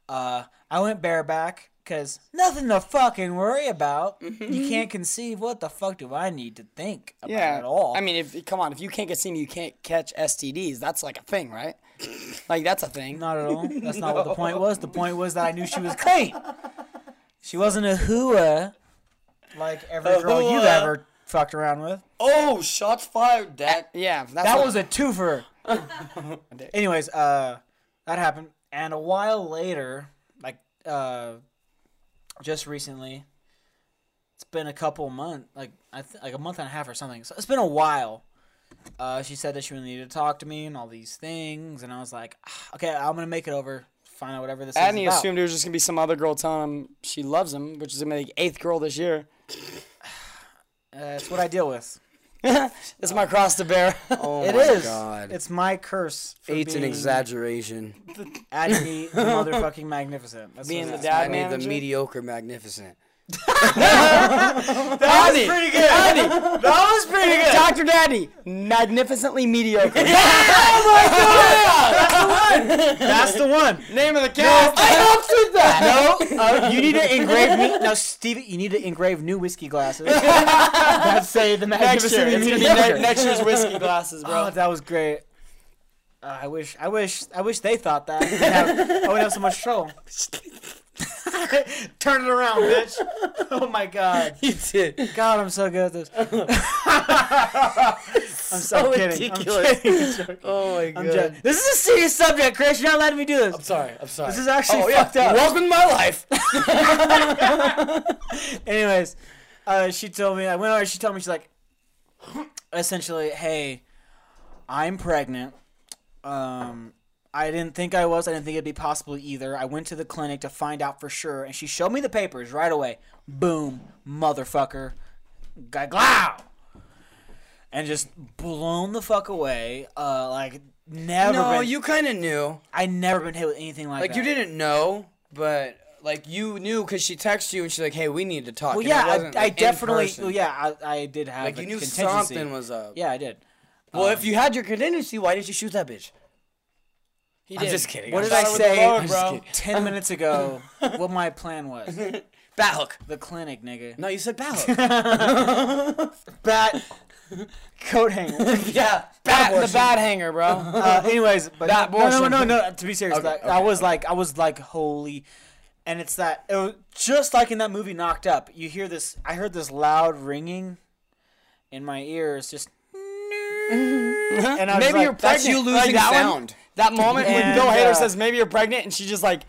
uh, I went bareback because nothing to fucking worry about. You can't conceive. What the fuck do I need to think about yeah. at all? I mean, if come on, if you can't get seen, you can't catch STDs. That's like a thing, right? like that's a thing. Not at all. That's not what the point was. The point was that I knew she was clean. She wasn't a hooah like every girl you've ever fucked around with. oh, shots fired, Dad. Yeah, That what- was a twofer. Anyways, uh, that happened, and a while later, like uh, just recently, it's been a couple months, like I th- like a month and a half or something. So it's been a while. Uh, she said that she really needed to talk to me and all these things, and I was like, "Ah, okay, I'm gonna make it over. Find out whatever this is Adney about. assumed it was just gonna be some other girl telling him she loves him, which is gonna be the eighth girl this year. Uh, it's what I deal with. That's my cross to bear. Oh It my is. God. It's my curse. For Eight's an being exaggeration. Adney, the motherfucking magnificent. That's Being what the it is. dad I need the manager? mediocre magnificent. That was pretty good. That was pretty good. Dr. Daddy, magnificently mediocre. That's the one. That's the one. Name of the cast. I helped with that. No, uh, you need to engrave me. Now, Stevie, you need to engrave new whiskey glasses that say the Next year, magnificent it's gonna be mediocre. ne- next year's whiskey glasses, Oh, bro. that was great. Uh, I wish, I wish, I wish they thought that. I would have, I would have so much trouble. Turn it around, bitch. Oh my god. You did. God, I'm so good at this. I'm so, So kidding. ridiculous. I'm kidding. Oh my god. This is a serious subject, Chris. You're not letting me do this. I'm sorry. I'm sorry. This is actually oh, yeah. fucked up. Welcome to my life. Anyways, uh, she told me I went over. She told me she's like, essentially, hey, I'm pregnant. Um, I didn't think I was. I didn't think it'd be possible either. I went to the clinic to find out for sure, and she showed me the papers right away. Boom, motherfucker, glow, and just blown the fuck away. Uh, like never. No, been, you kind of knew. I never been hit with anything like, Like that. Like you didn't know, but like you knew because she texted you and she's like, "Hey, we need to talk." Well, and yeah, I, I like, in definitely. Well, yeah, I, I did have. Like you knew something was up. Yeah, I did. Well, if you had your contingency, why didn't you shoot that bitch? He I'm did. just kidding. What I'm did I sorry. say I'm just kidding. ten minutes ago? what my plan was? Bat hook. The clinic, nigga. No, you said bat hook. Bat coat hanger. yeah, Bat, the abortion. bat hanger, bro. Uh, anyways, but That no, no, no, abortion. no, no. To be serious, Okay, like, I okay, was like, I was like, holy. And it's that it was just like in that movie Knocked Up. You hear this? I heard this loud ringing in my ears, just. and I was maybe like, you're pregnant. That's you Like losing that one- sound. That moment when Bill Hader uh, says maybe you're pregnant, and she just like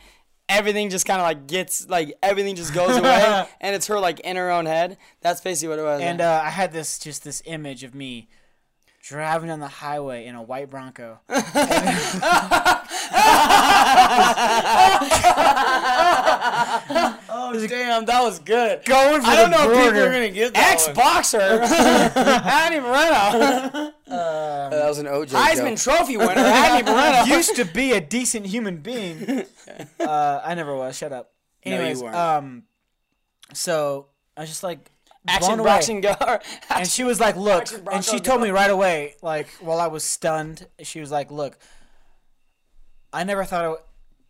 everything just kind of like gets like everything just goes away, and it's her like in her own head. That's basically what it was. And uh, I had this just this image of me driving on the highway in a white Bronco. oh damn, that was good. Going for I don't the know if people border. are gonna get that. Ex boxer, Annie Moreno, that was an OJ. Heisman joke. Trophy winner, Annie Moreno. used to be a decent human being. Uh, I never was. Shut up. No, you weren't. um, so I was just like Action blown boxing gar. and she was like, "Look," and she told me right away, like while I was stunned, she was like, "Look, I never thought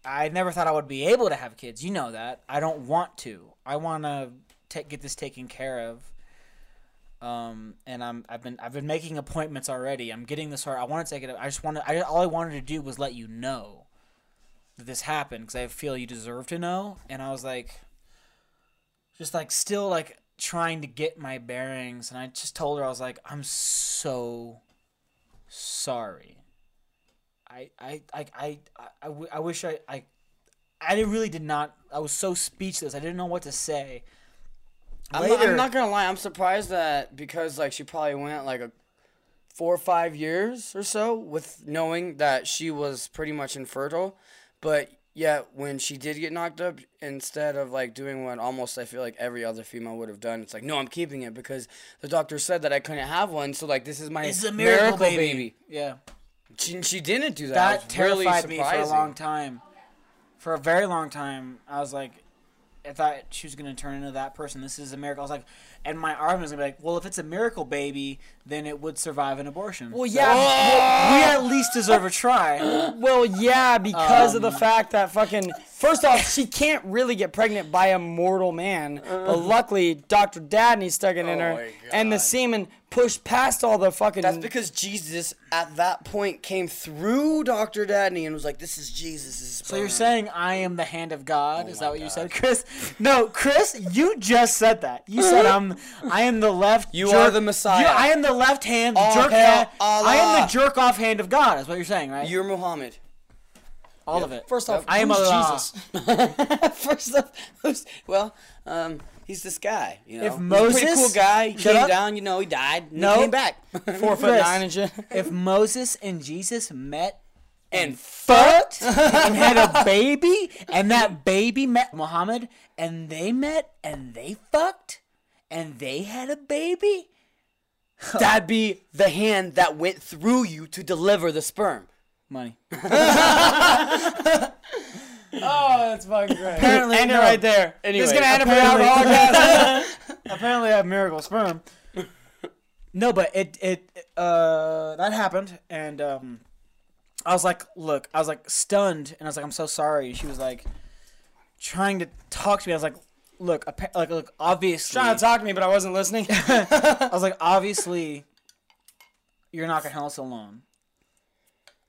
I, never thought I would be able to have kids. You know that. I don't want to. I want to take get this taken care of." Um, and I'm I've been I've been making appointments already. I'm getting this. I want to take it. I just want to. I all I wanted to do was let you know that this happened because I feel you deserve to know. And I was like, just like still like trying to get my bearings. And I just told her I was like, I'm so sorry. I I I I I, I, w- I wish I I I really did not. I was so speechless. I didn't know what to say. I'm not, I'm not gonna lie. I'm surprised that because like she probably went like a four or five years or so with knowing that she was pretty much infertile, but yet when she did get knocked up, instead of like doing what almost I feel like every other female would have done, it's like no, I'm keeping it because the doctor said that I couldn't have one. So like this is my It's a miracle, baby. Yeah. She, she didn't do that. That was really terrified me for a long time. For a very long time, I was like, I thought she was gonna turn into that person. This is a miracle. I was like, and my argument was gonna be like, well, if it's a miracle baby, then it would survive an abortion. Well, So yeah. well, we at least deserve a try. Well, yeah, because of the Um, fact that fucking first off, she can't really get pregnant by a mortal man. But luckily, Dr. Dadney stuck it in Oh her, and the semen pushed past all the fucking. That's because Jesus at that point came through Dr. Dadney and was like, "This is Jesus." So you're saying I am the hand of God? is that what you said, Chris? No, Chris, you just said that. You said I'm I am the left. You jerk- are the Messiah. You- I am the left hand All jerk hand. I am the jerk off hand of God. Is what you're saying, right? you're Muhammad. All of it. First off, I am Allah. Jesus. First off, well, um, he's this guy. You know, If Moses, He's a pretty cool guy. He Shut came up. down. You know, he died. And No. he came back. Four foot Chris. nine and shit. If Moses and Jesus met and fucked and had a baby, and that baby met Muhammad, and they met and they fucked, and they had a baby. that'd be the hand that went through you to deliver the sperm. Money. Oh, that's fucking great. Apparently, end it right there. Anyway, this is gonna end up in apparently- alcohol. Apparently, I have miracle sperm. No, but it it uh that happened, and um, I was like, look, I was like stunned, and I was like, I'm so sorry. She was like trying to talk to me. I was like, look, appa- like look, obviously, Trying to talk to me, but I wasn't listening. I was like, obviously, you're not gonna help us alone.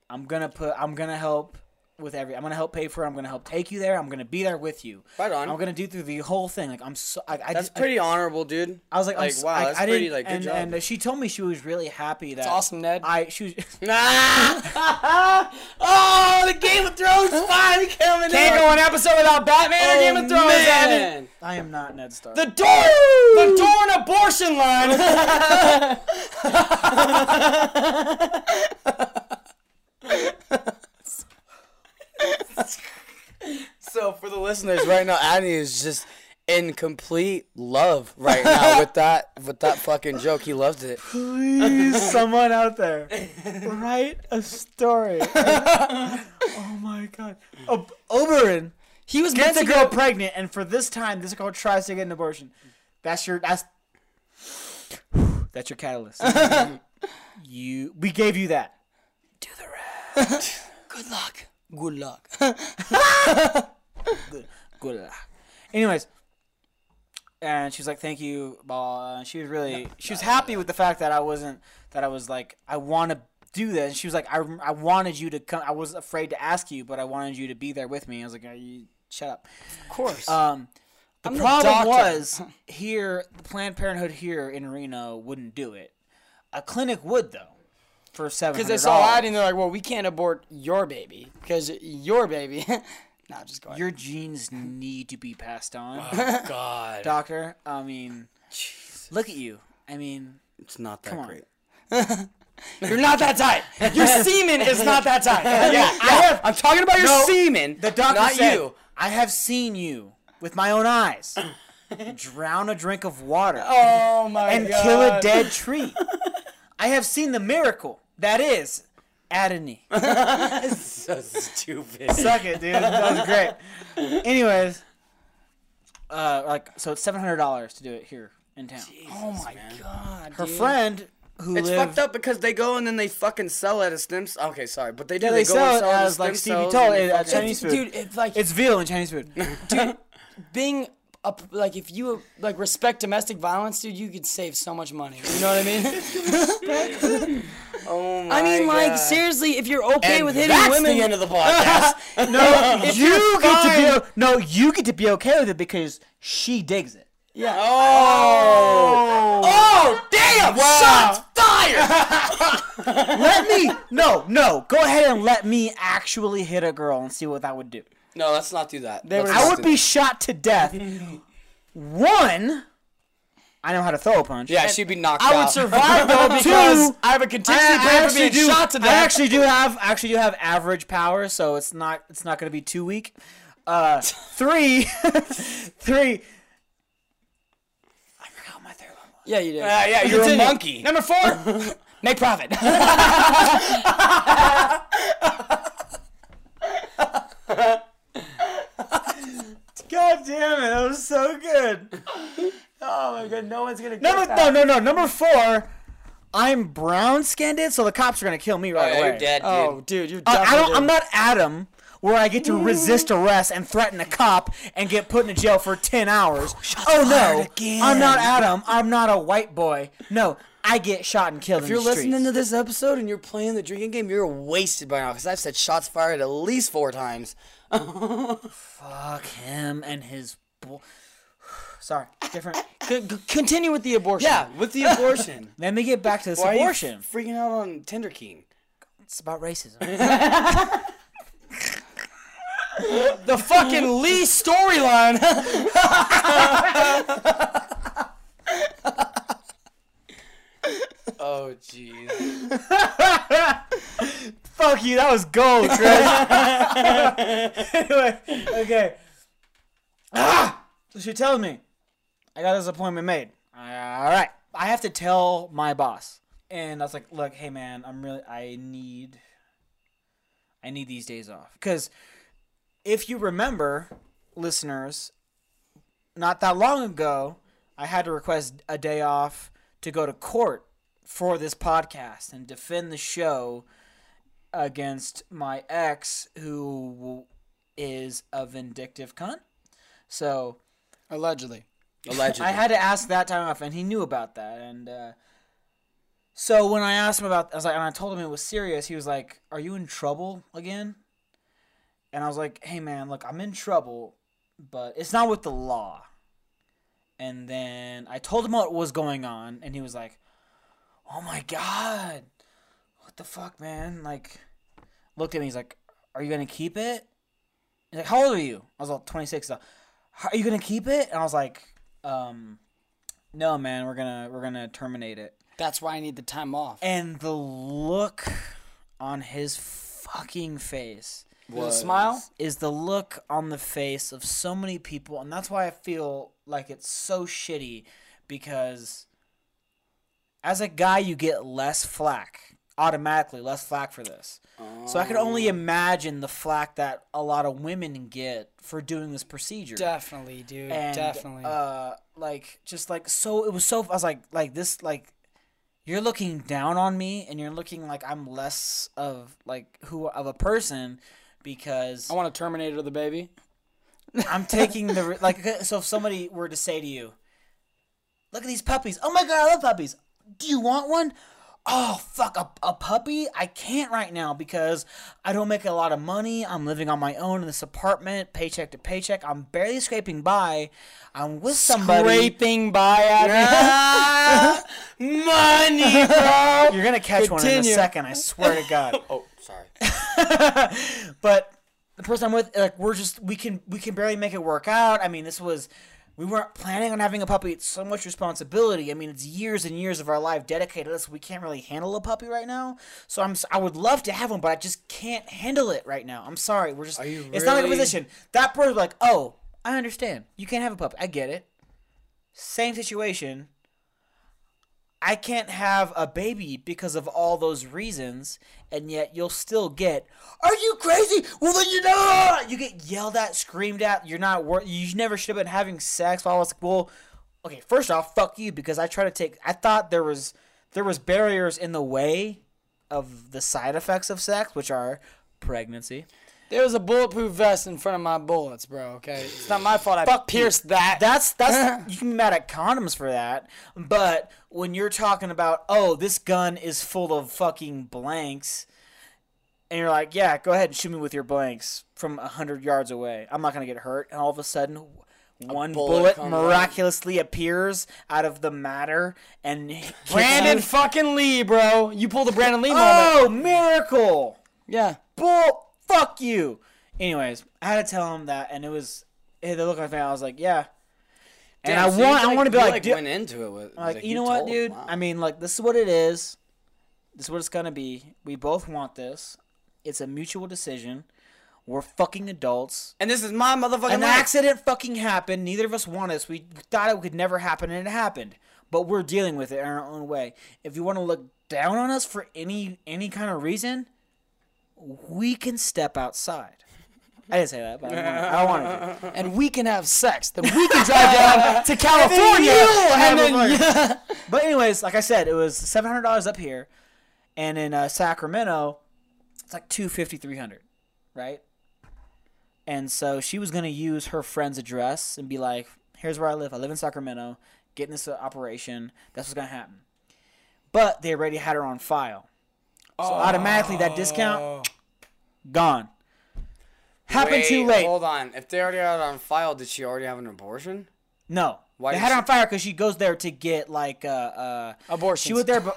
I'm gonna put. I'm gonna help with every. I'm gonna help pay for. it. I'm gonna help take you there. I'm gonna be there with you. Right on. I'm gonna do through the whole thing. Like I'm so. I, I That's just, pretty honorable, dude. I, I was like, I'm wow, I, that's I pretty, didn't- like, good and, job. And she told me she was really happy that. It's awesome, Ned. I she was. Nah. oh, the Game of Thrones finally coming Can't go an episode without Batman or Game of oh, Thrones. Man. I am not Ned Stark. The door, the door and abortion line. For the listeners right now, Annie is just in complete love right now with that with that fucking joke. He loves it. Please, someone out there, write a story. oh my god. O- Oberyn He was gets a girl go. pregnant, and for this time, this girl tries to get an abortion. That's your that's that's your catalyst. you we gave you that. Do the rest. Good luck. Good luck. Good luck. Anyways, and she's like, "Thank you." Blah. And she was really she was happy with the fact that I wasn't that I was like I want to do this. And she was like, "I I wanted you to come. I was afraid to ask you, but I wanted you to be there with me." I was like, "Are you shut up." Of course. Um, the I'm problem doctor. was here, the Planned Parenthood here in Reno wouldn't do it. A clinic would though, for seven. Because they saw that and they're like, well, we can't abort your baby because your baby. nah, just go ahead. your genes need to be passed on, Oh, God, doctor. I mean, look at you. I mean, it's not that Come on. great. You're not that tight. Your semen is not that tight. Yeah, yeah. I'm talking about your No, semen. the doctor not said, you. I have seen you with my own eyes drown a drink of water Oh my and god. kill a dead tree. I have seen the miracle that is Adony. So stupid. Suck it, dude. That was great. Anyways, uh, like so, it's seven hundred dollars to do it here in town. Oh my god. Her dude. friend who It's lived, fucked up because they go and then they fucking sell it as stem. c- Okay, sorry, but they do. Yeah, they, they go sell and it sell it as, like stem Stevie cells told it at Chinese food. Dude, it's like It's veal and Chinese food. Dude, being up like if you like respect domestic violence, dude, you could save so much money. You know what I mean? Oh my I mean, like God. seriously, if you're okay And with hitting that's women, the end of the podcast. No, If you you're get to be no, you get to be okay with it because she digs it. yeah. oh, oh, oh damn! Shots fired. Let me no, no. Go ahead and let me actually hit a girl and see what that would do. no, let's not do that. They Let's I would be that. shot to death. One, I know how to throw a punch. Yeah, she'd be knocked I out. I would survive though because I have a contingency I plan for being do. shot to death. I actually do have actually do have average power, so it's not it's not going to be too weak. Uh, three, three. I forgot what my third one. was. yeah, you did. Uh, yeah, you're a monkey. Number four, make profit. God damn it! That was so good. oh my god, no one's gonna. get Number that. no no no number four. I'm brown skinned, so the cops are gonna kill me Oh, right yeah, away. you're dead, dude. Oh, dude, you're Uh. I don't. I'm not Adam, where I get to resist arrest and threaten a cop and get put in jail for ten hours. oh no, again. I'm not Adam. I'm not a white boy. No, I get shot and killed. If in you're the listening streets. to this episode and you're playing the drinking game, you're wasted by now because I've said shots fired at least four times. Fuck him and his. Bull- Sorry, different. C- c- continue with the abortion. Yeah, with the abortion. Let me get back to this Why abortion. are you freaking out on Tinder King? It's about racism. the fucking Lee storyline. Oh, jeez. Fuck you, that was gold, Trish. anyway, okay. Ah! So she tells me, I got this appointment made. All right. I have to tell my boss. And I was like, look, hey man, I'm really, I need, I need these days off. Because if you remember, listeners, not that long ago, I had to request a day off to go to court for this podcast and defend the show against my ex who is a vindictive cunt. So Allegedly. Allegedly. I had to ask that time off, and he knew about that. And uh, so when I asked him about, I was like, and I told him it was serious. He was like, "Are you in trouble again?" And I was like, "Hey man, look, I'm in trouble, but it's not with the law." And then I told him what was going on, and he was like, "Oh my god, what the fuck, man?" Like, looked at me. He's like, "Are you gonna keep it?" He's like, "How old are you?" I was like, 26. So, are you gonna keep it? And I was like, um, no, man, we're gonna we're gonna terminate it. That's why I need the time off. And the look on his fucking face was- smile. is the look on the face of so many people, and that's why I feel like it's so shitty because as a guy, you get less flack automatically, less flack for this. So I can only Oh. imagine the flack that a lot of women get for doing this procedure. Definitely, dude. and definitely. uh like just like so it was so I was like like this like you're looking down on me and you're looking like I'm less of like who of a person because I want to Terminator the baby. I'm taking the like so if somebody were to say to you look at these puppies oh my god I love puppies do you want one oh fuck a, a puppy I can't right now because I don't make a lot of money I'm living on my own in this apartment paycheck to paycheck I'm barely scraping by I'm with somebody Scraping by at. Money, bro. You're gonna catch one in a second. I swear to God. Oh, sorry. but the person I'm with, like, we're just we can we can barely make it work out. I mean, this was we weren't planning on having a puppy. It's so much responsibility. I mean, it's years and years of our life dedicated to this. We can't really handle a puppy right now. So I'm I would love to have one, but I just can't handle it right now. I'm sorry. We're just Are you it's not like a position. That person like, oh, I understand. You can't have a puppy. I get it. Same situation. I can't have a baby because of all those reasons, and yet you'll still get, "Are you crazy? Well, then you know." You get yelled at, screamed at. You're not worth. You never should have been having sex. While I was like, well, okay. First off, fuck you because I try to take. I thought there was there was barriers in the way of the side effects of sex, which are pregnancy. There was a bulletproof vest in front of my bullets, bro. Okay, it's not my fault. I Fuck you. pierced that. That's that's you can be mad at condoms for that, but when you're talking about oh this gun is full of fucking blanks, and you're like yeah go ahead and shoot me with your blanks from a hundred yards away, I'm not gonna get hurt, and all of a sudden. One bullet bullet, comes out. miraculously appears out of the matter and Brandon you. fucking Lee, bro. You pulled a Brandon Lee moment. Oh, miracle! Yeah. bull fuck you anyways i had to tell him that and it was the look on my face i was like yeah and Damn, i so want i want to be like, like went into it with like, you you know what dude? wow. i mean like this is what it is. This is what it's gonna be. We both want this. It's a mutual decision. We're fucking adults. And this is my motherfucking an life. accident fucking happened. Neither of us want this. We thought it could never happen and it happened. But we're dealing with it in our own way. If you want to look down on us for any any kind of reason we can step outside I didn't say that, but I wanted, I wanted to. And we can have sex. Then we can drive down to California. have And then, yeah. But anyways, like I said, it was seven hundred dollars up here, and in uh, Sacramento, it's like two fifty, three hundred, right? And so she was gonna use her friend's address and be like, "Here's where I live. I live in Sacramento. Getting this operation. That's what's gonna happen." But they already had her on file, so automatically that discount gone. Happened too Wait, late. Hold on. If they already had it on file, did she already have an abortion? No. Why they had she- on fire because she goes there to get like uh uh Abortions. She went there. Be-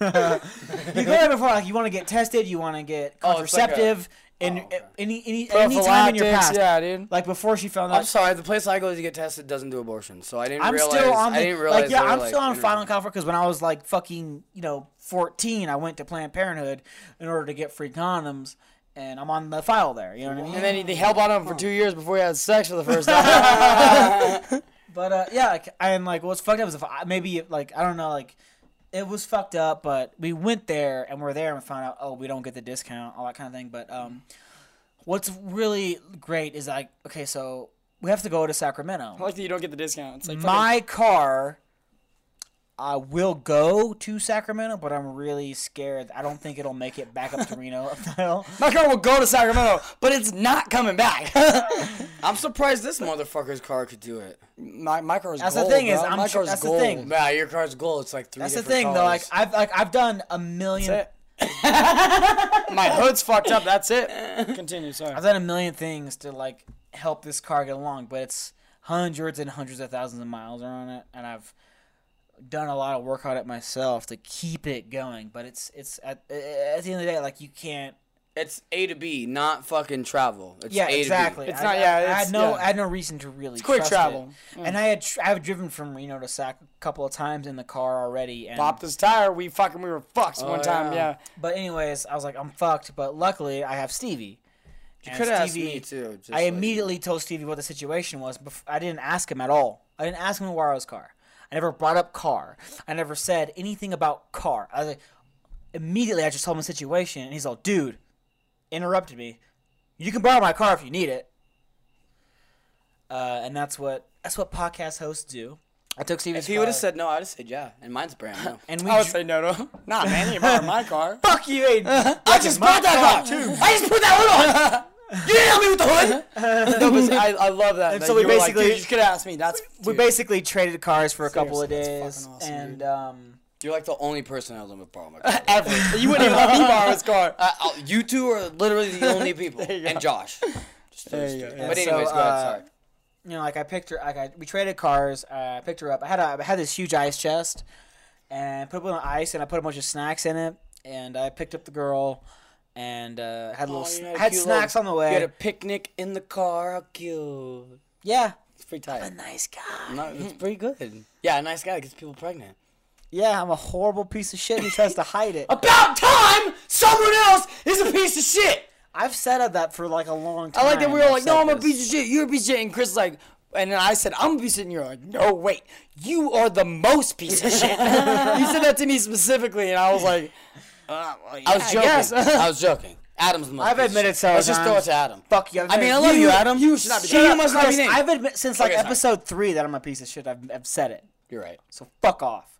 you go there before like you want to get tested, you want to get Oh, it's like a- contraceptive, and Oh, okay. any any any time in your past. Yeah, dude. Like before she found out. I'm sorry. The place I go to get tested doesn't do abortion, so I didn't I'm realize. still on the I didn't realize. like yeah, I'm like, still on inter- file in California because when I was like fucking you know 14, I went to Planned Parenthood in order to get free condoms, and I'm on the file there. You know what I mean? And then he, they held on him for two years before he had sex for the first time. But uh, yeah, like, and like what's fucked up is if I, maybe like I don't know, like it was fucked up, but we went there and we're there and we found out oh we don't get the discount, all that kind of thing. But um, what's really great is like okay, so we have to go to Sacramento. I like that you don't get the discount. It's like My car. I will go to Sacramento, but I'm really scared. I don't think it'll make it back up to Reno up my car will go to Sacramento, but it's not coming back. I'm surprised this motherfucker's car could do it. my my car is That's the gold. thing is. I'm my sure- car's that's the thing. Yeah, your car's gold. It's like three. That's the different thing, though. Like. I've like I've done a million. That's it. my hood's fucked up. That's it. Continue. Sorry. I've done a million things to like help this car get along, but it's hundreds and hundreds of thousands of miles are on it, and I've done a lot of work on it myself to keep it going. But it's it's at, at the end of the day, like you can't. it's A to B, not fucking travel. It's Yeah, A to B. exactly. It's I- not- yeah, I, it's- had no yeah. I had no reason to really. quick trust travel. it. and mm. I had tr- I've driven from Reno to Sac a couple of times in the car already, and Popped his tire. We fucking we were fucked Oh, one time. yeah. Yeah. But anyways, I was like, I'm fucked. But luckily, I have Stevie, You could ask Stevie- me too. just I like- immediately told Stevie what the situation was. Bef- I didn't ask him at all. I didn't ask him to borrow his car. I never brought up car. I never said anything about car. I was like, immediately I just told him the situation, and he's all, "Dude," interrupted me. You can borrow my car if you need it. Uh, and that's what that's what podcast hosts do. I took Stevie's If he would have said no, I'd have said yeah, and mine's brand new. and we I would dr- say no to him. Nah, man, you borrowed my car. fuck you, Aiden. I just bought that car too. I just put that one on. You didn't help me with the hood. no, but I, I love that. And that so we you were like, basically- Dude, you could ask me. That's we dude, basically traded cars for a couple of days, that's awesome, and dude. um, You're like the only person I'll ever borrow my car. ever. You wouldn't even let me borrow his car. Uh, you two are literally the only people, and. Josh. Just There you two. go. But anyways, so, go ahead. uh, Sorry. you know, like I picked her. Like I, we traded cars. Uh, I picked her up. I had a, I had this huge ice chest, and put it on ice, and I put a bunch of snacks in it, and I picked up the girl, and uh, had a little Oh, sn- had a had cute snacks little- on the way. You had a picnic in the car. How cute. Yeah, It's pretty tight. a nice guy. No, it's pretty good. Yeah, a nice guy gets people pregnant. Yeah, I'm a horrible piece of shit who tries to hide it. About time someone else is a piece of shit. I've said that for like a long time. I like that we were all like, no, I'm a piece of shit. You're a piece of shit. And Chris is like, and then I said, I'm a piece of shit. And you're like, no, wait. You are the most piece of shit. you said that to me specifically, and I was like, uh, well, yeah, I was joking. guess. I was joking. Adam's the most I've admitted shit. several Let's just throw it to Adam. Fuck you. I've I mean, I admitted- love you, Adam. you should not be She named. must not be Chris, named. I've admitted since like Okay, sorry. episode three that I'm a piece of shit. I've, I've said it. You're right. So fuck off.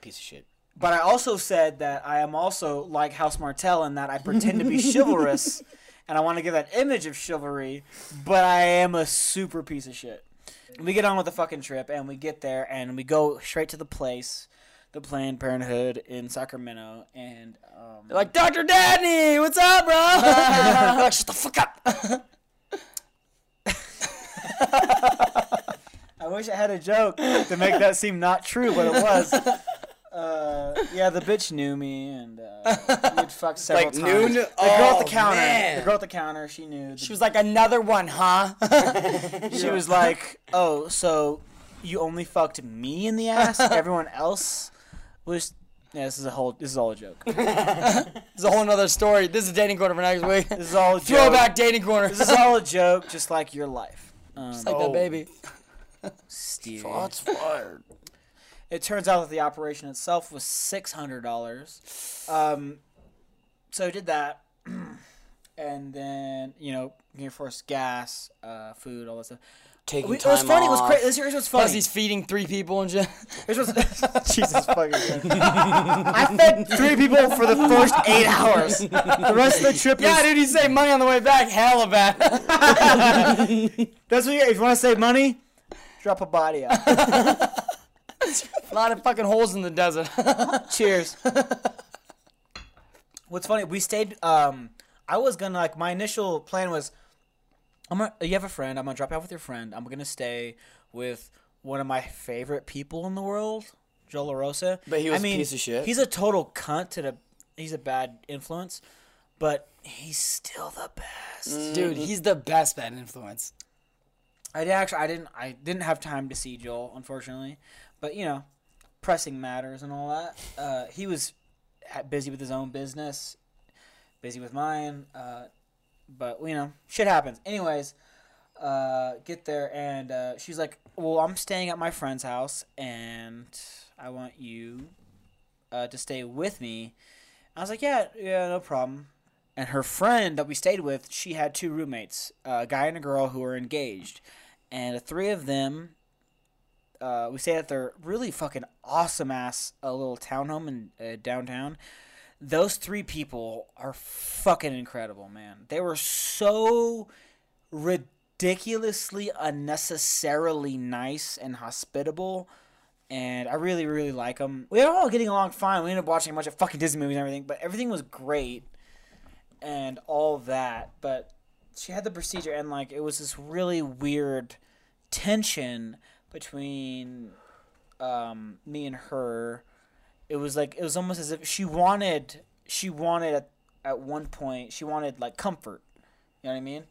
Piece of shit. But I also said that I am also like House Martell in that I pretend to be chivalrous and I want to give that image of chivalry, but I am a super piece of shit. We get on with the fucking trip and we get there and we go straight to the place, the Planned Parenthood in Sacramento, and um, They're like, Dr. Dadney, what's up, bro? Like, shut the fuck up. I wish I had a joke to make that seem not true, but it was. Uh, yeah, the bitch knew me and uh, we'd fucked several Like, times. knew- The girl oh, at the counter. man. The girl at the counter. She knew. She was like, another one, huh? She was like, "Oh, so you only fucked me in the ass? Everyone else was." Yeah, this is a whole. This is all a joke. This It's a whole nother story. This is dating corner for next week. This is all a joke. Throwback dating corner. This is all a joke, just like your life. Um, Just like Oh. that baby. Steve. Shots fired. It turns out that the operation itself was six hundred dollars. Um, so I did that, and then you know, Gear Force gas, uh, food, all that stuff. Taking We, it was funny. It was off. crazy. Here's what's Plus, funny. he's feeding three people and shit. Here's what's Jesus fucking I fed three people for the first eight hours. The rest of the trip Yeah, was, dude, he save money on the way back. Hell of bad. That's what you, if you want to save money, drop a body out. a lot of fucking holes in the desert. Cheers. What's funny, we stayed. Um, I was gonna like my initial plan was, I'm gonna. You have a friend. I'm gonna drop out with your friend. I'm gonna stay with one of my favorite people in the world, Joe LaRosa. But he was I a mean, piece of shit. He's a total cunt to the. He's a bad influence, but he's still the best. Dude, he's the best bad influence. I did actually. I didn't. I didn't have time to see Joel, unfortunately. But you know, pressing matters and all that. Uh, he was busy with his own business, busy with mine. Uh, but you know, shit happens. Anyways, uh, get there and uh, she's like, "Well, I'm staying at my friend's house, and I want you uh, to stay with me." I was like, "Yeah, yeah, no problem." And her friend that we stayed with, she had two roommates, a guy and a girl who were engaged, and the three of them. Uh, we stayed at their really fucking awesome ass uh, little townhome in uh, downtown. Those three people are fucking incredible, man. They were so ridiculously unnecessarily nice and hospitable and I really, really like them. We were all getting along fine. We ended up watching a bunch of fucking Disney movies and everything, but everything was great and all that. But she had the procedure, and like it was this really weird tension between um, me and her. It was like it was almost as if she wanted, she wanted at, at one point, she wanted like comfort. You know what I mean?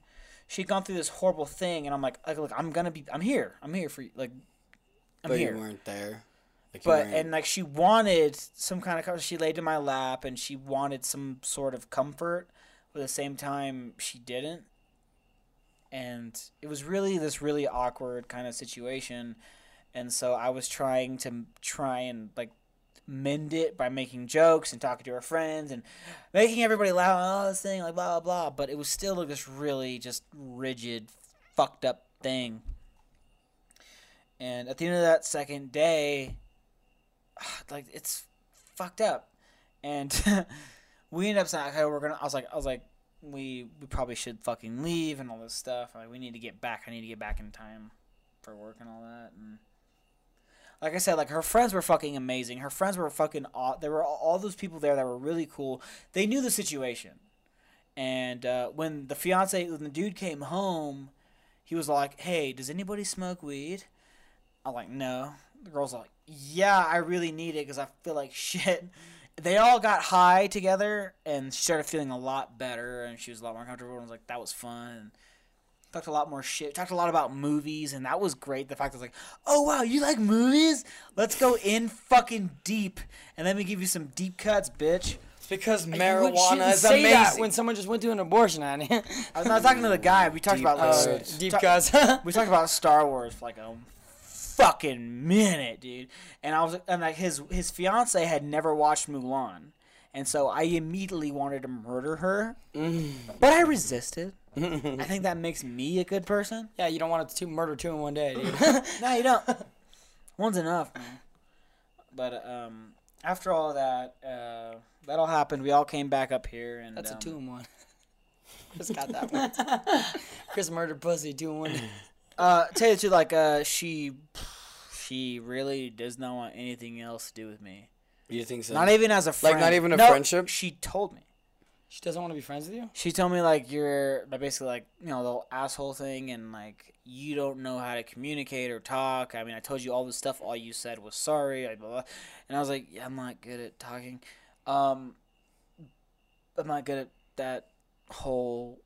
She'd gone through this horrible thing, and I'm like, like, look, I'm gonna be, I'm here, I'm here for you, like, I'm but here you weren't there. Like, but weren't- and like she wanted some kind of comfort. She laid in my lap and she wanted some sort of comfort, but at the same time she didn't. and it was really this really awkward kind of situation. And so I was trying to try and like mend it by making jokes and talking to her friends and making everybody laugh and all this thing like blah blah blah. But it was still like this really just rigid, fucked up thing. And at the end of that second day, like it's fucked up, and we ended up saying, okay, we're gonna. I was like, I was like, we we probably should fucking leave and all this stuff. Like we need to get back. I need to get back in time for work and all that. And like I said, like her friends were fucking amazing. Her friends were fucking. Aw- there were all, those people there that were really cool. They knew the situation, and uh, when the fiance, when the dude came home, he was like, "Hey, does anybody smoke weed?" I'm like, "No." The girl's like, "Yeah, I really need it because I feel like shit." They all got high together, and started feeling a lot better, and she was a lot more comfortable. And I was like, "That was fun." And talked a lot more shit. Talked a lot about movies, and that was great. The fact that I was like, "Oh wow, you like movies? Let's go in fucking deep, and let me give you some deep cuts, bitch." It's because marijuana is amazing. that when someone just went through an abution, honey. I was not talking to the guy. We talked Deep about like, Uh, Deep ta- cuts. we talked about Star Wars for like a fucking minute, dude. And I was and like his his fiance had never watched Mulan, and so I immediately wanted to murder her, but I resisted. I think that makes me a good person. yeah, you don't want it to murder two in one day, dude. No, you don't. One's enough, man. But um, after all that, uh, that all happened. We all came back up here, and That's um, a two in one. Chris got that one. Chris murdered pussy two in one. Uh, tell you the truth, like uh, she, she really does not want anything else to do with me. You think so? Not even as a friend. Like not even a No, friendship? She told me. She doesn't want to be friends with you. She told me like you're basically like you know the whole asshole thing and like you don't know how to communicate or talk. I mean, I told you all this stuff. All you said was sorry. Blah, blah, blah. And I was like, yeah, I'm not good at talking. Um, I'm not good at that whole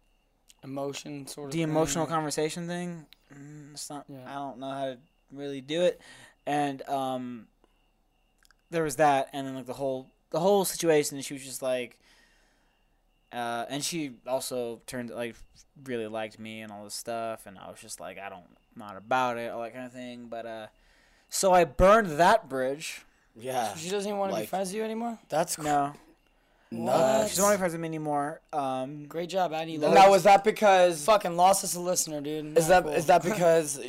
Emotion sort of. the thing. emotional conversation thing. Mm, it's not. Yeah. I don't know how to really do it. And um, there was that, and then like the whole the whole situation. She was just like, uh, and she also turned like really liked me and all this stuff, and I was just like, I don't, not about it, all that kind of thing. But uh, so I burned that bridge. Yeah. She doesn't even want to be friends with you anymore. That's cr- No, nuts. she doesn't want to be friends with me anymore. Um, Great job, Addy. Now was that because fucking lost us a listener, dude. is that Not is that because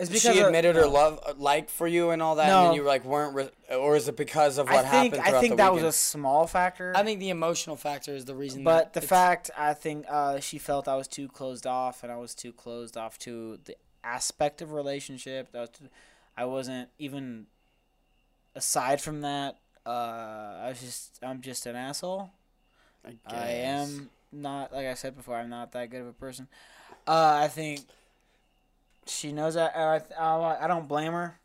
it's because she of- admitted her love uh, like for you and all that, and No. then you like weren't, re- or is it because of what I think happened? I think the that was a small factor. I think the emotional factor is the reason. But that the fact I think uh, she felt I was too closed off, and I was too closed off to the aspect of relationship. That was too, I wasn't even. Aside from that, uh, I was just I'm just an asshole. I guess. am not like I said before. I'm not that good of a person. Uh, I think she knows that. Uh, I I I don't blame her.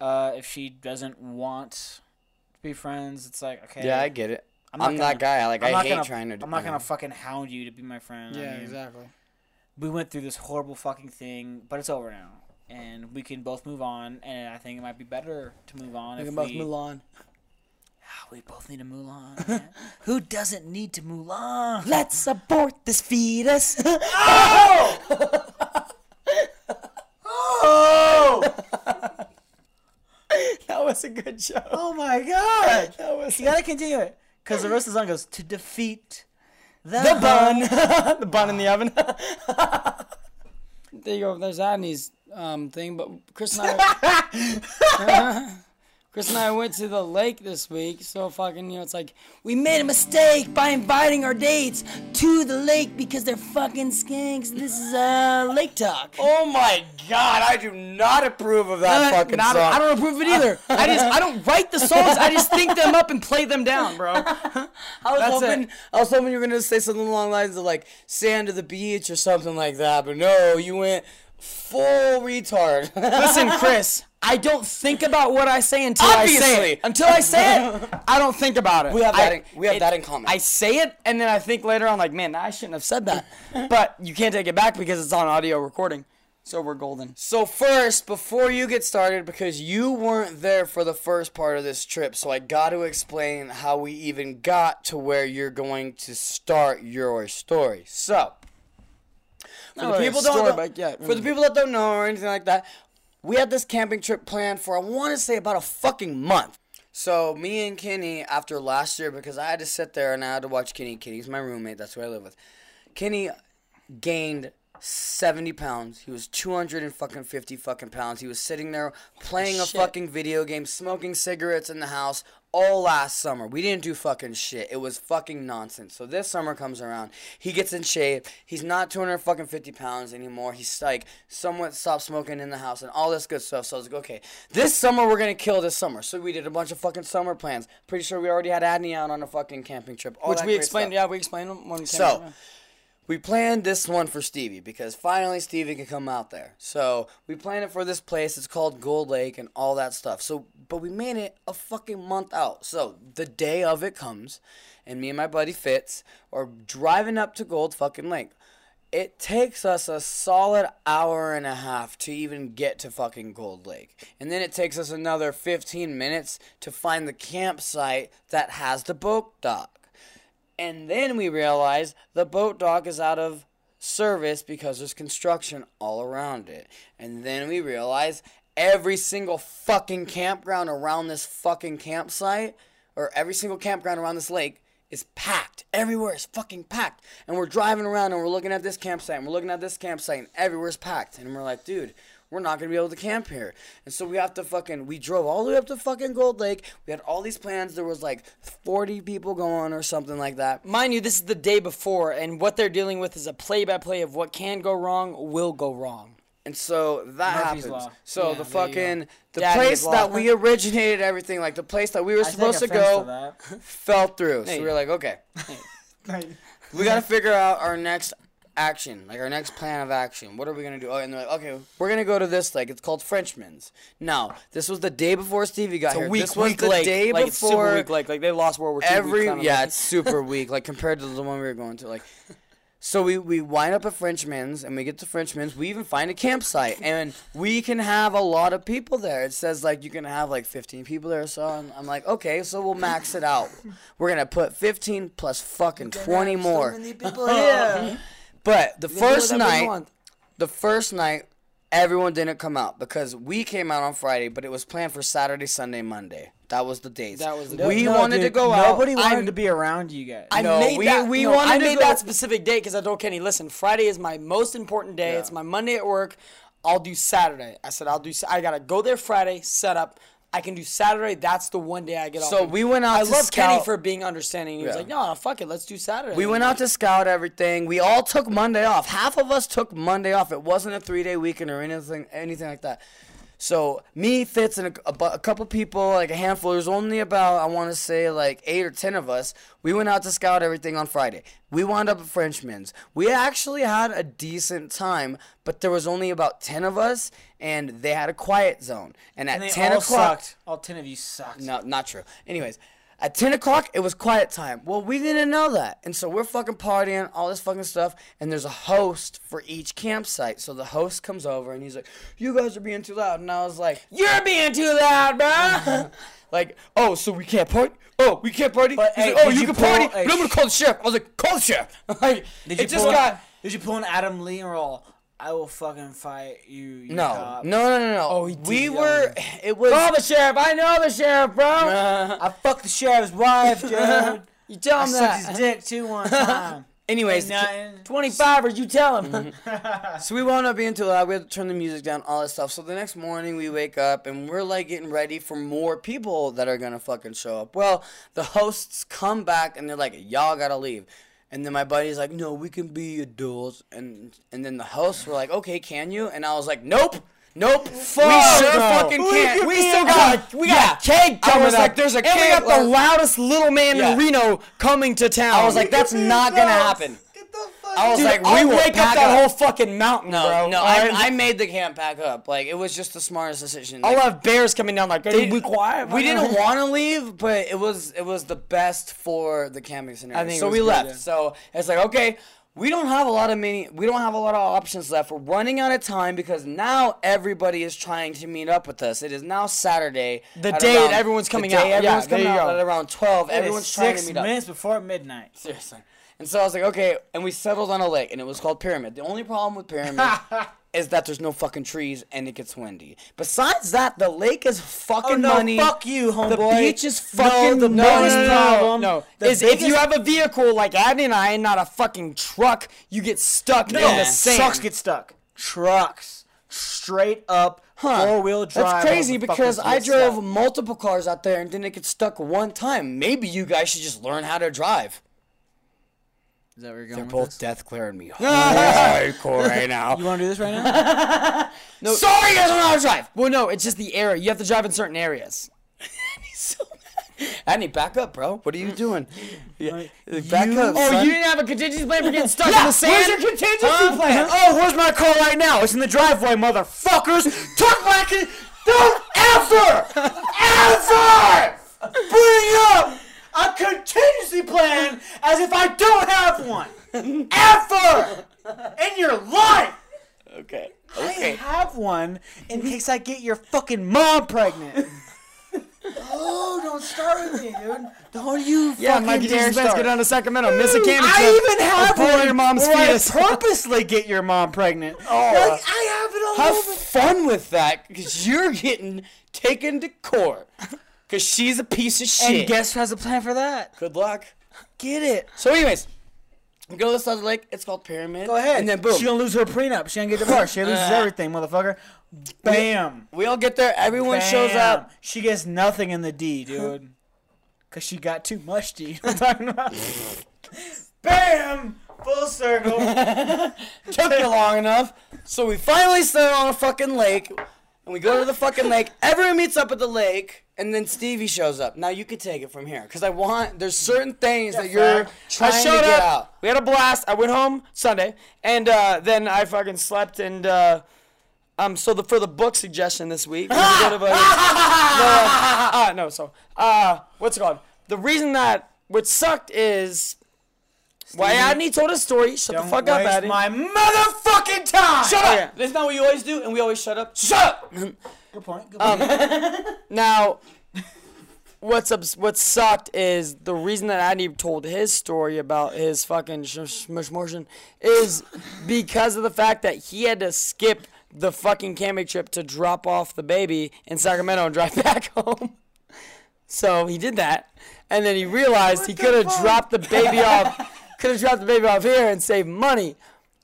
Uh, if she doesn't want to be friends, it's like okay. Yeah, I get it. I'm, not that gonna- guy. Like I'm I not hate gonna- trying to. I'm not gonna fucking hound you to be my friend. I Yeah, mean, exactly. We went through this horrible fucking thing, but it's over now, and we can both move on. And I think it might be better to move on We if can both we. on. Ah, we both need to move on. Who doesn't need to move on? Let's abort this fetus. Oh! that was a good joke. Oh my god! That was You gotta continue it, because the rest of the song goes to defeat the, the bun. the bun in the oven. there you go. There's Adney's um, thing. But Chris and I. Chris and I went to the lake this week, so fucking, you know, it's like, we made a mistake by inviting our dates to the lake because they're fucking skanks. This is, uh, lake talk. Oh my god! I do not approve of that fucking not- song. I don't approve of it either. I just I don't write the songs. I just think them up and play them down, bro. I was That's hoping it. I was hoping you were gonna say something along the lines of like sand to the beach or something like that, but no, you went full retard. Listen, Chris, I don't think about what I say until I say it. Until I say it, I don't think about it. We have that I- in- we have it- that in common. I say it, and then I think later on, like, man, I shouldn't have said that. but you can't take it back because it's on audio recording. So we're golden. So first, before you get started, because you weren't there for the first part of this trip, so I got to explain how we even got to where you're going to start your story. So, For No, the people don't, store don't- back, yeah. for the mm. people that don't know or anything like that, we had this camping trip planned for I want to say about a fucking month. So me and Kenny, after last year, because I had to sit there and I had to watch Kenny. Kenny's my roommate. That's who I live with. Kenny gained 70 pounds. He was 200 and fucking 50 fucking pounds. He was sitting there playing a fucking video game, smoking cigarettes in the house all last summer. We didn't do fucking shit. It was fucking nonsense. So this summer comes around. He gets in shape. He's not 250 pounds anymore. He's like somewhat stopped smoking in the house and all this good stuff. So I was like, okay, this summer we're gonna kill this summer. So we did a bunch of fucking summer plans. Pretty sure we already had Adney out on a fucking camping trip. Which we explained. stuff. Yeah, we explained them when we came So, yeah. We planned this one for Stevie because finally Stevie can come out there. So we planned it for this place. It's called Gold Lake and all that stuff. So, but we made it a fucking month out. So the day of it comes, and me and my buddy Fitz are driving up to Gold fucking Lake. It takes us a solid hour and a half to even get to fucking Gold Lake. And then it takes us another 15 minutes to find the campsite that has the boat dock. And then we realize the boat dock is out of service because there's construction all around it. And then we realize every single fucking campground around this fucking campsite, or every single campground around this lake, is packed. Everywhere is fucking packed. And we're driving around and we're looking at this campsite and we're looking at this campsite and everywhere's packed. And we're like, dude, we're not gonna be able to camp here. And so we have to fucking we drove all the way up to fucking Gold Lake. We had all these plans. There was like forty people going or something like that. Mind you, this is the day before, and what they're dealing with is a play-by-play of what can go wrong, will go wrong. And so that Murphy's happens. Law. So Yeah, the fucking the Daddy's place Law. that we originated everything, like the place that we were I supposed to go, that. fell through. So we were like, okay, we gotta figure out our next action, like our next plan of action. What are we gonna do? Oh, and they're like, okay, we're gonna go to this lake. It's called Frenchman's. Now, this was the day before Stevie got It's here. a weak, this was weak the lake. day like it's super before weak lake. Like they lost World War II. every weak kind of yeah, lake. it's super weak, like compared to the one we were going to. Like, so we we wind up at Frenchman's and we get to Frenchman's. We even find a campsite and we can have a lot of people there. It says like you can have like 15 people there. So I'm, I'm like, okay, so we'll max it out. We're gonna put 15 plus fucking 20 more. So yeah. But the first night, the first night, everyone didn't come out because we came out on Friday, but it was planned for Saturday, Sunday, Monday. That was the days. That was the we No, wanted to dude, go out. Nobody wanted I'm- to be around you guys. I No, made we- that. we no, wanted I to made go- that specific day because I told Kenny, listen, Friday is my most important day. Yeah. It's my Monday at work. I'll do Saturday. I said I'll do. I gotta go there Friday, set up. I can do Saturday. That's the one day I get off. So we went out I to love Kenny for being understanding. He was like, no, no, fuck it, let's do Saturday. We went out to scout everything. We all took Monday off. Half of us took Monday off. It wasn't a three day weekend or anything anything like that. So me, Fitz, and a, a, a couple people, like a handful. There's only about I want to say like eight or ten of us. We went out to scout everything on Friday. We wound up at Frenchman's. We actually had a decent time, but there was only about ten of us, and they had a quiet zone. And at and ten all o'clock, sucked. All ten of you sucked. no, not true. Anyways, at 10 o'clock, it was quiet time. Well, we didn't know that. And so we're fucking partying, all this fucking stuff. And there's a host for each campsite. So the host comes over and he's like, You guys are being too loud. And I was like, You're being too loud, bro. like, oh, so we can't party? Oh, we can't party? But, He's hey, like, oh, you, you can party, but I'm going to call the sheriff. I was like, Call the sheriff. like, Did you it just pull? got. Did you pull an Adam Lee we're all? I will fucking fight you. you No, cop." no, no, no, no. Oh, he did we were. It was. Call the sheriff. I know the sheriff, bro. I fucked the sheriff's wife, dude. You tell him I that. sucked his dick too one time. Anyways, Ain't nothing. 25 or you tell him. So we wound up being too loud. We had to turn the music down, all that stuff. So the next morning we wake up and we're like getting ready for more people that are gonna fucking show up. Well, the hosts come back and they're like, "Y'all gotta leave." And then my buddy's like, "No, we can be adults." And and then the hosts were like, "Okay, can you?" And I was like, "Nope." Nope. Fuck we sure no. fucking can't. can We still got We got a keg I coming was up. like, there's a and we keg got the loudest little man Yeah. in Reno coming to town. I was like, that's not gonna happen. Get the fuck I was Dude, like, we I'll will wake up pack that up. whole fucking mountain, No, bro. no, All I, right? I made the camp pack up. Like it was just the smartest decision. I'll Like, have bears coming down like, They- dude, be quiet. We didn't want to leave, but it was it was the best for the camping scenario. I think it so was we good, left. yeah. So it's like okay, we don't have a lot of many. We don't have a lot of options left. We're running out of time because now everybody is trying to meet up with us. It is now Saturday. The at day around- everyone's coming the day out. Yeah, Everyone's there coming you out go. at around twelve. It is Everyone's trying six to meet up. minutes before midnight. Seriously. And so I was like, okay, and we settled on a lake, and it was called Pyramid. The only problem with Pyramid is that there's no fucking trees and it gets windy. Besides that, the lake is fucking Oh, no, money. fuck you, homeboy. The beach is No, fucking the no, biggest no, no, problem- No, the is if you have a vehicle like Abby and I, and not a fucking truck, you get stuck No, in the sand. trucks get stuck. Trucks, straight up, four wheel drive. That's crazy because I drove multiple cars out there and didn't get stuck one time. Maybe you guys should just learn how to drive. Is that where you're They're with both this? death glaring me hardcore right now. You want to do this right now? no. Sorry, guys, I don't know how to drive. Well, no, it's just the area. You have to drive in certain areas. so mad. Annie, back up, bro. What are you doing? Yeah, back you- up. Oh, son. you didn't have a contingency plan for getting stuck in the sand? where's your contingency Huh? plan? Oh, where's my car right now? It's in the driveway, motherfuckers. Tuck back in. Don't ever, ever bring up a contingency plan as if I don't have one. Ever in your life. Okay. I have one in case I get your fucking mom pregnant. oh, don't start with me, dude. Don't you Yeah, fucking my dare contingency plan's start. get down to Sacramento. Miss mm, a camping trip. I even have pull one your mom's where fetus. I purposely get your mom pregnant. Oh, like, I have it all Have over. fun with that because you're getting taken to court because she's a piece of shit. And guess who has a plan for that? Good luck. Get it. So, anyways, we go to this other lake. It's called Pyramid. Go ahead. And then boom. She gonna lose her prenup. She gonna get divorced. She loses uh, everything, motherfucker. Bam. we all get there. Everyone shows up. She gets nothing in the D, dude. Cause she got too much D. I'm talking about. Bam. Full circle. Took you long enough. So we finally settle on a fucking lake. And we go to the fucking lake. Everyone meets up at the lake. And then Stevie shows up. Now you could take it from here. Because I want, there's certain things that you're trying I to get up. out. We had a blast. I went home Sunday, and uh, then I fucking slept. And uh, um, so the for the book suggestion this week, we to a- no, uh, uh, no. So uh, what's it called? The reason that what sucked is why Adney told a story. Shut Don't the fuck up, waste Adney. my motherfucking time. Shut up! yeah. That's not what you always do, and we always shut up. Shut up! Good point. Good um, point. Now, what's up? What sucked is the reason that Adney told his story about his fucking shmushmortion is because of the fact that he had to skip the fucking camping trip to drop off the baby in Sacramento and drive back home. So he did that, and then he realized he could have dropped the baby off, could have dropped the baby off here and saved money,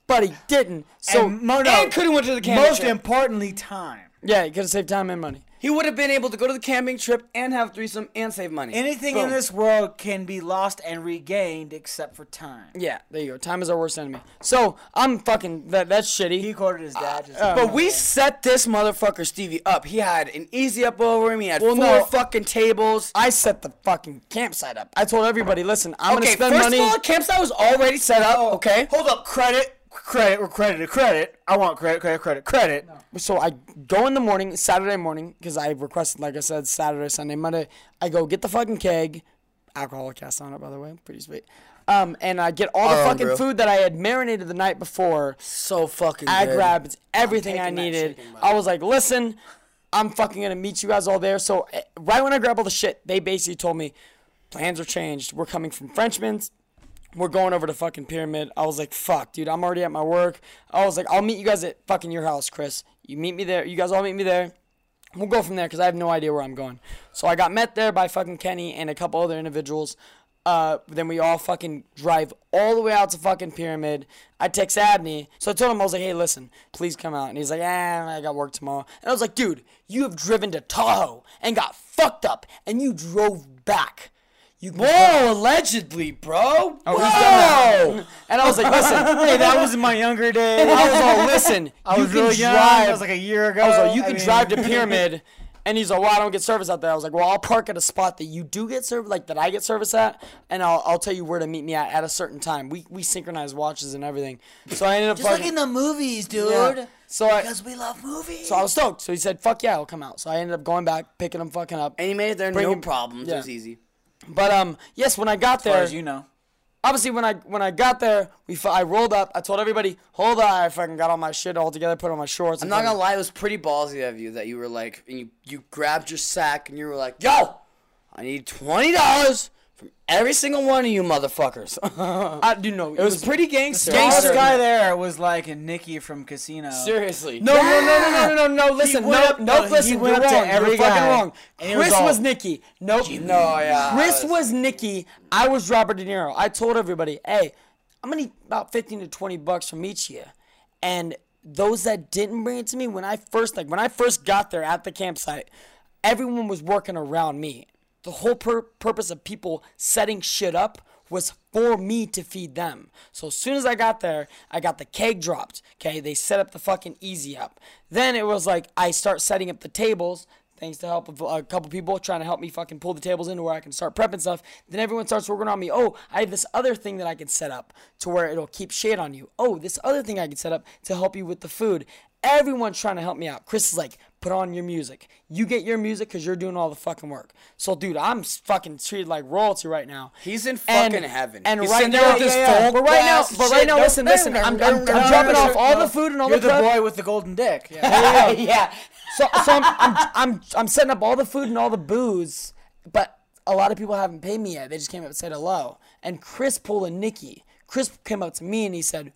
but he didn't. So And mo- no, and could have went to the camping Most trip. importantly, time. yeah, he could have saved time and money. He would have been able to go to the camping trip and have threesome and save money. Anything in this world can be lost and regained except for time. Yeah, there you go. Time is our worst enemy. So I'm fucking that. That's shitty. He quoted his dad. Just uh, But we set this motherfucker Stevie up. He had an easy up over him. He had Well, four no. fucking tables. I set the fucking campsite up. I told everybody, listen, I'm okay, gonna spend first money. of all, the campsite was already set up. okay. hold up, credit, credit, or credit or credit. I want credit, credit, credit, credit. so I go in the morning, Saturday morning, because I requested, like I said, Saturday, Sunday, Monday. I go get the fucking keg, alcohol cast on it, by the way, pretty sweet. Um, and I get all the Our own fucking food that I had marinated the night before. So fucking I good. grabbed everything I needed. chicken, I was like, listen, I'm fucking gonna meet you guys all there. So eh, right when I grab all the shit, they basically told me plans are changed. We're coming from Frenchman's. We're going over to fucking Pyramid. I was like, fuck, dude, I'm already at my work. I was like, I'll meet you guys at fucking your house, Chris. You meet me there. You guys all meet me there. We'll go from there because I have no idea where I'm going. So I got met there by fucking Kenny and a couple other individuals. Uh, then we all fucking drive all the way out to fucking Pyramid. I text Adney. So I told him, I was like, hey, listen, please come out. And he's like, ah, I got work tomorrow. And I was like, dude, you have driven to Tahoe and got fucked up and you drove back. You Whoa, allegedly, bro. Oh, he's done that. And I was like, listen, Hey, that was in my younger days. I was all, listen, I you was can really young. drive. That was like a year ago. I was like, you I can mean- drive to Pyramid. And he's like, well, I don't get service out there. I was like, well, I'll park at a spot that you do get service, like that I get service at, and I'll, I'll tell you where to meet me at at a certain time. We we synchronize watches and everything. So I ended up Just like parking- in the movies, dude. Yeah. So I Because we love movies. so I was stoked. So he said, fuck yeah, I'll come out. So I ended up going back, picking him fucking up. And he made it there, Bring no him- problems. yeah. It was easy. But um, yes, when I got as far there, as you know. obviously when I when I got there, we I rolled up. I told everybody, hold on. I fucking got all my shit all together, put on my shorts. I'm not gonna lie, it was pretty ballsy of you that you were like, and you, you grabbed your sack and you were like, yo, I need twenty dollars from every single one of you motherfuckers. I do know. it was pretty gangster. Smallest Gangster. guy there was like Nicky from Casino. Seriously. No, no, no, no, no, no, no, no. Listen, went no, up- no, no, he listen. went You're up to wrong. every You're fucking guy, wrong. and he was Chris all- was Nicky. Nope. No, yeah. Chris was Nicky. I was Robert De Niro. I told everybody, hey, I'm gonna need about 15 to 20 bucks from each of you. And those that didn't bring it to me, when I first like when I first got there at the campsite, everyone was working around me. The whole pur- purpose of people setting shit up was for me to feed them. So as soon as I got there, I got the keg dropped. Okay, they set up the fucking easy up. Then it was like I start setting up the tables. Thanks to help of a couple people trying to help me fucking pull the tables into where I can start prepping stuff. Then everyone starts working on me. Oh, I have this other thing that I can set up to where it'll keep shade on you. Oh, this other thing I can set up to help you with the food. Everyone's trying to help me out. Chris is like, put on your music. You get your music because you're doing all the fucking work. So, dude, I'm fucking treated like royalty right now. He's in And- fucking heaven. And He's right now, with his yeah, yeah. but right now, but right now, listen, listen. I'm, I'm, I'm No, no, dropping off all the food and all the. You're the the boy with the golden dick. yeah, yeah. So, so I'm, I'm, I'm, I'm setting up all the food and all the booze, but a lot of people haven't paid me yet. They just came up and said hello. And Chris pulled a Nicky. Chris came up to me and he said,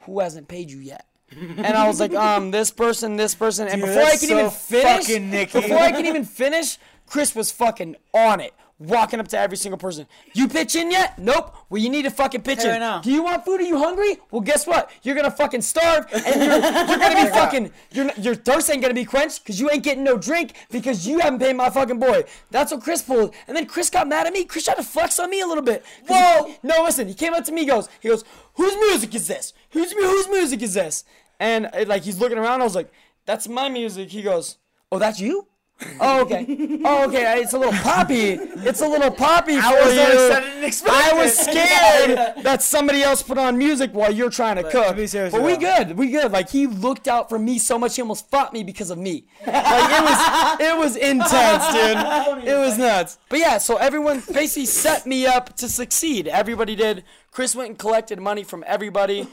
"Who hasn't paid you yet?" And I was like, um, this person, this person. And Dude, before I can so even finish, before I can even finish, Chris was fucking on it. Walking up to every single person. You pitch in yet? Nope. Well, you need to fucking pitch Hey, in. right now. Do you want food? Are you hungry? Well, guess what? You're gonna fucking starve, and you're, you're gonna be fucking. Your your thirst ain't gonna be quenched because you ain't getting no drink because you haven't paid my fucking boy. That's what Chris pulled, and then Chris got mad at me. Chris tried to flex on me a little bit. Whoa! he- no, listen. He came up to me. He goes. He goes. Whose music is this? Whose whose music is this? And uh, like he's looking around. I was like, that's my music. He goes. Oh, that's you. Oh okay. Oh okay. It's a little poppy. It's a little poppy for was you. I I was scared that somebody else put on music while you're trying to cook. to be serious, but we though. good. We good. Like he looked out for me so much he almost fought me because of me. Like it was it was intense, dude. It was nuts. But yeah, so everyone basically set me up to succeed. Everybody did. Chris went and collected money from everybody.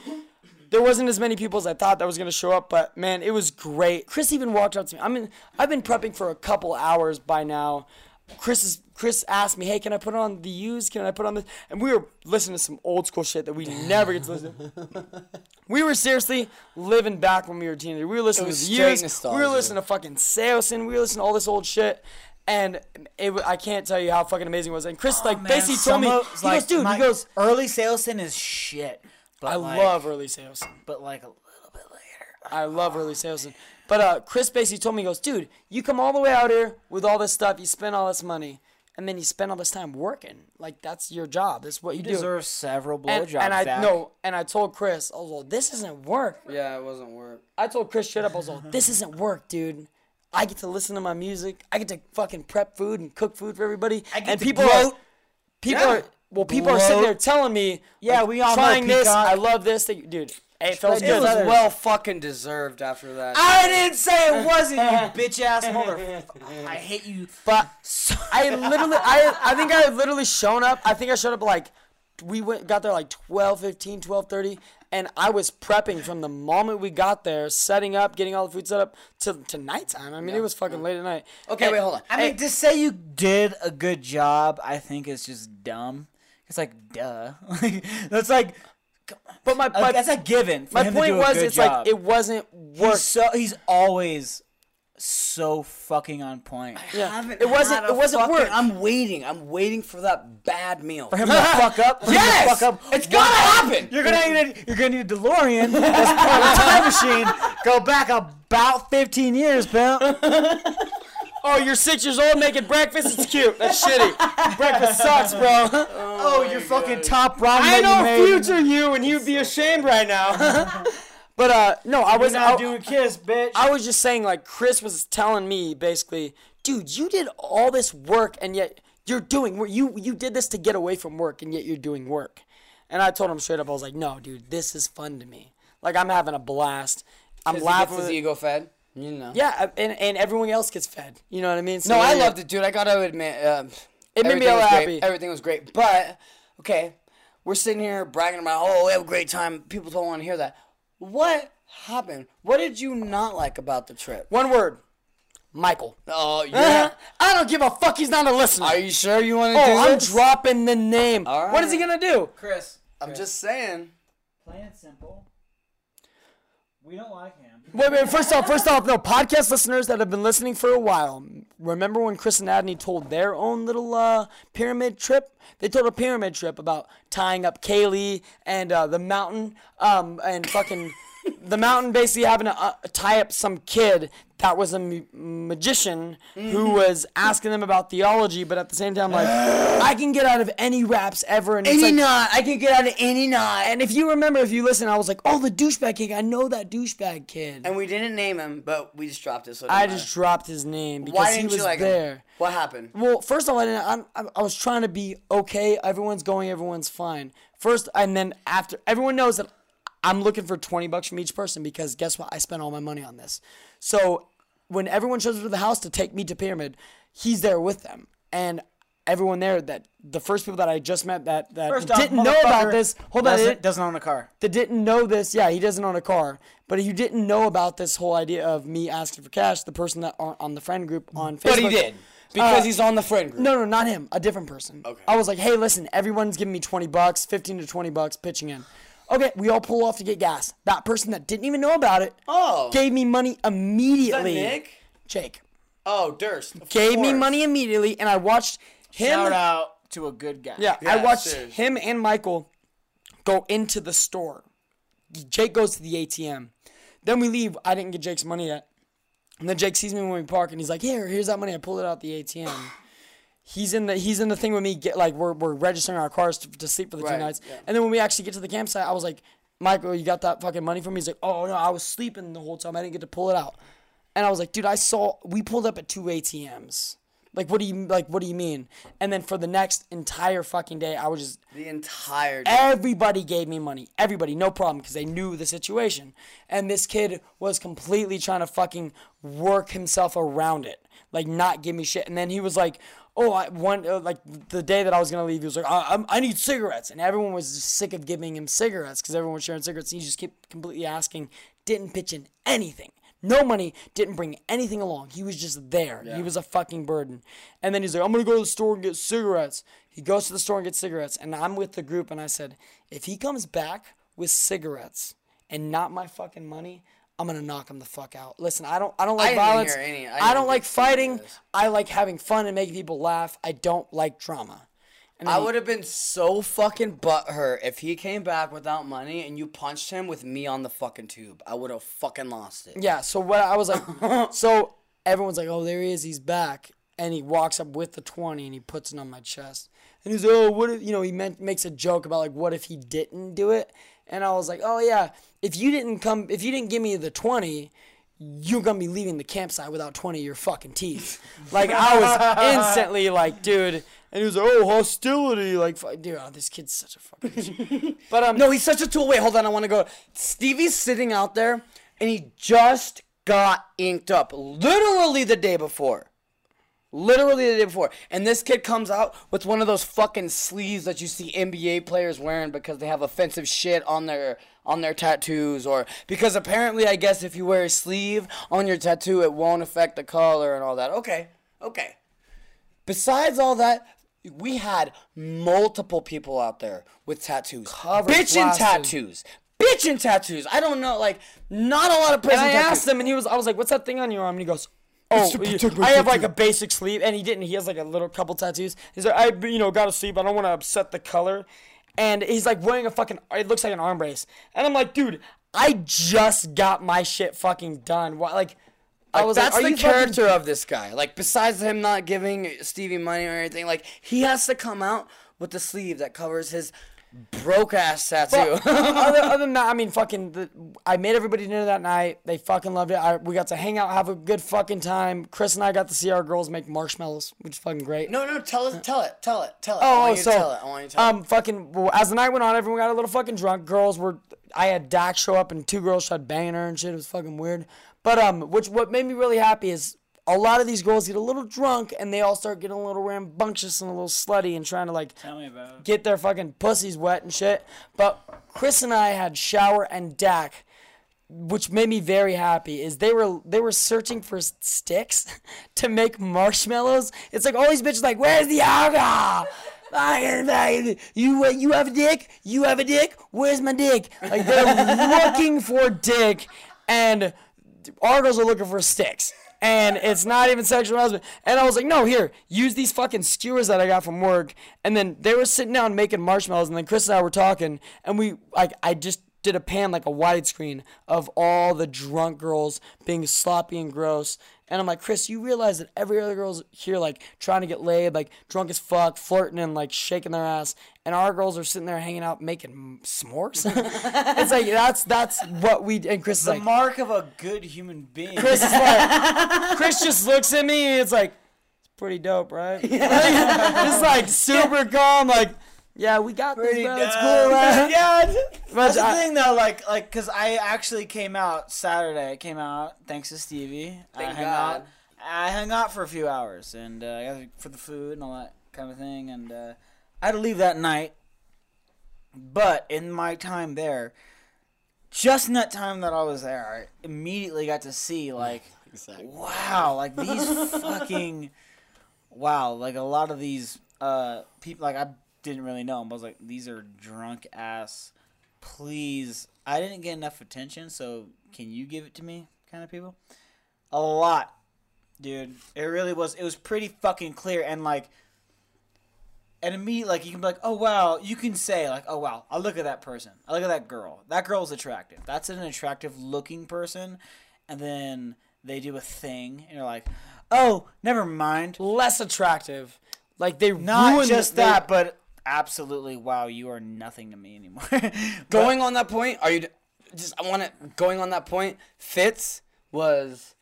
There wasn't as many people as I thought that was gonna show up, but man, it was great. Chris even walked up to me. I mean, I've been prepping for a couple hours by now. Chris is Chris asked me, "Hey, can I put on the Used? Can I put on this?" And we were listening to some old school shit that we never get to listen. to. We were seriously living back when we were teenagers. We were listening to the Used. We were listening to fucking Saosin. We were listening to all this old shit. And it, I can't tell you how fucking amazing it was. And Chris oh, like Man, basically told me, some he of- goes, like, dude, he goes, early Saosin is shit. But I like, love early sales. but like a little bit later. I love early salesman. But uh, Chris basically told me, he goes, dude, you come all the way out here with all this stuff, you spend all this money, and then you spend all this time working. Like that's your job. That's what you, You do. deserve several and, blowjobs. and I Zach. no, and I told Chris, I was like, this isn't work. Yeah, it wasn't work. I told Chris straight up, I was like, this isn't work, dude. I get to listen to my music. I get to fucking prep food and cook food for everybody. I get and people are people Yeah. are well, people are sitting there telling me, Yeah, like, we all know trying this. I love this. That you, dude, hey, it feels good. It was well fucking deserved after that. I didn't say it wasn't, you bitch ass motherfucker. I hate you. But I literally, I, I think I had literally shown up. I think I showed up like, we went, got there like 12, 15, 12, 30. And I was prepping from the moment we got there, setting up, getting all the food set up to, to nighttime. I mean, it was fucking late at night. okay, And- wait, hold on. I mean, to say you did a good job, I think is just dumb. It's like, duh. That's like, But my, my, that's a given. For my him to point do a was, good it's job. like, it wasn't worth. He's so he's always so fucking on point. Yeah. It wasn't, it wasn't fucking- work. I'm waiting. I'm waiting for that bad meal. For him to fuck up. For him to Yes! fuck up. It's gonna happen! You're gonna need, you're gonna need a DeLorean. That's part of the time machine. Go back about 15 years, pimp. oh, you're six years old making breakfast? It's cute. That's shitty. breakfast sucks, bro. Oh, your fucking top ramen I that you know made. future you, and you'd be ashamed right now. but uh, no, I We're was not I, doing kiss, bitch. I was just saying, like Chris was telling me basically, dude, you did all this work, and yet you're doing work. You you did this to get away from work, and yet you're doing work. And I told him straight up, I was like, no, dude, this is fun to me. Like I'm having a blast. I'm Because he laughing. gets his ego fed. You know. yeah, and, and everyone else gets fed. You know what I mean? So No, I yeah. loved it, dude. I gotta admit, um, It made me everything all was happy. Great. Everything was great, but okay, we're sitting here bragging about, oh, we have a great time. People don't want to hear that. What happened? What did you not like about the trip? One word, Michael. Oh, yeah. I don't give a fuck. He's not a listener. Are you sure you want to oh, do oh, I'm this? dropping the name. All What is he gonna do? Chris. I'm just saying. Plain and simple. We don't like him. Wait, wait. First off, first off, no podcast listeners that have been listening for a while. Remember when Chris and Adney told their own little uh, pyramid trip? They told a pyramid trip about tying up Kaylee and uh, the mountain, um, and fucking the mountain basically having to uh, tie up some kid that was a magician who was asking them about theology, but at the same time, like, I can get out of any raps ever, and it's like, knot. I can get out of any knot. and if you remember, if you listen, I was like, oh, the douchebag kid. I know that douchebag kid. And we didn't name him, but we just dropped his. So I didn't just dropped his name because he was like there. him? What happened? Well, first of all, I, didn't, I, I was trying to be okay. Everyone's going, everyone's fine. First, and then after, everyone knows that I'm looking for 20 bucks from each person because guess what? I spent all my money on this. So when everyone shows up to the house to take me to Pyramid, he's there with them. And everyone there that the first people that I just met that, that First off, didn't know about this. Hold on. doesn't, it- doesn't own a car. that didn't know this, yeah, he doesn't own a car, but you didn't know about this whole idea of me asking for cash, the person that on, on the friend group on Facebook. But he did because Uh, he's on the friend group. No, no, not him, a different person. Okay. I was like, hey, listen, everyone's giving me 20 bucks, 15 to 20 bucks pitching in. Okay, we all pull off to get gas. That person that didn't even know about it Oh. gave me money immediately. Nick? Jake. Oh, Durst. Of Gave me course. money immediately, and I watched him. Shout out to a good guy. Yeah, Yeah, I watched seriously. him and Michael go into the store. Jake goes to the ATM. Then we leave. I didn't get Jake's money yet. And then Jake sees me when we park and he's like, Here, here's that money. I pulled it out the ATM. He's in the he's in the thing with me. Get like we're, we're registering our cars to, to sleep for the two nights. yeah. And then when we actually get to the campsite, I was like, Michael, you got that fucking money from me? He's like, Oh no, I was sleeping the whole time. I didn't get to pull it out. And I was like, dude, I saw we pulled up at two ATMs. Like, what do you like? What do you mean? And then for the next entire fucking day, I was just The entire day. everybody gave me money. Everybody, no problem, because they knew the situation. And this kid was completely trying to fucking work himself around it, like not give me shit. And then he was like, "Oh, I one uh, like the day that I was gonna leave, he was like, I, I'm, I need cigarettes," and everyone was just sick of giving him cigarettes because everyone was sharing cigarettes. And he just kept completely asking, didn't pitch in anything. No money, didn't bring anything along. He was just there. He was a fucking burden. And then he's like, I'm gonna go to the store and get cigarettes. He goes to the store and gets cigarettes. And I'm with the group and I said, if he comes back with cigarettes and not my fucking money, I'm gonna knock him the fuck out. Listen, I don't I don't like didn't violence. any- I I, don't like get any of fighting. I like having fun and making people laugh. I don't like drama. And I would have been so fucking butthurt if he came back without money and you punched him with me on the fucking tube. I would have fucking lost it. Yeah, so what I was like, so everyone's like, oh, there he is, he's back. And he walks up with the 20 and he puts it on my chest. And he's like, oh, what if, you know, he meant, makes a joke about like, what if he didn't do it? And I was like, oh, yeah, if you didn't come, if you didn't give me the 20, you're gonna be leaving the campsite without 20 of your fucking teeth. Like, I was instantly like, dude. And he was like, oh, hostility. Like, dude, oh, this kid's such a fucking. but, um, No, he's such a tool. Wait, hold on. I want to go. Stevie's sitting out there and he just got inked up literally the day before. Literally the day before. And this kid comes out with one of those fucking sleeves that you see NBA players wearing because they have offensive shit on their on their tattoos or because apparently I guess if you wear a sleeve on your tattoo it won't affect the color and all that. Okay. Okay. Besides all that, we had multiple people out there with tattoos. Covered, Bitchin' tattoos. Bitchin' tattoos. I don't know, like, not a lot of prison. And I tattoos. asked him, and he was, I was like, "What's that thing on your arm?" And he goes, "Oh, to protect my I have like a basic sleeve." And he didn't. He has like a little couple tattoos. He's like, "I, you know, got a sleeve. I don't want to upset the color." And he's like wearing a fucking. It looks like an arm brace. And I'm like, dude, I just got my shit fucking done. Why, like, I was that's like, the you fucking- character of this guy. Like, besides him not giving Stevie money or anything, like, he has to come out with the sleeve that covers his broke ass tattoo. other, other than that, I mean, fucking, the, I made everybody dinner that night. They fucking loved it. I, we got to hang out, have a good fucking time. Chris and I got to see our girls make marshmallows, which is fucking great. no, no, tell us, tell it, tell it, tell it. I Oh, want oh, you to so tell it. I want you to tell it. um, fucking. Well, as the night went on, everyone got a little fucking drunk. Girls were. I had Dax show up and two girls started banging her and shit. It was fucking weird. But um, which what made me really happy is a lot of these girls get a little drunk and they all start getting a little rambunctious and a little slutty and trying to like Tell me about it. get their fucking pussies wet and shit. But Chris and I had Shower and Dak which made me very happy is they were they were searching for sticks to make marshmallows. It's like all these bitches like, where's the alcohol? You you have a dick? You have a dick? Where's my dick? Like they're looking for dick, and our girls are looking for sticks. And it's not even sexual harassment. And I was like, no, here, use these fucking skewers that I got from work. And then they were sitting down making marshmallows, and then Chris and I were talking, and we like I just did a pan like a widescreen of all the drunk girls being sloppy and gross. And I'm like, Chris, you realize that every other girl's here like trying to get laid, like drunk as fuck, flirting and like shaking their ass, and our girls are sitting there hanging out making s'mores. it's like that's that's what we and Chris is The like, mark of a good human being. Chris is like, Chris just looks at me and it's like, it's pretty dope, right? Yeah. Just like super calm, like, yeah, we got this, bro. It's cool, right? yeah. But That's the I- thing though, like, like, cause I actually came out Saturday. I came out thanks to Stevie. Thank I hung God. out. I hung out for a few hours and uh, I got for the food and all that kind of thing, and uh, I had to leave that night. But in my time there, just in that time that I was there, I immediately got to see like, wow, like these fucking, wow, like a lot of these uh people, like I didn't really know them. I was like, these are drunk ass. Please, I didn't get enough attention, so can you give it to me? Kind of people, a lot, dude. It really was. It was pretty fucking clear, and like and immediately like you can be like, oh wow, you can say like, oh wow, I look at that person, I look at that girl. That girl's attractive. That's an attractive looking person, and then they do a thing, and you're like, oh, never mind. less attractive. Like they Not just they- that, but absolutely, wow, you are nothing to me anymore. Going on that point, are you just? I want to going on that point. Fitz was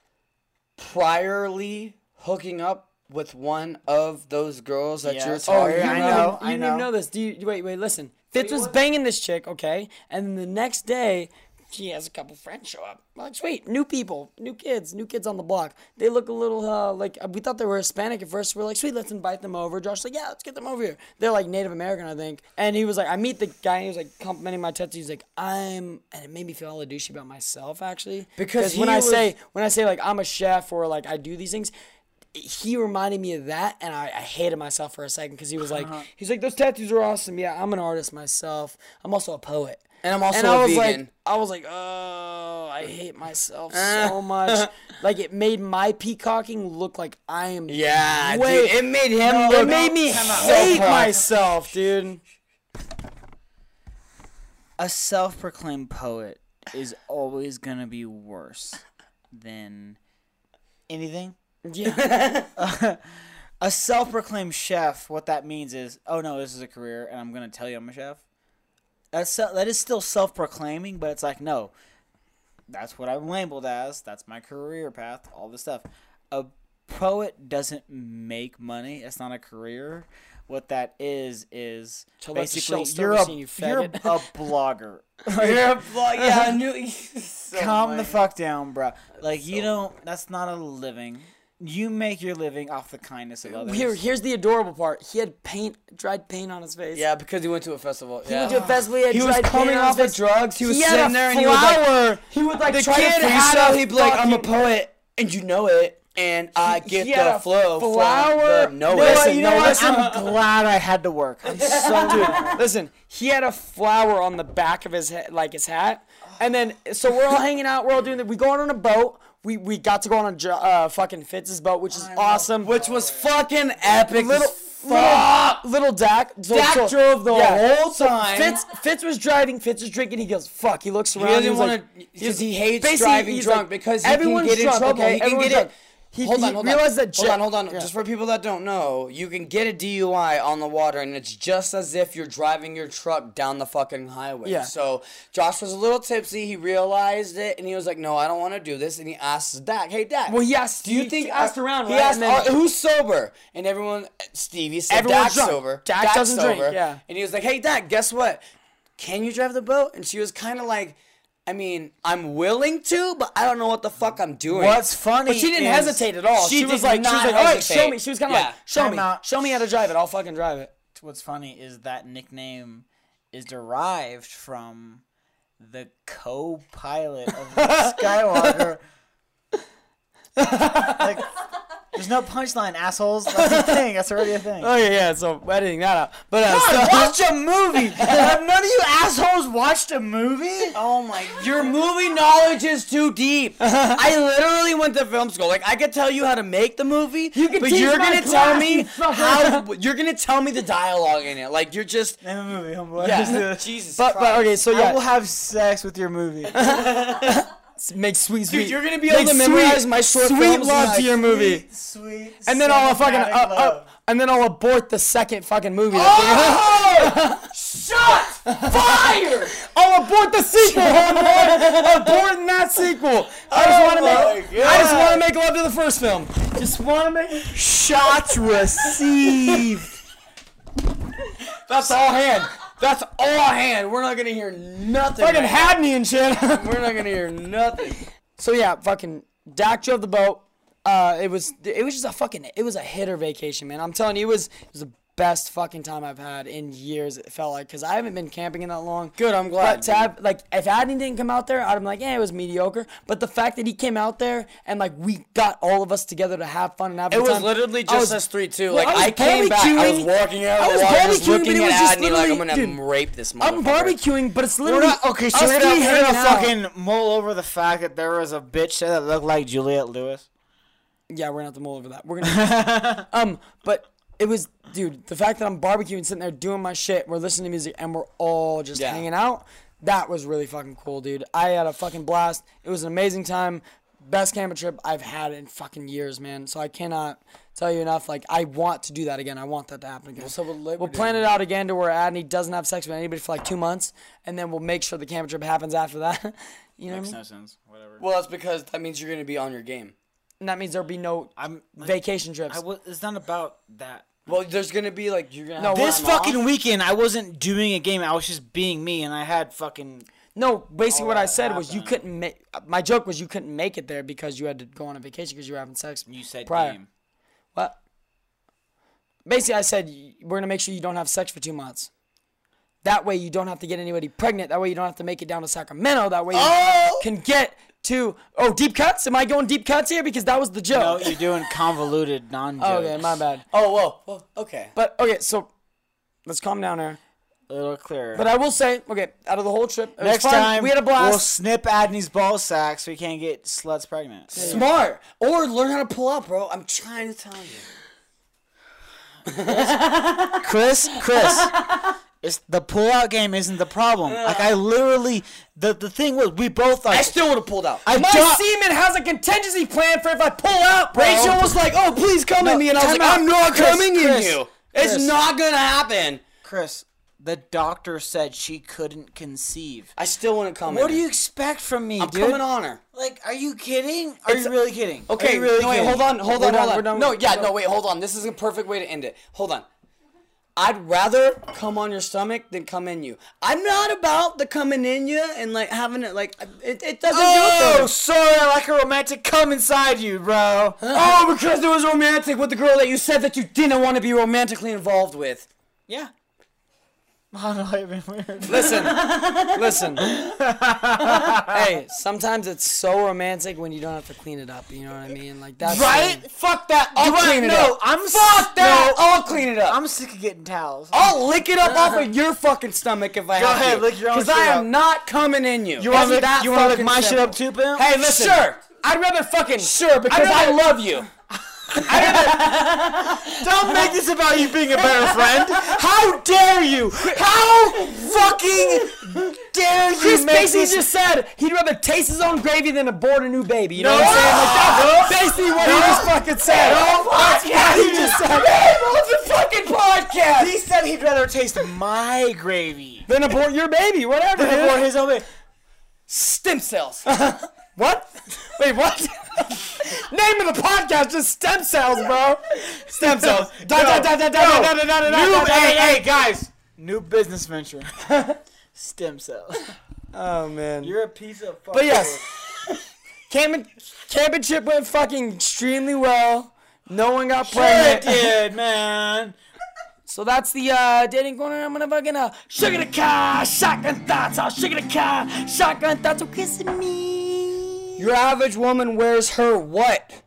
priorly hooking up with one of those girls that you're Yes. Oh, talking you, I about. know, You I didn't even know. know this. Do you wait? Wait, listen. Fitz was banging this chick, okay, and the next day she has a couple friends show up. Like, sweet, new people, new kids, new kids on the block. They look a little uh, like we thought they were Hispanic at first. We're like, sweet, let's invite them over. Josh's like, yeah, let's get them over here. They're like Native American, I think. And he was like, I meet the guy. And he was like complimenting my tattoos. He's like, I'm, and it made me feel hella douchey about myself actually. Because when he I was- say when I say like I'm a chef or like I do these things, he reminded me of that, and I, I hated myself for a second because he was like, he's like, those tattoos are awesome. Yeah, I'm an artist myself. I'm also a poet. And I'm also and a I was vegan. like, I was like, oh, I hate myself so much. like it made my peacocking look like I am. Yeah, way, dude, it made him it look. made me hate hot. myself, dude. a self-proclaimed poet is always gonna be worse than anything. Yeah, a self-proclaimed chef, what that means is, oh no, this is a career, and I'm gonna tell you I'm a chef. That's that is still self-proclaiming, but it's like no, that's what I'm labeled as. That's my career path. All this stuff. A poet doesn't make money. It's not a career. What that is is the basically you're a you you're a blogger. You're a vlog- yeah, I knew. so Calm the fuck down, bro. Like you don't. That's not a living. You make your living off the kindness of others. here, here's the adorable part. He had paint, dried paint on his face. Yeah, because he went to a festival. He yeah. went to a festival. He, had He was dried paint coming on his off of face. drugs. He was had sitting a there and he was like, he would like the try kid to had freestyle. a, he'd be like, I'm a poet, and you know it, and I get he had the a flow flower. from the No, it. listen, you know no, what? listen. I'm glad I had to work. I'm so Dude, listen, he had a flower on the back of his head, like his hat, and then so we're all hanging out. We're all doing that. We go out on a boat. We we got to go on a uh, fucking Fitz's boat, which is awesome. which was fucking epic. little as little, fuck. little Dak. So, Dak so- drove the yeah. whole So time. Fitz Fitz was driving. Fitz was drinking. He goes, "Fuck." He looks around. He doesn't want to because he hates basically, driving he's drunk like, because he can everyone's get in drunk, trouble. okay? He can Everyone's get it. He, hold he on, hold on. realized that. hold Ja- on, hold on. Yeah. Just for people that don't know, you can get a DUI on the water, and it's just as if you're driving your truck down the fucking highway. Yeah. So Josh was a little tipsy. He realized it, and he was like, "No, I don't want to do this." And he asked Dak, "Hey, Dak, Well, he asked- Do you he think asked around, He right? asked, then- "Are- "Who's sober?" And everyone, Stevie said, Everyone's "Dak's drunk. sober." Dak Dak's doesn't drink, yeah. And he was like, "Hey, Dak, guess what? Can you drive the boat?" And she was kind of like. I mean, I'm willing to, but I don't know what the fuck I'm doing. What's funny But she didn't is- hesitate at all. She, She was did like, she not was like, all right, show me. She was kind of Yeah. like, show Time me, out. show me how to drive it. I'll fucking drive it. what's funny is that nickname is derived from the co-pilot of the Skywalker. like, there's no punchline, assholes. That's a thing. That's already a thing. Oh yeah, yeah. So editing that out. But uh, so- watch a movie. Have none of you assholes watched a movie? Oh my! Your movie knowledge is too deep. I literally went to film school. Like I could tell you how to make the movie, you can but you're gonna class, tell me you how. You're gonna tell me the dialogue in it. Like you're just. Name a movie, homeboy. Yeah. Jesus. but, but okay, so yeah. I will have sex with your movie. Make sweet, sweet. Dude, you're gonna be able to memorize my short sweet films love to your movie. Sweet. And then I'll fucking uh, uh, and then I'll abort the second fucking movie. Oh! Shot! Fire! I'll abort the sequel. homeboy. Aborting that sequel. I just want to my make. I just want to make love to the first film. Just want to make. Shots received. That's all hand. That's all hand. We're not gonna hear nothing. Fucking right had me and shit. We're not gonna hear nothing. So yeah, fucking Dak drove the boat. Uh, it was it was just a fucking it was a hitter vacation, man. I'm telling you, it was it was the best fucking time I've had in years. It felt like because I haven't been camping in that long. Good, I'm glad, But to have like if Adney didn't come out there, I'd been like, yeah, it was mediocre. But the fact that he came out there and like we got all of us together to have fun and have It was time, literally just was- us three too. Well, Like I I, came back, I was walking out of the water, just looking at Adney like I'm gonna dude, rape this motherfucker. I'm barbecuing, but it's We're literally not okay. So we're not, we're gonna fucking mull over the fact that there was a bitch that looked like Juliette Lewis. Yeah, we're gonna have to mull over that. We're gonna. um, but it was, dude, the fact that I'm barbecuing, sitting there doing my shit, we're listening to music, and we're all just Yeah. hanging out. That was really fucking cool, dude. I had a fucking blast. It was an amazing time. Best camping trip I've had in fucking years, man. So I cannot tell you enough. Like, I want to do that again. I want that to happen again. What's up with Labor We'll plan it out again to where Adney doesn't have sex with anybody for like two months, and then we'll make sure the camping trip happens after that. you know what I mean? no sense. Whatever. Well, that's because that means you're gonna be on your game. And that means there'll be no I'm. vacation trips. I w- it's not about that. Well, there's gonna be like you're gonna No, have This time off. fucking weekend, I wasn't doing a game. I was just being me, and I had fucking. No, basically what I that said was you couldn't make. My joke was you couldn't make it there because you had to go on a vacation because you were having sex. You said prior. game. What? Basically, I said we're gonna make sure you don't have sex for two months. That way you don't have to get anybody pregnant. That way you don't have to make it down to Sacramento. That way you Oh! can get to. Oh, deep cuts? Am I going deep cuts here? Because that was the joke. No, you're doing convoluted non jokes. okay, my bad. Oh, whoa, whoa, okay. But okay, so let's calm down here. A little clearer. But I will say, okay, out of the whole trip, Next time, we had a blast. We'll snip Adney's ball sack so he can't get sluts pregnant. Smart. Or learn how to pull up, bro. I'm trying to tell you. Chris, Chris, it's the pull-out game isn't the problem. Uh. Like I literally, the the thing was we both like. I still would have pulled out. I My don't- semen has a contingency plan for if I pull out, bro. Rachel was like, "Oh, please come in me," and I was like, out. "I'm not Chris, coming Chris, in you. It's not gonna happen." Chris, the doctor said she couldn't conceive. I still wouldn't come in. What do you expect from me, I'm dude? coming on her. Like, are you kidding? Are It's- you really kidding? Okay, really no, wait, kidding? hold on, hold on, hold on. done, No, yeah, no, wait, hold on. This is a perfect way to end it. Hold on. I'd rather come on your stomach than come in you. I'm not about the coming in you and like having it like it, it doesn't Oh, do it. Oh, sorry, I like a romantic come inside you, bro. Oh, because it was romantic with the girl that you said that you didn't want to be romantically involved with. Yeah. Oh no, I've been weird. Listen, listen. hey, sometimes it's so romantic when you don't have to clean it up. You know what I mean? Like that's Right? Fuck that. I'll clean it no, up. I'm Fuck that. no. I'll clean it up. I'm sick of getting towels. I'll lick it up off of your fucking stomach if I Go have ahead, to. lick your own Because I am up. not coming in you. You want to lick, that you wanna lick my shit up too, pimp? Hey, listen. Sure. I'd rather fucking Sure, because I love you. Don't make this about you being a better friend. How dare you? How fucking dare you Chris make basically this? just said he'd rather taste his own gravy than abort a new baby. You know No. what I'm saying? Like that's No. basically what he just fucking said. That's what he just said. the fucking podcast. he said he'd rather taste my gravy than abort your baby, whatever. than abort his own baby. Stem cells. What? Wait, what? Name of the podcast just stem cells, bro. Stem cells. Da, da, da, da, da, da, da, da, da, da, New, da, da, hey, hey, guys. New business venture. Stem cells. Oh man. You're a piece of fucking. But yes, camping, camping trip went fucking extremely well. No one got Sure pregnant. did, man. So that's the uh, dating corner. I'm gonna fucking uh, sugar the car, shotgun thoughts, all sugar the car, shotgun thoughts, oh kissing me. Your average woman wears her what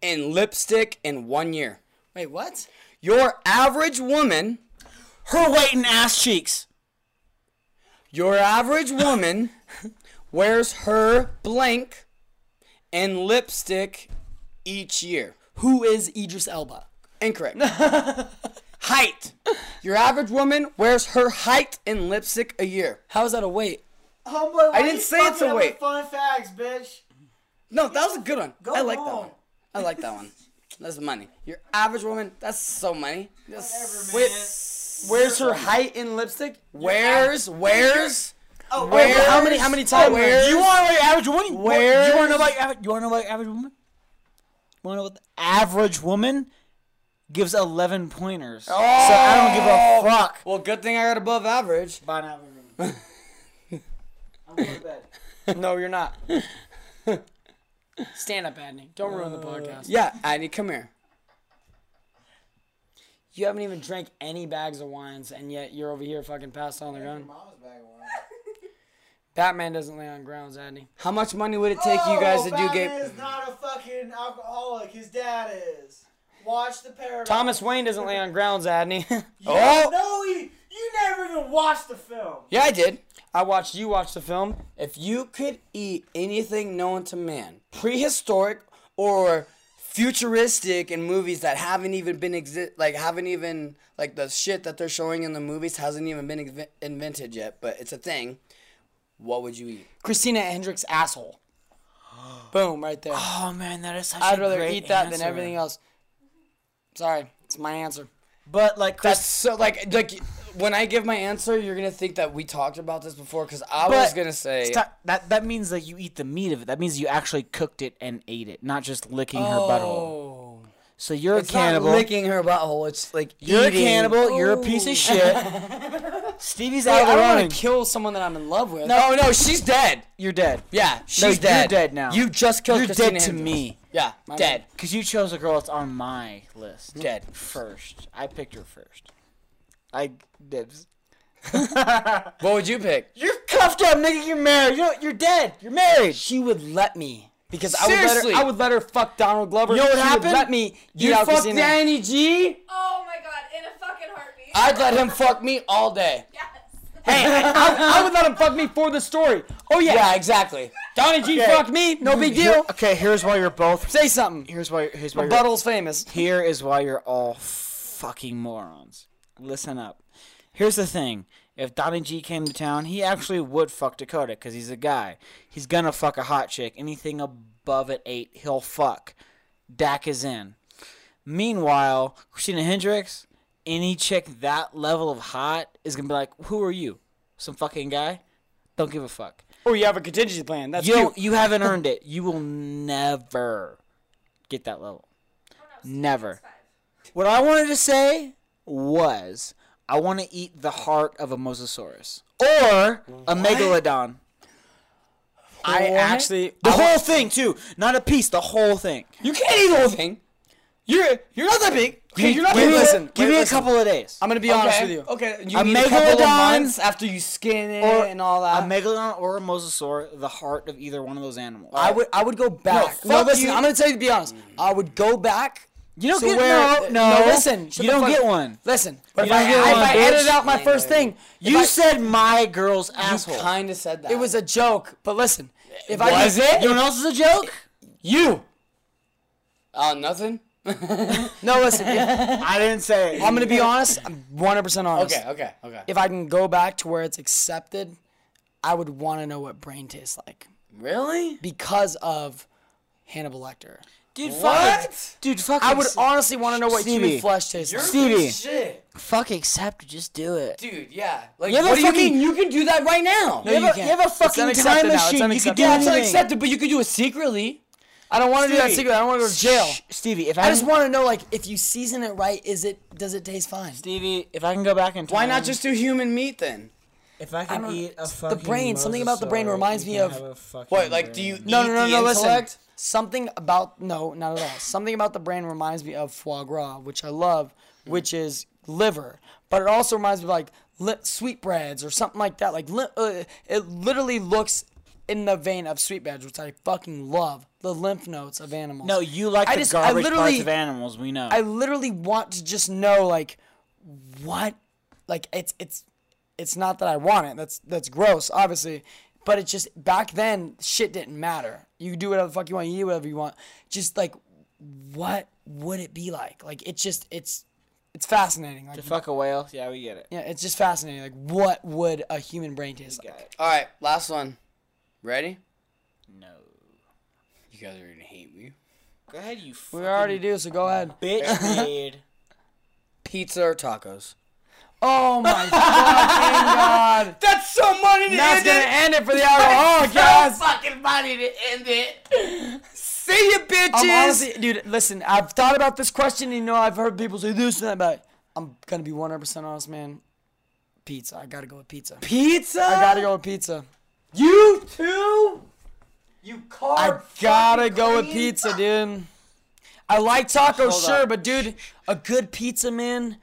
in lipstick in one year? Wait, what? Your average woman, Her weight in ass cheeks. your average woman wears her blank in lipstick each year. Who is Idris Elba? Incorrect. height. Your average woman wears her height in lipstick a year. How is that a weight? Homeboy, I didn't say it's a weight. Fun facts, bitch. No, that was a good one. Go I like that one. I like that one. That's money. Your average woman, that's so money. That's, Wait, Where's her height in lipstick? Where's wears, Oh, Where's- wait, How many? How many times? Where's- You want to know what average woman? Where You want to know about average? You want to know about average woman? You want to know what the average woman gives eleven pointers? Oh, So I don't give a oh. fuck. Well, good thing I got above average. Bye now. I'm going to bed. No, you're not. Stand up, Adney. Don't ruin the uh, podcast. Yeah, Addy, come here. You haven't even drank any bags of wines, and yet you're over here fucking passed on the gun. Batman doesn't lay on grounds, Adney. How much money would it take you oh, guys to do game? is not a fucking alcoholic. His dad is. Watch the paradox. Thomas Wayne doesn't lay on grounds, Adney. Oh! No, he, you never even watched the film. Yeah, I did. I watched you watch the film. If you could eat anything known to man, prehistoric or futuristic in movies that haven't even been exist, like haven't even like the shit that they're showing in the movies hasn't even been inve- invented yet, but it's a thing. What would you eat? Christina Hendricks' asshole. Boom, right there. Oh man, that is such I'd a rather eat that than everything else. Sorry, it's my answer. But like Chris, That's so like like when I give my answer, you're gonna think that we talked about this before because I was gonna say that that means that you eat the meat of it. That means you actually cooked it and ate it, not just licking her butthole. Oh. So you're it's a cannibal. not licking her butthole. It's like you're eating. a cannibal. You're a piece of shit. Stevie's out Hey, of I the don't running. want to kill someone that I'm in love with. No, no, she's dead. You're dead. Yeah, she's No, you're dead. dead now. You just killed You're Christina dead to Hendricks. me. Yeah, dead. Because you chose a girl that's on my list. Dead. First. I picked her first. I dibs. What would you pick? You're cuffed up, nigga. You're married. You're, you're dead. You're married. She would let me because I would Seriously. let her. I would let her fuck Donald Glover. You know what she happened? Would let me. You fuck Danny G? Oh my god, in a fucking heartbeat. I'd let him fuck me all day. Yes. Hey, I, I would let him fuck me for the story. Oh yeah, Yeah, exactly. Donnie G Okay. fucked me. No big Here- deal. okay, here's why you're both. Say something. Here's why. Here's why. My you're- butthole's famous. Here is why you're all fucking morons. Listen up. Here's the thing. If Donnie G came to town, he actually would fuck Dakota because he's a guy. He's gonna fuck a hot chick. Anything above an eight, he'll fuck. Dak is in. Meanwhile, Christina Hendricks, any chick that level of hot is gonna be like, "Who are you? Some fucking guy? Don't give a fuck." Or you have a contingency plan. That's You cute. you haven't earned it. You will never get that level. Never. What I wanted to say was I want to eat the heart of a mosasaurus or a megalodon. I actually. The I whole thing too, not a piece. The whole thing. You can't eat the whole thing. You're you're not that big. Okay, you're not give big. me, listen, give wait, me listen. a couple of days. I'm gonna be honest with you. Okay, you A need a couple of megalodon months after you skin it or and all that. a megalodon or a mosasaur, the heart of either one of those animals. I would. I would go back. No, fuck listen. you. I'm gonna tell you to be honest. I would go back. you don't to get where- no, no, listen. You don't fuck- get one. Listen. You if don't I, get if I edited out my first thing, You I- said my girl's asshole. You kind of said that. it was a joke. But listen, if I Was it? You know what else is a joke? you. Oh, nothing. No, listen. If, I didn't say it. I'm gonna be honest. I'm 100 percent honest. Okay, okay, okay. If I can go back to where it's accepted, I would want to know what brain tastes like Really? because of Hannibal Lecter. Dude, What? fuck. Dude, fuck. I would ex- honestly want to know what Stevie. human flesh tastes like. Stevie. Shit. fuck accept. Just do it. Dude, yeah. Like, You have a what do you fucking- mean? You can do that right now. you, have you a, can't. you have a fucking time machine. You can unaccepted. do Yeah, it's anything. unaccepted, but you could do it secretly. I don't want to do that Stevie. secret. I don't want to go to jail. Shh, Stevie, if I, I just want to know, like, if you season it right, is it does it taste fine? Stevie, if I can go back in time. Why not just do human meat then? If I I can don't- eat a the fucking brain, something about the brain mosasaur, reminds you me can of- have a fucking What, like, do you brain. No, eat no, no, the no. Listen, something about no, not at all. Something about the brain reminds me of foie gras, which I love, which is liver. But it also reminds me of like li- sweetbreads or something like that. Like li- uh, it literally looks in the vein of sweet sweetbreads, which I fucking love. The lymph nodes of animals. No, you like I the just- garbage literally- parts of animals. We know. I literally want to just know like what like it's it's it's not that I want it. That's that's gross, obviously. But it's just back then shit didn't matter. You do whatever the fuck you want, you do whatever you want. Just like what would it be like? Like it's just it's it's fascinating. Like to fuck a whale. Yeah, we get it. yeah, it's just fascinating. Like what would a human brain taste like? All right, last one. Ready? No. You guys are gonna hate me. Go ahead, you. We already do, so go ahead. bitch made. Pizza or tacos? Oh my fucking god. That's so money to That's gonna end it for the hour. Oh god. fucking money to end it. See you, bitches. I'm honestly, dude. Listen, I've thought about this question. You know, I've heard people say this and that, but I'm gonna be 100% honest, man. Pizza. I gotta go with pizza. pizza. I gotta go with pizza. You too. You I gotta go with pizza, dude. I like tacos, Hold sure, up. but dude, a good pizza, man.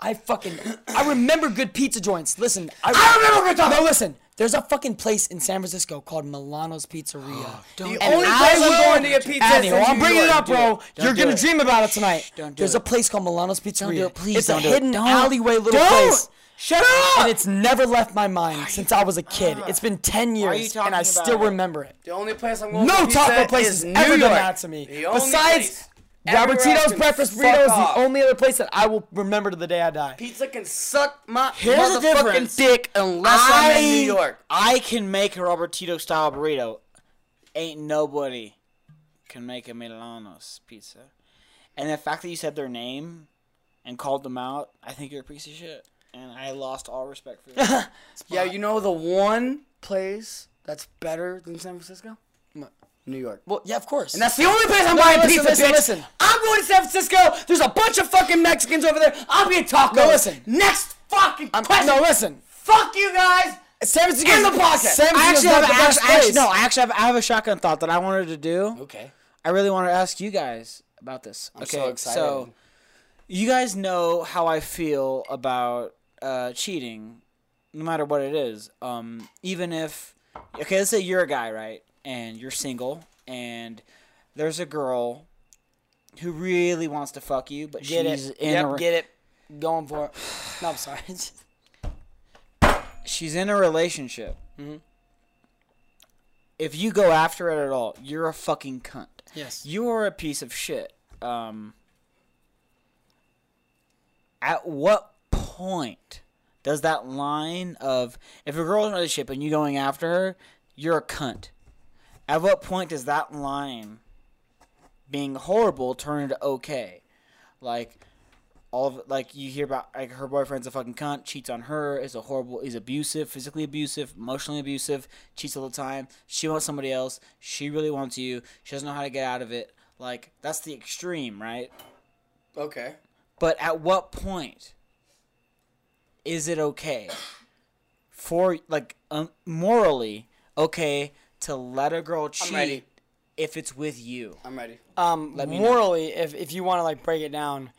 I fucking, I remember good pizza joints. Listen, I, I remember good tacos. No, listen. There's a fucking place in San Francisco called Milano's Pizzeria. Oh, the And only I place I'm going to get pizza Andy, is well, in I'm bringing it up, bro. Don't You're gonna it. dream about it tonight. Don't do There's it. a place called Milano's Pizzeria. Don't do it. Please it's don't a do it. hidden Don't. alleyway little Don't. place. Shut up. And it's never left my mind since I was a kid. It's been 10 years, and I still it? remember it. The only place I'm going No for pizza taco place has ever York. done that to me. The only Besides, place. Everywhere else Robertito's can breakfast fuck burrito is off. the only other place that I will remember to the day I die. Pizza can suck my Here's the motherfucking dick unless I, am in New York. I can make a Robertito style burrito. Ain't nobody can make a Milano's pizza. And the fact that you said their name and called them out, I think you're a piece of shit. And I lost all respect for you. Yeah, you know the one place that's better than San Francisco? New York. Well, yeah, of course. And that's the only place I'm No, buying listen, pizza, listen, bitch. listen. I'm going to San Francisco. There's a bunch of fucking Mexicans over there. I'll be a taco. No, listen. Next fucking I'm, question. no, listen. Fuck you guys. San Francisco. End the podcast. San I Francisco's actually have, the best actually, actually, place. no, I actually have, I have a shotgun thought that I wanted to do. Okay. I really want to ask you guys about this. I'm okay, so excited. so you guys know how I feel about uh, cheating, no matter what it is. Um, even if, okay, let's say you're a guy, right, and you're single, and there's a girl who really wants to fuck you, but Get she's it. in Yep, a get it. Going for it. No, I'm sorry. she's in a relationship. Mhm. If you go after it at all, you're a fucking cunt. yes. You are a piece of shit. Um, at what point does that line of if a girl's in a relationship and you going after her, you're a cunt? At what point does that line being horrible turn into okay? Like all of like you hear about like her boyfriend's a fucking cunt, cheats on her, is a horrible, is abusive, physically abusive, emotionally abusive, cheats all the time. She wants somebody else. She really wants you. She doesn't know how to get out of it. Like that's the extreme, right? Okay. But at what point is it okay for like um, morally okay to let a girl cheat ready. if it's with you? I'm ready. Um, Let me know. morally, if if you want to like break it down,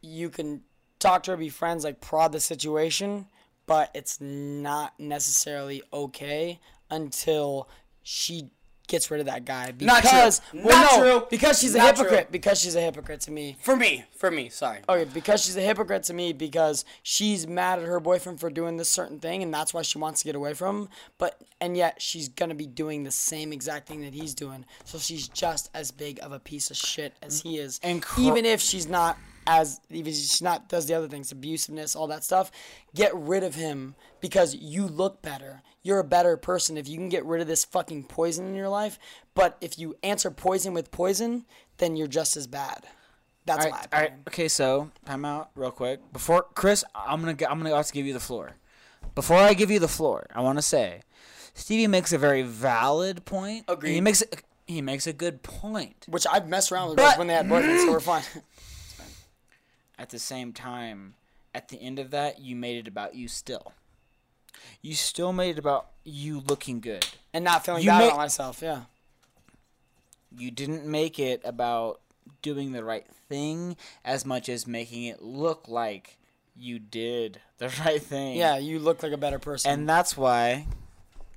you can talk to her, be friends, like prod the situation, but it's not necessarily okay until she gets rid of that guy because Not true. well, Not no, true. because she's a Not true. hypocrite because she's a hypocrite to me. For me. For me. Sorry. Okay, because she's a hypocrite to me because she's mad at her boyfriend for doing this certain thing and that's why she wants to get away from him. But and yet she's gonna be doing the same exact thing that he's doing. So she's just as big of a piece of shit as he is. And cr- even if she's not as even if she's not does the other things, abusiveness, all that stuff, get rid of him because you look better. You're a better person if you can get rid of this fucking poison in your life. But if you answer poison with poison, then you're just as bad. That's All my right, all right. Okay, so time out real quick. Before Chris, I'm gonna I'm gonna have to give you the floor. Before I give you the floor, I want to say, Stevie makes a very valid point. and He makes a, he makes a good point. Which I've messed around with But- when they had boyfriends, so we're fine. At the same time, at the end of that, you made it about you still. You still made it about you looking good. And not feeling You bad about myself, yeah. You didn't make it about doing the right thing as much as making it look like you did the right thing. Yeah, you look like a better person. And that's why,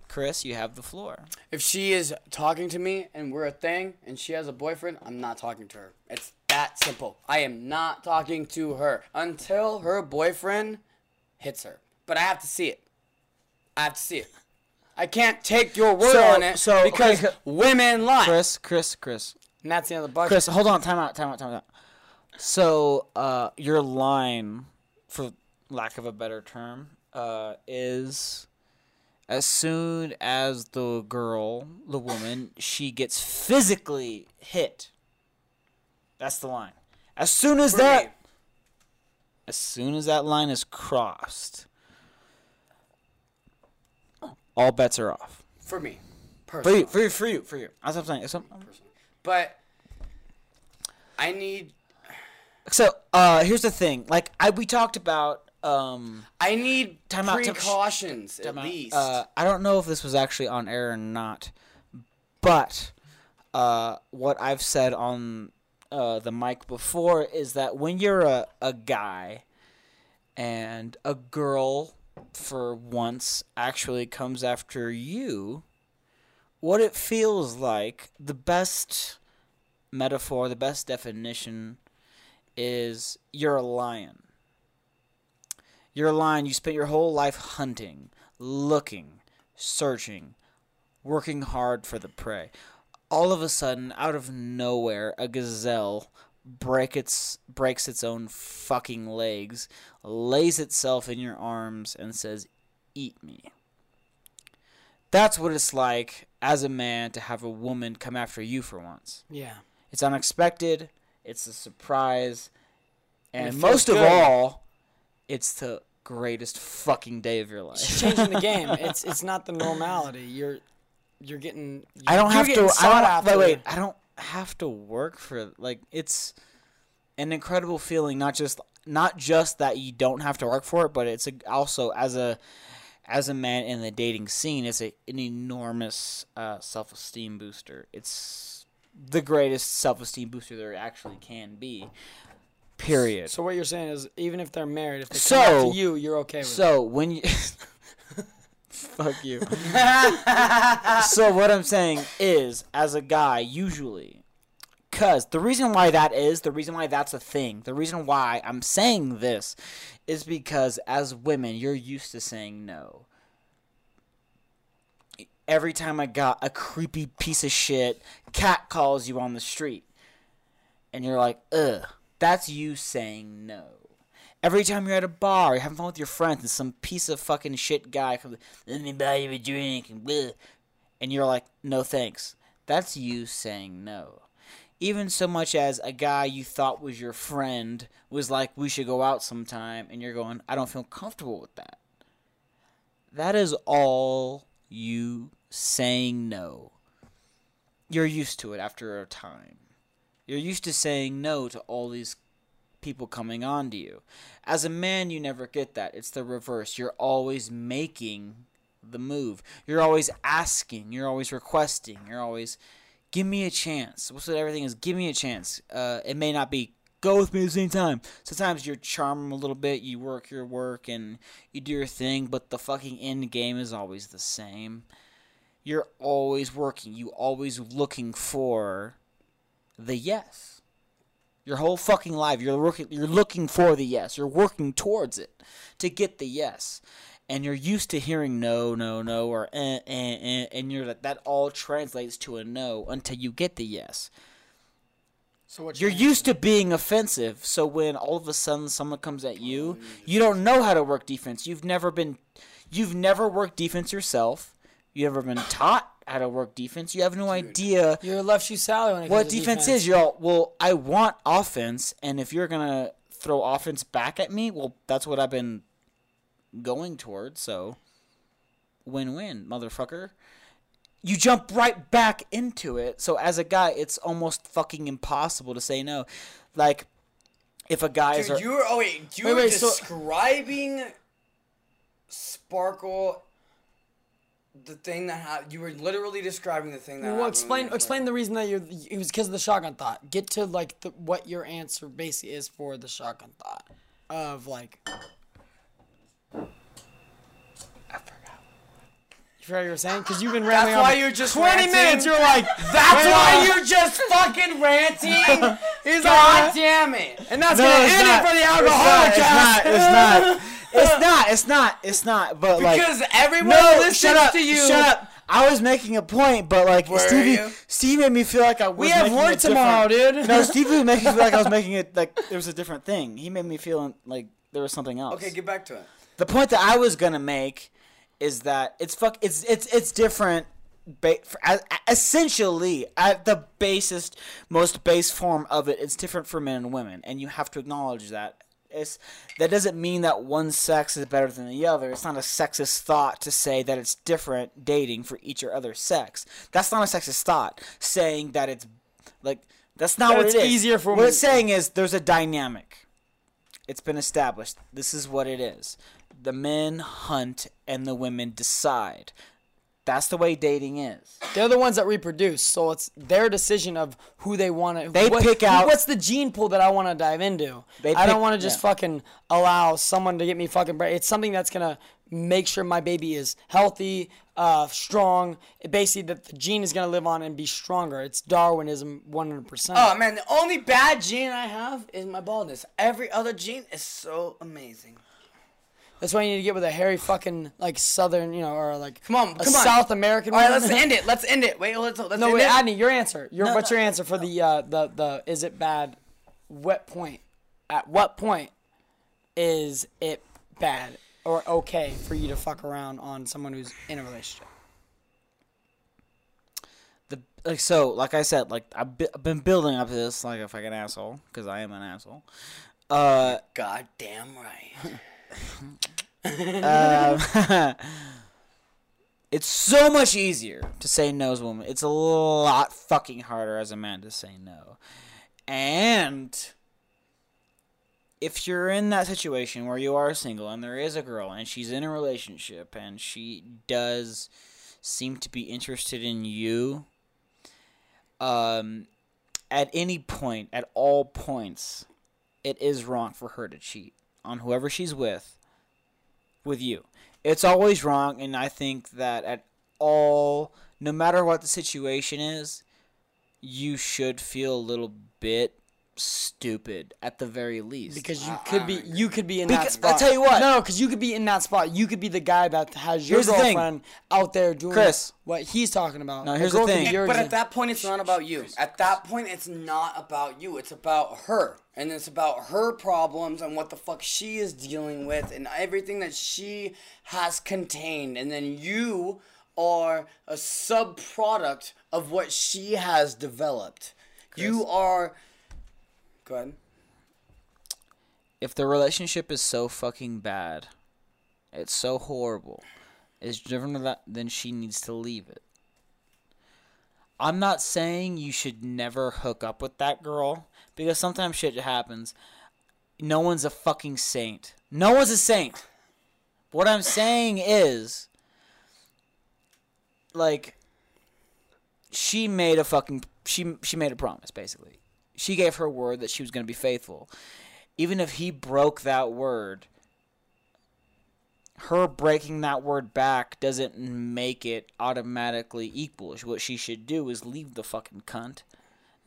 Chris, you have the floor. If she is talking to me and we're a thing and she has a boyfriend, I'm not talking to her. It's that simple. I am not talking to her until her boyfriend hits her. But I have to see it. I have to see it. I can't take your word So- on it so, because okay, women lie. Chris, Chris, Chris. and that's the end of the. Chris, hold on, time out, time out, time out. So, uh, your line, for lack of a better term, uh, is as soon as the girl, the woman, she gets physically hit. That's the line. As soon as that, as soon as that line is crossed, all bets are off. For me. For Personally. you, for you, for you, for you. That's what I'm saying. That's what I'm- But I need So, uh, here's the thing. Like I, we talked about. Um, I need Time out, time- precautions at least. Uh, I don't know if this was actually on air or not, but uh, what I've said on uh, the mic before is that when you're a, a guy and a girl for once actually comes after you, what it feels like, the best metaphor, the best definition is you're a lion. You're a lion. You spent your whole life hunting, looking, searching, working hard for the prey. All of a sudden, out of nowhere, a gazelle break its breaks its own fucking legs, lays itself in your arms, and says, "Eat me." That's what it's like as a man to have a woman come after you for once. yeah. It's unexpected. It's a surprise, and, most of all, it's the greatest fucking day of your life. It's changing the game. It's it's not the normality. You're you're getting. I don't you're have to. I don't. Wait, wait. I don't have to work for like it's an incredible feeling. Not just not just that you don't have to work for it, but it's a, also as a as a man in the dating scene, it's a, an enormous uh, self esteem booster. It's the greatest self esteem booster there actually can be. Period. So what you're saying is, even if they're married, if they come So- after you, you're okay with it. So when you fuck you. so what I'm saying is, as a guy, usually, cause the reason why that is, the reason why that's a thing, the reason why I'm saying this, is because as women, you're used to saying no. Every time I got a creepy piece of shit cat calls you on the street, and you're like, ugh, that's you saying no. Every time you're at a bar, you're having fun with your friends, and some piece of fucking shit guy comes, let me buy you a drink, and bleh. and you're like, no thanks. That's you saying no. Even so much as a guy you thought was your friend was like, we should go out sometime, and you're going, I don't feel comfortable with that. That is all you saying no. You're used to it after a time. You're used to saying no to all these people coming on to you. As a man, you never get that. It's the reverse. You're always making the move. You're always asking. You're always requesting. You're always, give me a chance. What's what everything is? Give me a chance. Uh, it may not be go with me at the same time. Sometimes you charm them a little bit. You work your work and you do your thing, but the fucking end game is always the same. You're always working. You always looking for the yes. Your whole fucking life, you're working, you're looking for the yes. You're working towards it to get the yes, and you're used to hearing no, no, no, or eh, eh, eh, and you're like that all translates to a no until you get the yes. So what You're used to being offensive, so when all of a sudden someone comes at you, you don't know how to work defense. You've never been, you've never worked defense yourself. You've never been taught how to work defense. You have no idea You're a left shoe Sally when it what comes to defense, is. You're all, well, I want offense, and if you're gonna throw offense back at me, well, that's what I've been going towards. So, win-win, motherfucker. You jump right back into it. So as a guy, it's almost fucking impossible to say no. Like, if a guy is, Dude, you were oh wait, you Wait, were wait, so- describing Sparkle the thing that happened. You were literally describing the thing that. Well, happened explain when explain the reason that you're. It was because of the shotgun thought. Get to like the, what your answer basically is for the shotgun thought of like. You forgot what you were saying? Because you've been rambling That's on why you're just 20 ranting? minutes. You're like, That's why you're just fucking ranting. He's God like, damn it! and that's No, gonna it's end not. it for the It's alcoholic not. cast. It's not. It's not. It's not. It's not. But like. Because everyone No, listens up! to you. Shut up! I was making a point, but like Were Stevie, you? Steve made me feel like I was. We have work tomorrow, dude. No, Steve made me feel like I was making it like there was a different thing. He made me feel like there was something else. Okay, get back to it. the point that I was gonna make is that it's fuck. It's it's it's different. Ba- for, as, essentially, at the basest, most base form of it, it's different for men and women, and you have to acknowledge that. It's that doesn't mean that one sex is better than the other. It's not a sexist thought to say that it's different dating for each or other sex. That's not a sexist thought. Saying that it's like that's not That what it's it is. easier for what me- it's saying is there's a dynamic. It's been established. This is what it is. The men hunt and the women decide. That's the way dating is. They're the ones that reproduce, so it's their decision of who they want to. They pick out- what's the gene pool that I want to dive into. They I don't want to just yeah. fucking allow someone to get me fucking. Bra- it's something that's gonna make sure my baby is healthy, uh, strong. It basically, that the gene is gonna live on and be stronger. It's Darwinism, one hundred percent. Oh man, the only bad gene I have is my baldness. Every other gene is so amazing. That's why you need to get with a hairy fucking like Southern, you know, or like Come on, a come on. South American. All right, woman. let's end it. Let's end it. Wait, let's let's No, end wait, it. Adney, your answer. Your No, what's no, your answer for the uh, the the is it bad? What point? At what point is it bad or okay for you to fuck around on someone who's in a relationship? The like so, like I said, like I've, be- I've been building up to this like a fucking asshole because I am an asshole. Uh, God damn right. um, it's so much easier to say no as a woman. It's a lot fucking harder as a man to say no. And if you're in that situation where you are single and there is a girl and she's in a relationship and she does seem to be interested in you, um, at any point, at all points, it is wrong for her to cheat on whoever she's with with you. It's always wrong, and I think that at all, no matter what the situation is, you should feel a little bit stupid at the very least. Because you I- could be you could be in Because- that spot. I'll tell you what. No, no, because you could be in that spot. You could be the guy that has your Here's the girlfriend out there doing Chris. what he's talking about. No, here's the girl thing. your But at that point, it's not about you. At that point, it's not about you. It's about her. And it's about her problems and what the fuck she is dealing with and everything that she has contained. And then you are a sub product of what she has developed. You are. Go ahead. if the relationship is so fucking bad, it's so horrible, it's driven to that, then she needs to leave it. I'm not saying you should never hook up with that girl because sometimes shit happens. No one's a fucking saint. No one's a saint. What I'm saying is, like, she made a fucking she she made a promise basically. She gave her word that she was going to be faithful even if he broke that word, her breaking that word back doesn't make it automatically equal. What she should do is leave the fucking cunt,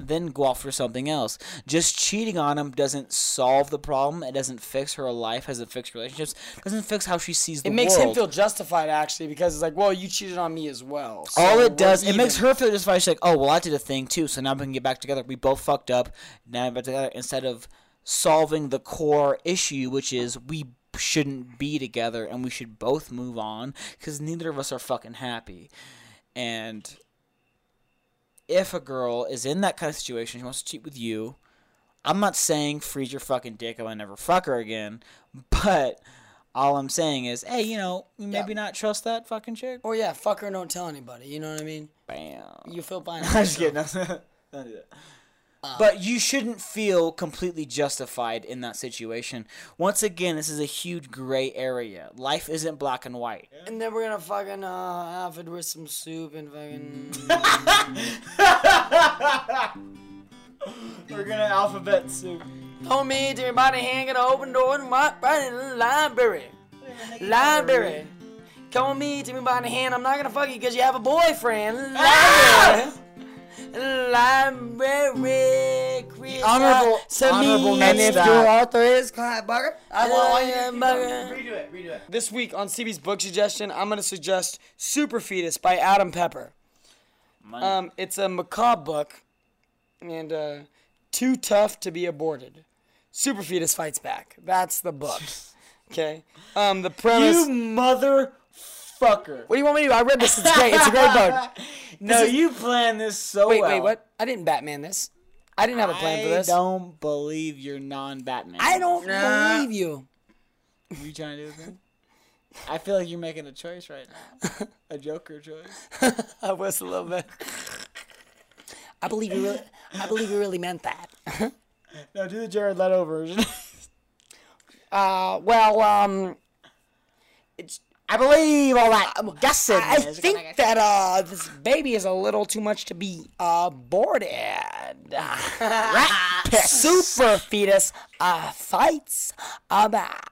then go off for something else. Just cheating on him doesn't solve the problem. It doesn't fix her life. Doesn't fix relationships. Doesn't fix how she sees the world. it makes world. him feel justified actually because it's like, well, you cheated on me as well. so All it does, it makes her feel justified. She's like, oh, well, I did a thing too, so now we can get back together. We both fucked up. Now we're back together. Instead of solving the core issue, which is we shouldn't be together and we should both move on because neither of us are fucking happy. And if a girl is in that kind of situation, she wants to cheat with you, I'm not saying freeze your fucking dick and I never fuck her again, but all I'm saying is, hey, you know, maybe not trust that fucking chick. Or yeah, fuck her, and don't tell anybody. You know what I mean? Bam. You feel fine. I'm just kidding. Don't do that. But you shouldn't feel completely justified in that situation. Once again, this is a huge gray area. Life isn't black and white. And then we're gonna fucking uh, have it with some soup and fucking. We're gonna alphabet soup. Don't meet everybody hanging open door and walk right in the library. Library. Come with me, Timmy by the hand. I'm not gonna fuck you because you have a boyfriend. Library. Library. Chris honorable- Samir. honorable And Next if stop. your author is Clive Barker, I want want you to Barker. Redo it, redo it. This week on CB's book suggestion, I'm gonna suggest Super Fetus by Adam Pepper. Um, it's a macabre book, and uh, too tough to be aborted. Super Fetus fights back. That's the book. Okay. Um, the premise. You motherfucker. what do you want me to do? I read this. It's great. It's a great book. No, is- you planned this so Wait, well. wait, wait, what? I didn't Batman this. I didn't have a plan for this. I don't believe you're non-Batman. I don't Nah. believe you. Are you trying to do with me? I feel like you're making a choice right now. A Joker choice. I was a little bit. I believe you. Really, I believe you really meant that. No, do the Jared Leto version. Uh, well, um, it's I believe all that guessing. I think that uh this baby is a little too much to be aborted. Super fetus uh fights uh back.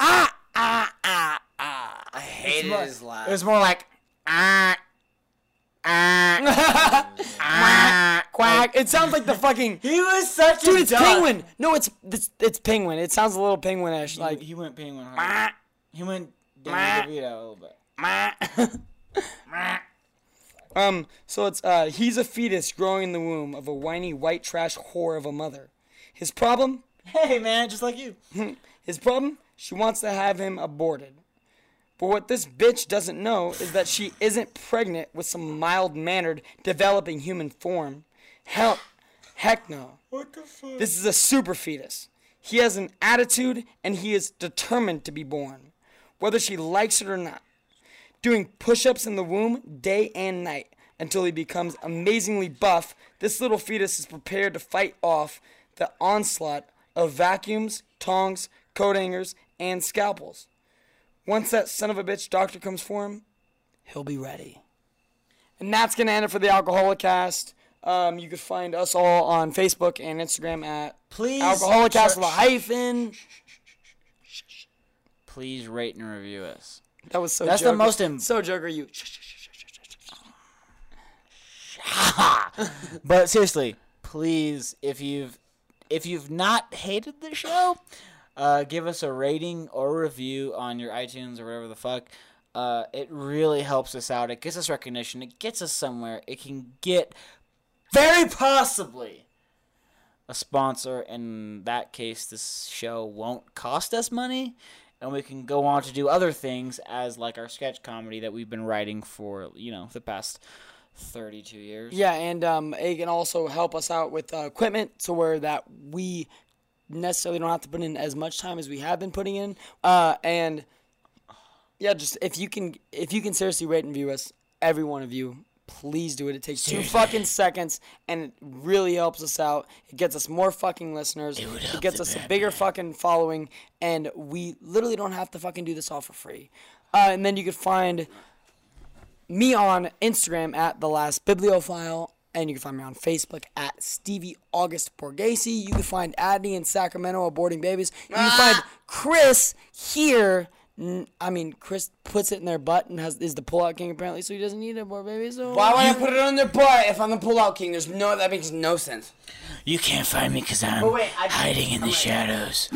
Ah ah ah ah. I hated his It was more like ah ah ah. Quack! It sounds like the fucking He was such dude. a It's duck. penguin. No, it's it's, it's penguin. It sounds a little penguinish. Like Like he went penguin. hard. He went Danny DeVito a little bit. Um, so it's uh he's a fetus growing in the womb of a whiny white trash whore of a mother. His problem? Hey man, just like you. His problem? She wants to have him aborted. But what this bitch doesn't know is that she isn't pregnant with some mild mannered, developing human form. Hell, heck no. What the fuck? This is a super fetus. He has an attitude and he is determined to be born, whether she likes it or not. Doing push ups in the womb day and night until he becomes amazingly buff, this little fetus is prepared to fight off the onslaught of vacuums, tongs, coat hangers, and scalpels. Once that son of a bitch doctor comes for him, he'll be ready. And that's going to end it for the Alcoholicast. Um, you can find us all on Facebook and Instagram at Please, Alcoholicast with a hyphen. Please rate and review us. That was so. That's the most im- So Joker, you. But seriously, please, if you've if you've not hated the show, uh, give us a rating or review on your iTunes or whatever the fuck. Uh, it really helps us out. It gets us recognition. It gets us somewhere. It can get very possibly a sponsor. In that case, this show won't cost us money, and we can go on to do other things as like our sketch comedy that we've been writing for you know the past thirty-two years. Yeah, and um, it can also help us out with uh, equipment, so where that we necessarily don't have to put in as much time as we have been putting in. Uh, and yeah, just if you can, if you can seriously rate and view us, every one of you, please do it. It takes two fucking seconds, and it really helps us out. It gets us more fucking listeners. It, gets us a bigger fucking following, and we literally don't have to fucking do this all for free. Uh, and then you could find me on Instagram at the last bibliophile, and you can find me on Facebook at Stevie August Borghese. You can find Adney in Sacramento aborting babies. You can find Chris here. N- I mean, Chris puts it in their butt and has is the pullout king apparently, so he doesn't need to abort babies. So Why would I put it on their butt if I'm the pullout king? There's no, that makes no sense. You can't find me because I'm wait, I- hiding in the shadows.